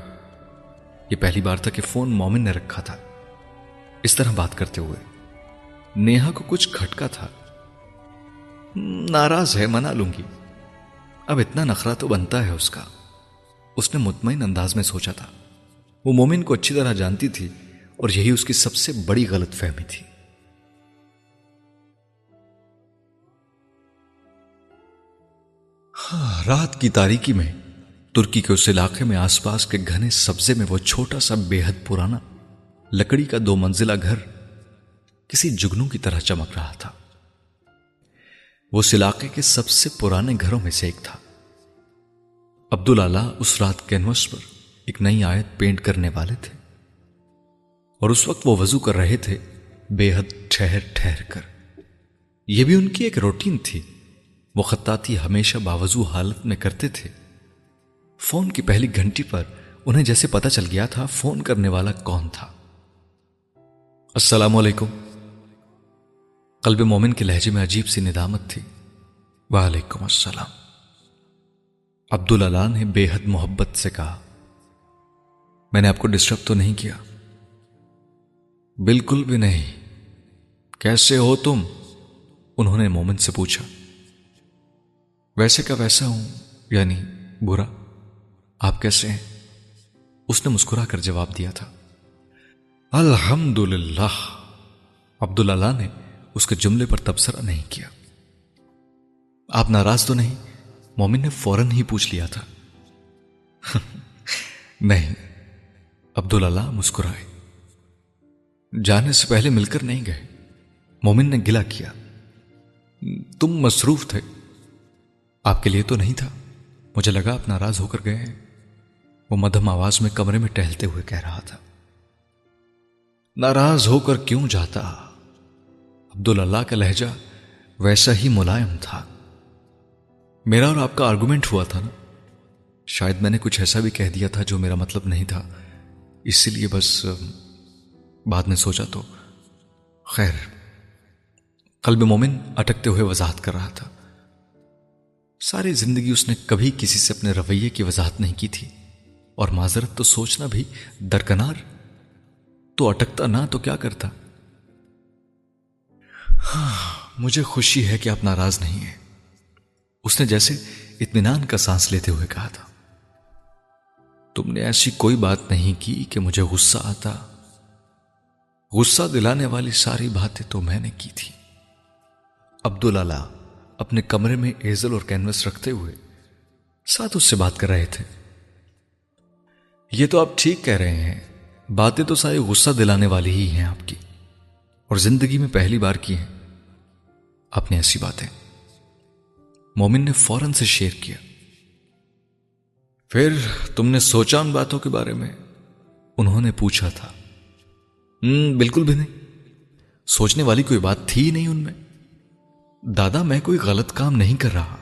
یہ پہلی بار تھا کہ فون مومن نے رکھا تھا۔ اس طرح بات کرتے ہوئے۔ نیہا کو کچھ کھٹکا تھا۔ ناراض ہے منا لوں گی۔ اب اتنا نخرا تو بنتا ہے اس کا۔ اس نے مطمئن انداز میں سوچا تھا۔ وہ مومن کو اچھی طرح جانتی تھی اور یہی اس کی سب سے بڑی غلط فہمی تھی۔ ہاں، رات کی تاریکی میں ترکی کے اس علاقے میں آس پاس کے گھنے سبزے میں وہ چھوٹا سا بے حد پرانا لکڑی کا دو منزلہ گھر کسی جگنوں کی طرح چمک رہا تھا۔ وہ اس علاقے کے سب سے پرانے گھروں میں سے ایک تھا۔ عبداللہ اس رات کینوس پر ایک نئی آیت پینٹ کرنے والے تھے۔ اور اس وقت وہ وضو کر رہے تھے بے حد ٹھہر ٹھہر کر۔ یہ بھی ان کی ایک روٹین تھی۔ وہ خطاطی ہمیشہ باوضو حالت میں کرتے تھے۔ فون کی پہلی گھنٹی پر انہیں جیسے پتا چل گیا تھا فون کرنے والا کون تھا۔ السلام علیکم۔ قلب مومن کے لہجے میں عجیب سی ندامت تھی۔ وعلیکم السلام۔ عبداللہ نے بے حد محبت سے کہا، میں نے آپ کو ڈسٹرب تو نہیں کیا۔ بالکل بھی نہیں۔ کیسے ہو تم؟ انہوں نے مومن سے پوچھا۔ ویسے کا ویسا ہوں یعنی برا۔ آپ کیسے ہیں؟ اس نے مسکرا کر جواب دیا تھا۔ الحمد للہ عبد اللہ نے اس کے جملے پر تبصرہ نہیں کیا۔ آپ ناراض تو نہیں؟ مومن نے فوراً ہی پوچھ لیا تھا۔ نہیں عبد اللہ مسکرائے۔ جانے سے پہلے مل کر نہیں گئے۔ مومن نے گلا کیا۔ تم مصروف تھے۔ آپ کے لیے تو نہیں تھا۔ مجھے لگا آپ ناراض ہو کر گئے ہیں۔ وہ مدھم آواز میں کمرے میں ٹہلتے ہوئے کہہ رہا تھا۔ ناراض ہو کر کیوں جاتا؟ عبد اللہ کا لہجہ ویسا ہی ملائم تھا۔ میرا اور آپ کا آرگومنٹ ہوا تھا نا۔ شاید میں نے کچھ ایسا بھی کہہ دیا تھا جو میرا مطلب نہیں تھا۔ اسی لیے بس، بعد میں سوچا تو۔ خیر، قلب مومن اٹکتے ہوئے وضاحت کر رہا تھا۔ ساری زندگی اس نے کبھی کسی سے اپنے رویے کی وضاحت نہیں کی تھی۔ اور معذرت تو سوچنا بھی درکنار۔ تو اٹکتا نہ تو کیا کرتا؟ ہاں مجھے خوشی ہے کہ آپ ناراض نہیں ہیں۔ اس نے جیسے اطمینان کا سانس لیتے ہوئے کہا تھا۔ تم نے ایسی کوئی بات نہیں کی کہ مجھے غصہ آتا۔ غصہ دلانے والی ساری باتیں تو میں نے کی تھی۔ عبداللہ اپنے کمرے میں ایزل اور کینوس رکھتے ہوئے ساتھ اس سے بات کر رہے تھے۔ یہ تو آپ ٹھیک کہہ رہے ہیں۔ باتیں تو ساری غصہ دلانے والی ہی ہیں آپ کی۔ اور زندگی میں پہلی بار کی ہیں۔ آپ نے ایسی باتیں۔ مومن نے فوراً سے شیئر کیا۔ پھر تم نے سوچا ان باتوں کے بارے میں؟ انہوں نے پوچھا تھا۔ بالکل بھی نہیں۔ سوچنے والی کوئی بات تھی نہیں ان میں۔ دادا، میں کوئی غلط کام نہیں کر رہا۔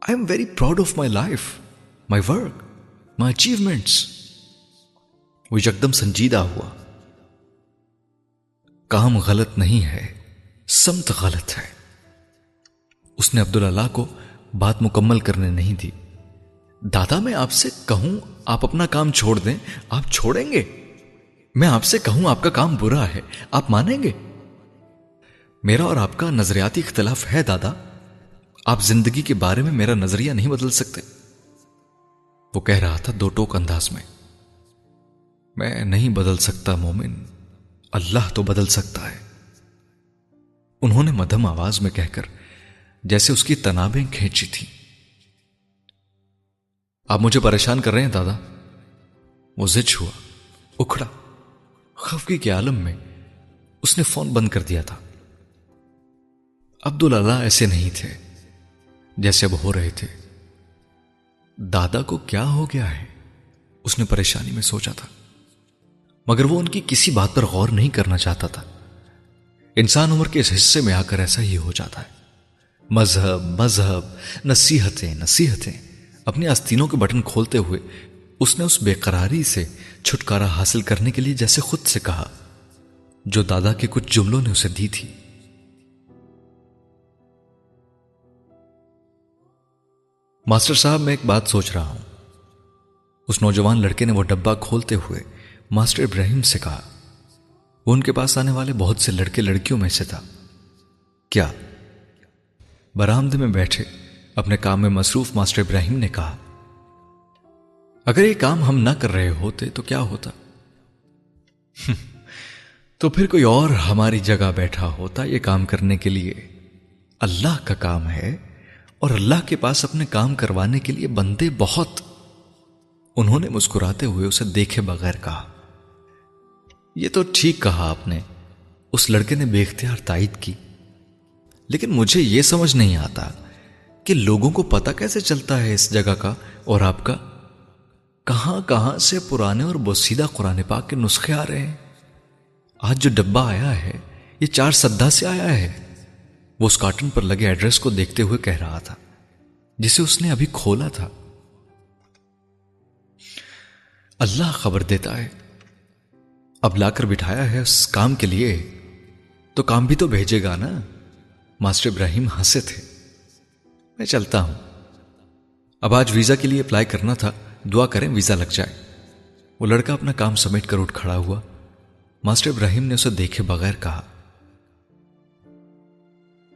I am very proud of my life my work my achievements وہ ایک دم سنجیدہ ہوا۔ کام غلط نہیں ہے، سمت غلط ہے۔ اس نے عبداللہ کو بات مکمل کرنے نہیں دی۔ دادا، میں آپ سے کہوں آپ اپنا کام چھوڑ دیں؟ آپ چھوڑیں گے؟ میں آپ سے کہوں آپ کا کام برا ہے، آپ مانیں گے؟ میرا اور آپ کا نظریاتی اختلاف ہے دادا۔ آپ زندگی کے بارے میں میرا نظریہ نہیں بدل سکتے۔ وہ کہہ رہا تھا دو ٹوک انداز میں۔ میں نہیں بدل سکتا مومن، اللہ تو بدل سکتا ہے۔ انہوں نے مدھم آواز میں کہہ کر جیسے اس کی تنابیں کھینچی تھی آپ مجھے پریشان کر رہے ہیں، دادا۔ وہ زچ ہوا، اکھڑا۔ خفگی کے عالم میں اس نے فون بند کر دیا تھا۔ عبداللہ ایسے نہیں تھے جیسے اب ہو رہے تھے۔ دادا کو کیا ہو گیا ہے؟ اس نے پریشانی میں سوچا تھا۔ مگر وہ ان کی کسی بات پر غور نہیں کرنا چاہتا تھا۔ انسان عمر کے اس حصے میں آ کر ایسا ہی ہو جاتا ہے۔ مذہب مذہب، نصیحتیں نصیحتیں۔ اپنی آستینوں کے بٹن کھولتے ہوئے اس نے اس بے قراری سے چھٹکارا حاصل کرنے کے لیے جیسے خود سے کہا، جو دادا کے کچھ جملوں نے اسے دی تھی۔ ماسٹر صاحب، میں ایک بات سوچ رہا ہوں۔ اس نوجوان لڑکے نے وہ ڈبہ کھولتے ہوئے ماسٹر ابراہیم سے کہا، وہ ان کے پاس آنے والے بہت سے لڑکے لڑکیوں میں سے تھا۔ کیا برامد میں بیٹھے۔ اپنے کام میں مصروف ماسٹر ابراہیم نے کہا، اگر یہ کام ہم نہ کر رہے ہوتے تو کیا ہوتا؟ تو پھر کوئی اور ہماری جگہ بیٹھا ہوتا یہ کام کرنے کے لیے۔ اللہ کا کام ہے اور اللہ کے پاس اپنے کام کروانے کے لیے بندے بہت۔ انہوں نے مسکراتے ہوئے اسے دیکھے بغیر کہا، یہ تو ٹھیک کہا آپ نے۔ اس لڑکے نے بے اختیار تائید کی۔ لیکن مجھے یہ سمجھ نہیں آتا کہ لوگوں کو پتا کیسے چلتا ہے اس جگہ کا اور آپ کا۔ کہاں کہاں سے پرانے اور بوسیدہ قرآن پاک کے نسخے آ رہے ہیں؟ آج جو ڈبا آیا ہے، یہ چار سدا سے آیا ہے۔ وہ اس کارٹن پر لگے ایڈریس کو دیکھتے ہوئے کہہ رہا تھا، جسے اس نے ابھی کھولا تھا۔ اللہ خبر دیتا ہے۔ اب لا کر بٹھایا ہے اس کام کے لیے۔ تو کام بھی تو بھیجے گا نا؟ ماسٹر ابراہیم ہنسے تھے۔ میں چلتا ہوں۔ اب آج ویزا کے لیے اپلائی کرنا تھا، دعا کریں ویزا لگ جائے۔ وہ لڑکا اپنا کام سمیٹ کر اٹھ کھڑا ہوا۔ ماسٹر ابراہیم نے اسے دیکھے بغیر کہا،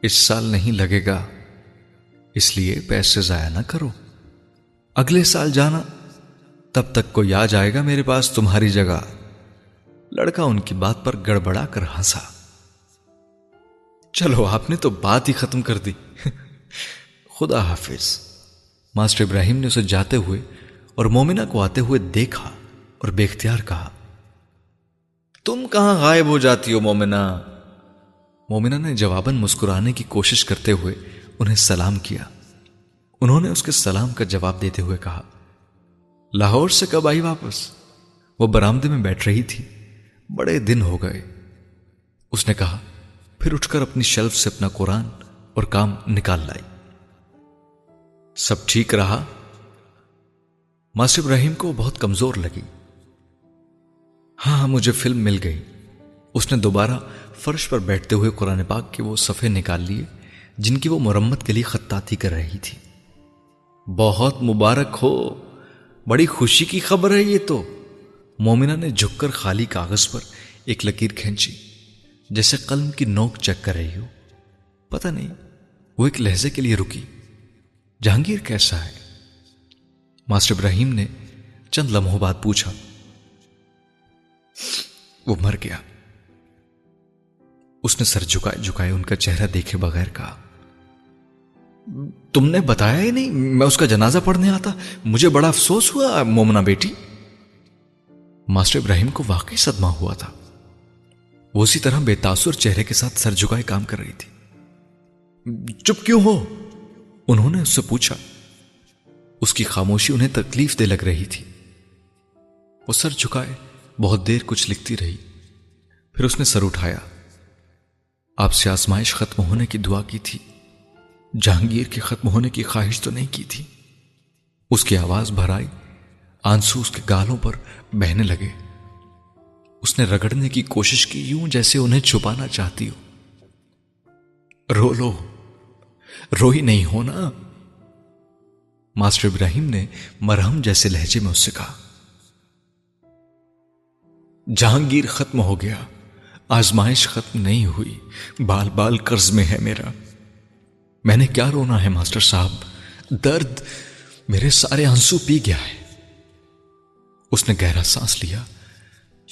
اس سال نہیں لگے گا، اس لیے پیسے ضائع نہ کرو۔ اگلے سال جانا، تب تک کوئی آ جائے گا میرے پاس تمہاری جگہ لڑکا ان کی بات پر گڑبڑا کر ہنسا۔ چلو، آپ نے تو بات ہی ختم کر دی۔ خدا حافظ۔ ماسٹر ابراہیم نے اسے جاتے ہوئے اور مومنہ کو آتے ہوئے دیکھا اور بے اختیار کہا، تم کہاں غائب ہو جاتی ہو مومنہ؟ مومنہ نے جواباً مسکرانے کی کوشش کرتے ہوئے انہیں سلام کیا۔ انہوں نے اس کے سلام کا جواب دیتے ہوئے کہا، لاہور سے کب آئی واپس؟ وہ برامدے میں بیٹھ رہی تھی۔ بڑے دن ہو گئے۔ اس نے کہا پھر اٹھ کر اپنی شیلف سے اپنا قرآن اور کام نکال لائی۔ سب ٹھیک رہا۔ ماسٹر ابراہیم کو بہت کمزور لگی۔ ہاں ہاں مجھے فلم مل گئی۔ اس نے دوبارہ فرش پر بیٹھتے ہوئے قرآن پاک کے وہ صفحے نکال لیے جن کی وہ مرمت کے لیے خطاطی کر رہی تھی۔ بہت مبارک ہو۔ بڑی خوشی کی خبر ہے یہ تو۔ مومنہ نے جھک کر خالی کاغذ پر ایک لکیر کھینچی۔ جیسے قلم کی نوک چیک کر رہی ہو۔ پتہ نہیں وہ ایک لہجے کے لیے رکی۔ جہانگیر کیسا ہے؟ ماسٹر ابراہیم نے چند لمحوں بعد پوچھا۔ وہ مر گیا۔ اس نے سر جھکائے جھکائے ان کا چہرہ دیکھے بغیر کہا۔ تم نے بتایا ہی نہیں، میں اس کا جنازہ پڑھنے آتا۔ مجھے بڑا افسوس ہوا مومنا بیٹی۔ ماسٹر ابراہیم کو واقعی صدمہ ہوا تھا۔ وہ اسی طرح بے تاثر چہرے کے ساتھ سر جھکائے کام کر رہی تھی۔ چپ کیوں ہو؟ انہوں نے اس سے پوچھا۔ اس کی خاموشی انہیں تکلیف دے لگ رہی تھی۔ وہ سر جھکائے بہت دیر کچھ لکھتی رہی۔ پھر اس نے سر اٹھایا۔ آپ سے آزمائش ختم ہونے کی دعا کی تھی۔ جہانگیر کے ختم ہونے کی خواہش تو نہیں کی تھی۔ اس کی آواز بھر آئی۔ آنسو اس کے گالوں پر بہنے لگے۔ اس نے رگڑنے کی کوشش کی، یوں جیسے انہیں چھپانا چاہتی ہو۔ رو لو۔ رو ہی نہیں ہونا ماسٹر ابراہیم نے مرہم جیسے لہجے میں اس سے کہا۔ جہانگیر ختم ہو گیا۔ آزمائش ختم نہیں ہوئی۔ بال بال قرض میں ہے میرا۔ میں نے کیا رونا ہے، ماسٹر صاحب؟ درد میرے سارے آنسو پی گیا ہے۔ اس نے گہرا سانس لیا۔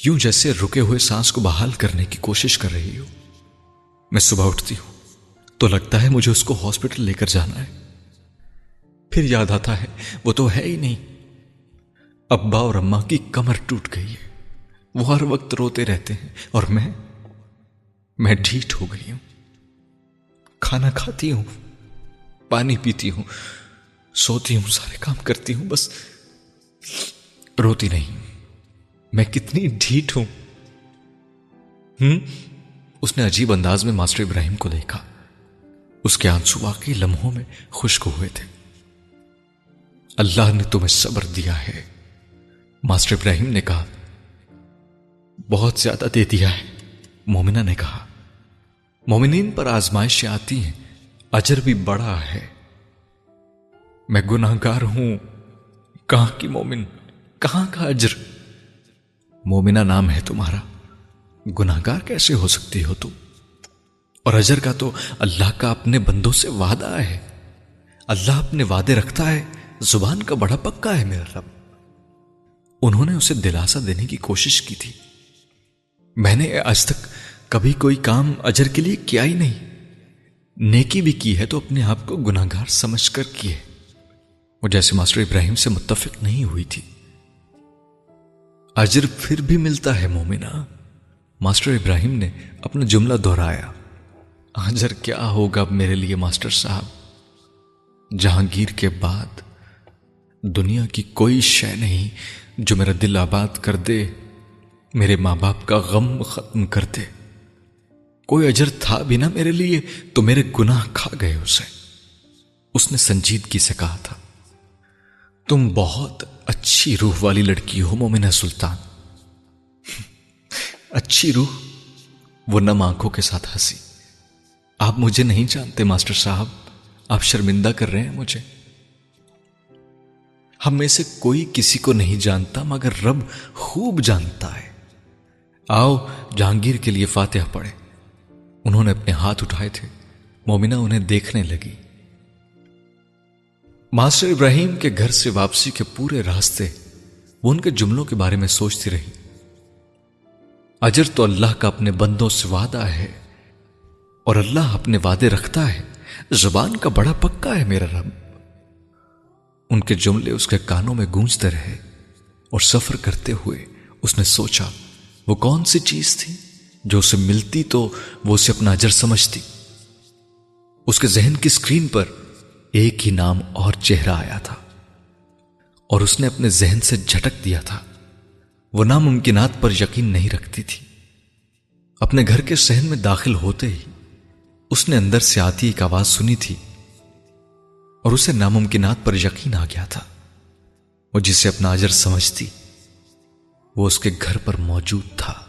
یوں جیسے رکے ہوئے سانس کو بحال کرنے کی کوشش کر رہی ہوں میں صبح اٹھتی ہوں، تو لگتا ہے مجھے اس کو ہاسپٹل لے کر جانا ہے۔ پھر یاد آتا ہے، وہ تو ہے ہی نہیں۔ ابا اور اما کی کمر ٹوٹ گئی ہے۔ وہ ہر وقت روتے رہتے ہیں، اور میں میں ڈھیٹ ہو گئی ہوں۔ کھانا کھاتی ہوں، پانی پیتی ہوں، سوتی ہوں، سارے کام کرتی ہوں، بس روتی نہیں۔ میں کتنی ڈھیٹ ہوں۔ ہوں اس نے عجیب انداز میں ماسٹر ابراہیم کو دیکھا۔ اس کے آنسو واقعی لمحوں میں خشک ہوئے تھے۔ اللہ نے تمہیں صبر دیا ہے۔ ماسٹر ابراہیم نے کہا، بہت زیادہ دے دیا ہے۔ مومنہ نے کہا، مومنین پر آزمائشیں آتی ہیں، اجر بھی بڑا ہے۔ میں گناہ گار ہوں۔ کہاں کی مومن؟ کہاں کا اجر؟ مومنہ نام ہے تمہارا۔ گناہ گار کیسے ہو سکتی ہو تم؟ اور اجر کا تو اللہ کا اپنے بندوں سے وعدہ ہے۔ اللہ اپنے وعدے رکھتا ہے، زبان کا بڑا پکا ہے میرا رب۔ انہوں نے اسے دلاسا دینے کی کوشش کی تھی۔ میں نے آج تک کبھی کوئی کام اجر کے لیے کیا ہی نہیں۔ نیکی بھی کی ہے تو اپنے آپ کو گناہگار سمجھ کر کی ہے۔ وہ جیسے ماسٹر ابراہیم سے متفق نہیں ہوئی تھی۔ اجر پھر بھی ملتا ہے مومنا ماسٹر ابراہیم نے اپنا جملہ دہرایا۔ اجر کیا ہوگا میرے لیے ماسٹر صاحب؟ جہانگیر کے بعد دنیا کی کوئی شے نہیں جو میرا دل آباد کر دے، میرے ماں باپ کا غم ختم کر دے۔ کوئی اجر تھا بھی نہ میرے لیے تو میرے گناہ کھا گئے اسے۔ اس نے سنجیدگی سے کہا تھا۔ تم بہت اچھی روح والی لڑکی ہو مومنہ سلطان۔ اچھی روح، وہ نم آنکھوں کے ساتھ ہنسی۔ آپ مجھے نہیں جانتے، ماسٹر صاحب۔ آپ شرمندہ کر رہے ہیں مجھے۔ ہم میں سے کوئی کسی کو نہیں جانتا، مگر رب خوب جانتا ہے۔ آؤ، جہانگیر کے لیے فاتحہ پڑے انہوں نے اپنے ہاتھ اٹھائے تھے۔ مومنا انہیں دیکھنے لگی۔ ماسٹر ابراہیم کے گھر سے واپسی کے پورے راستے وہ ان کے جملوں کے بارے میں سوچتی رہی۔ اجر تو اللہ کا اپنے بندوں سے وعدہ ہے اور اللہ اپنے وعدے رکھتا ہے۔ زبان کا بڑا پکا ہے میرا رب۔ ان کے جملے اس کے کانوں میں گونجتے رہے اور سفر کرتے ہوئے اس نے سوچا، وہ کون سی چیز تھی جو اسے ملتی تو وہ اسے اپنا اجر سمجھتی؟ اس کے ذہن کی اسکرین پر ایک ہی نام اور چہرہ آیا تھا اور اس نے اپنے ذہن سے جھٹک دیا تھا۔ وہ ناممکنات پر یقین نہیں رکھتی تھی۔ اپنے گھر کے سہن میں داخل ہوتے ہی اس نے اندر سے آتی ایک آواز سنی تھی اور اسے ناممکنات پر یقین آ گیا تھا۔ وہ جسے اپنا اجر سمجھتی وہ اس کے گھر پر موجود تھا۔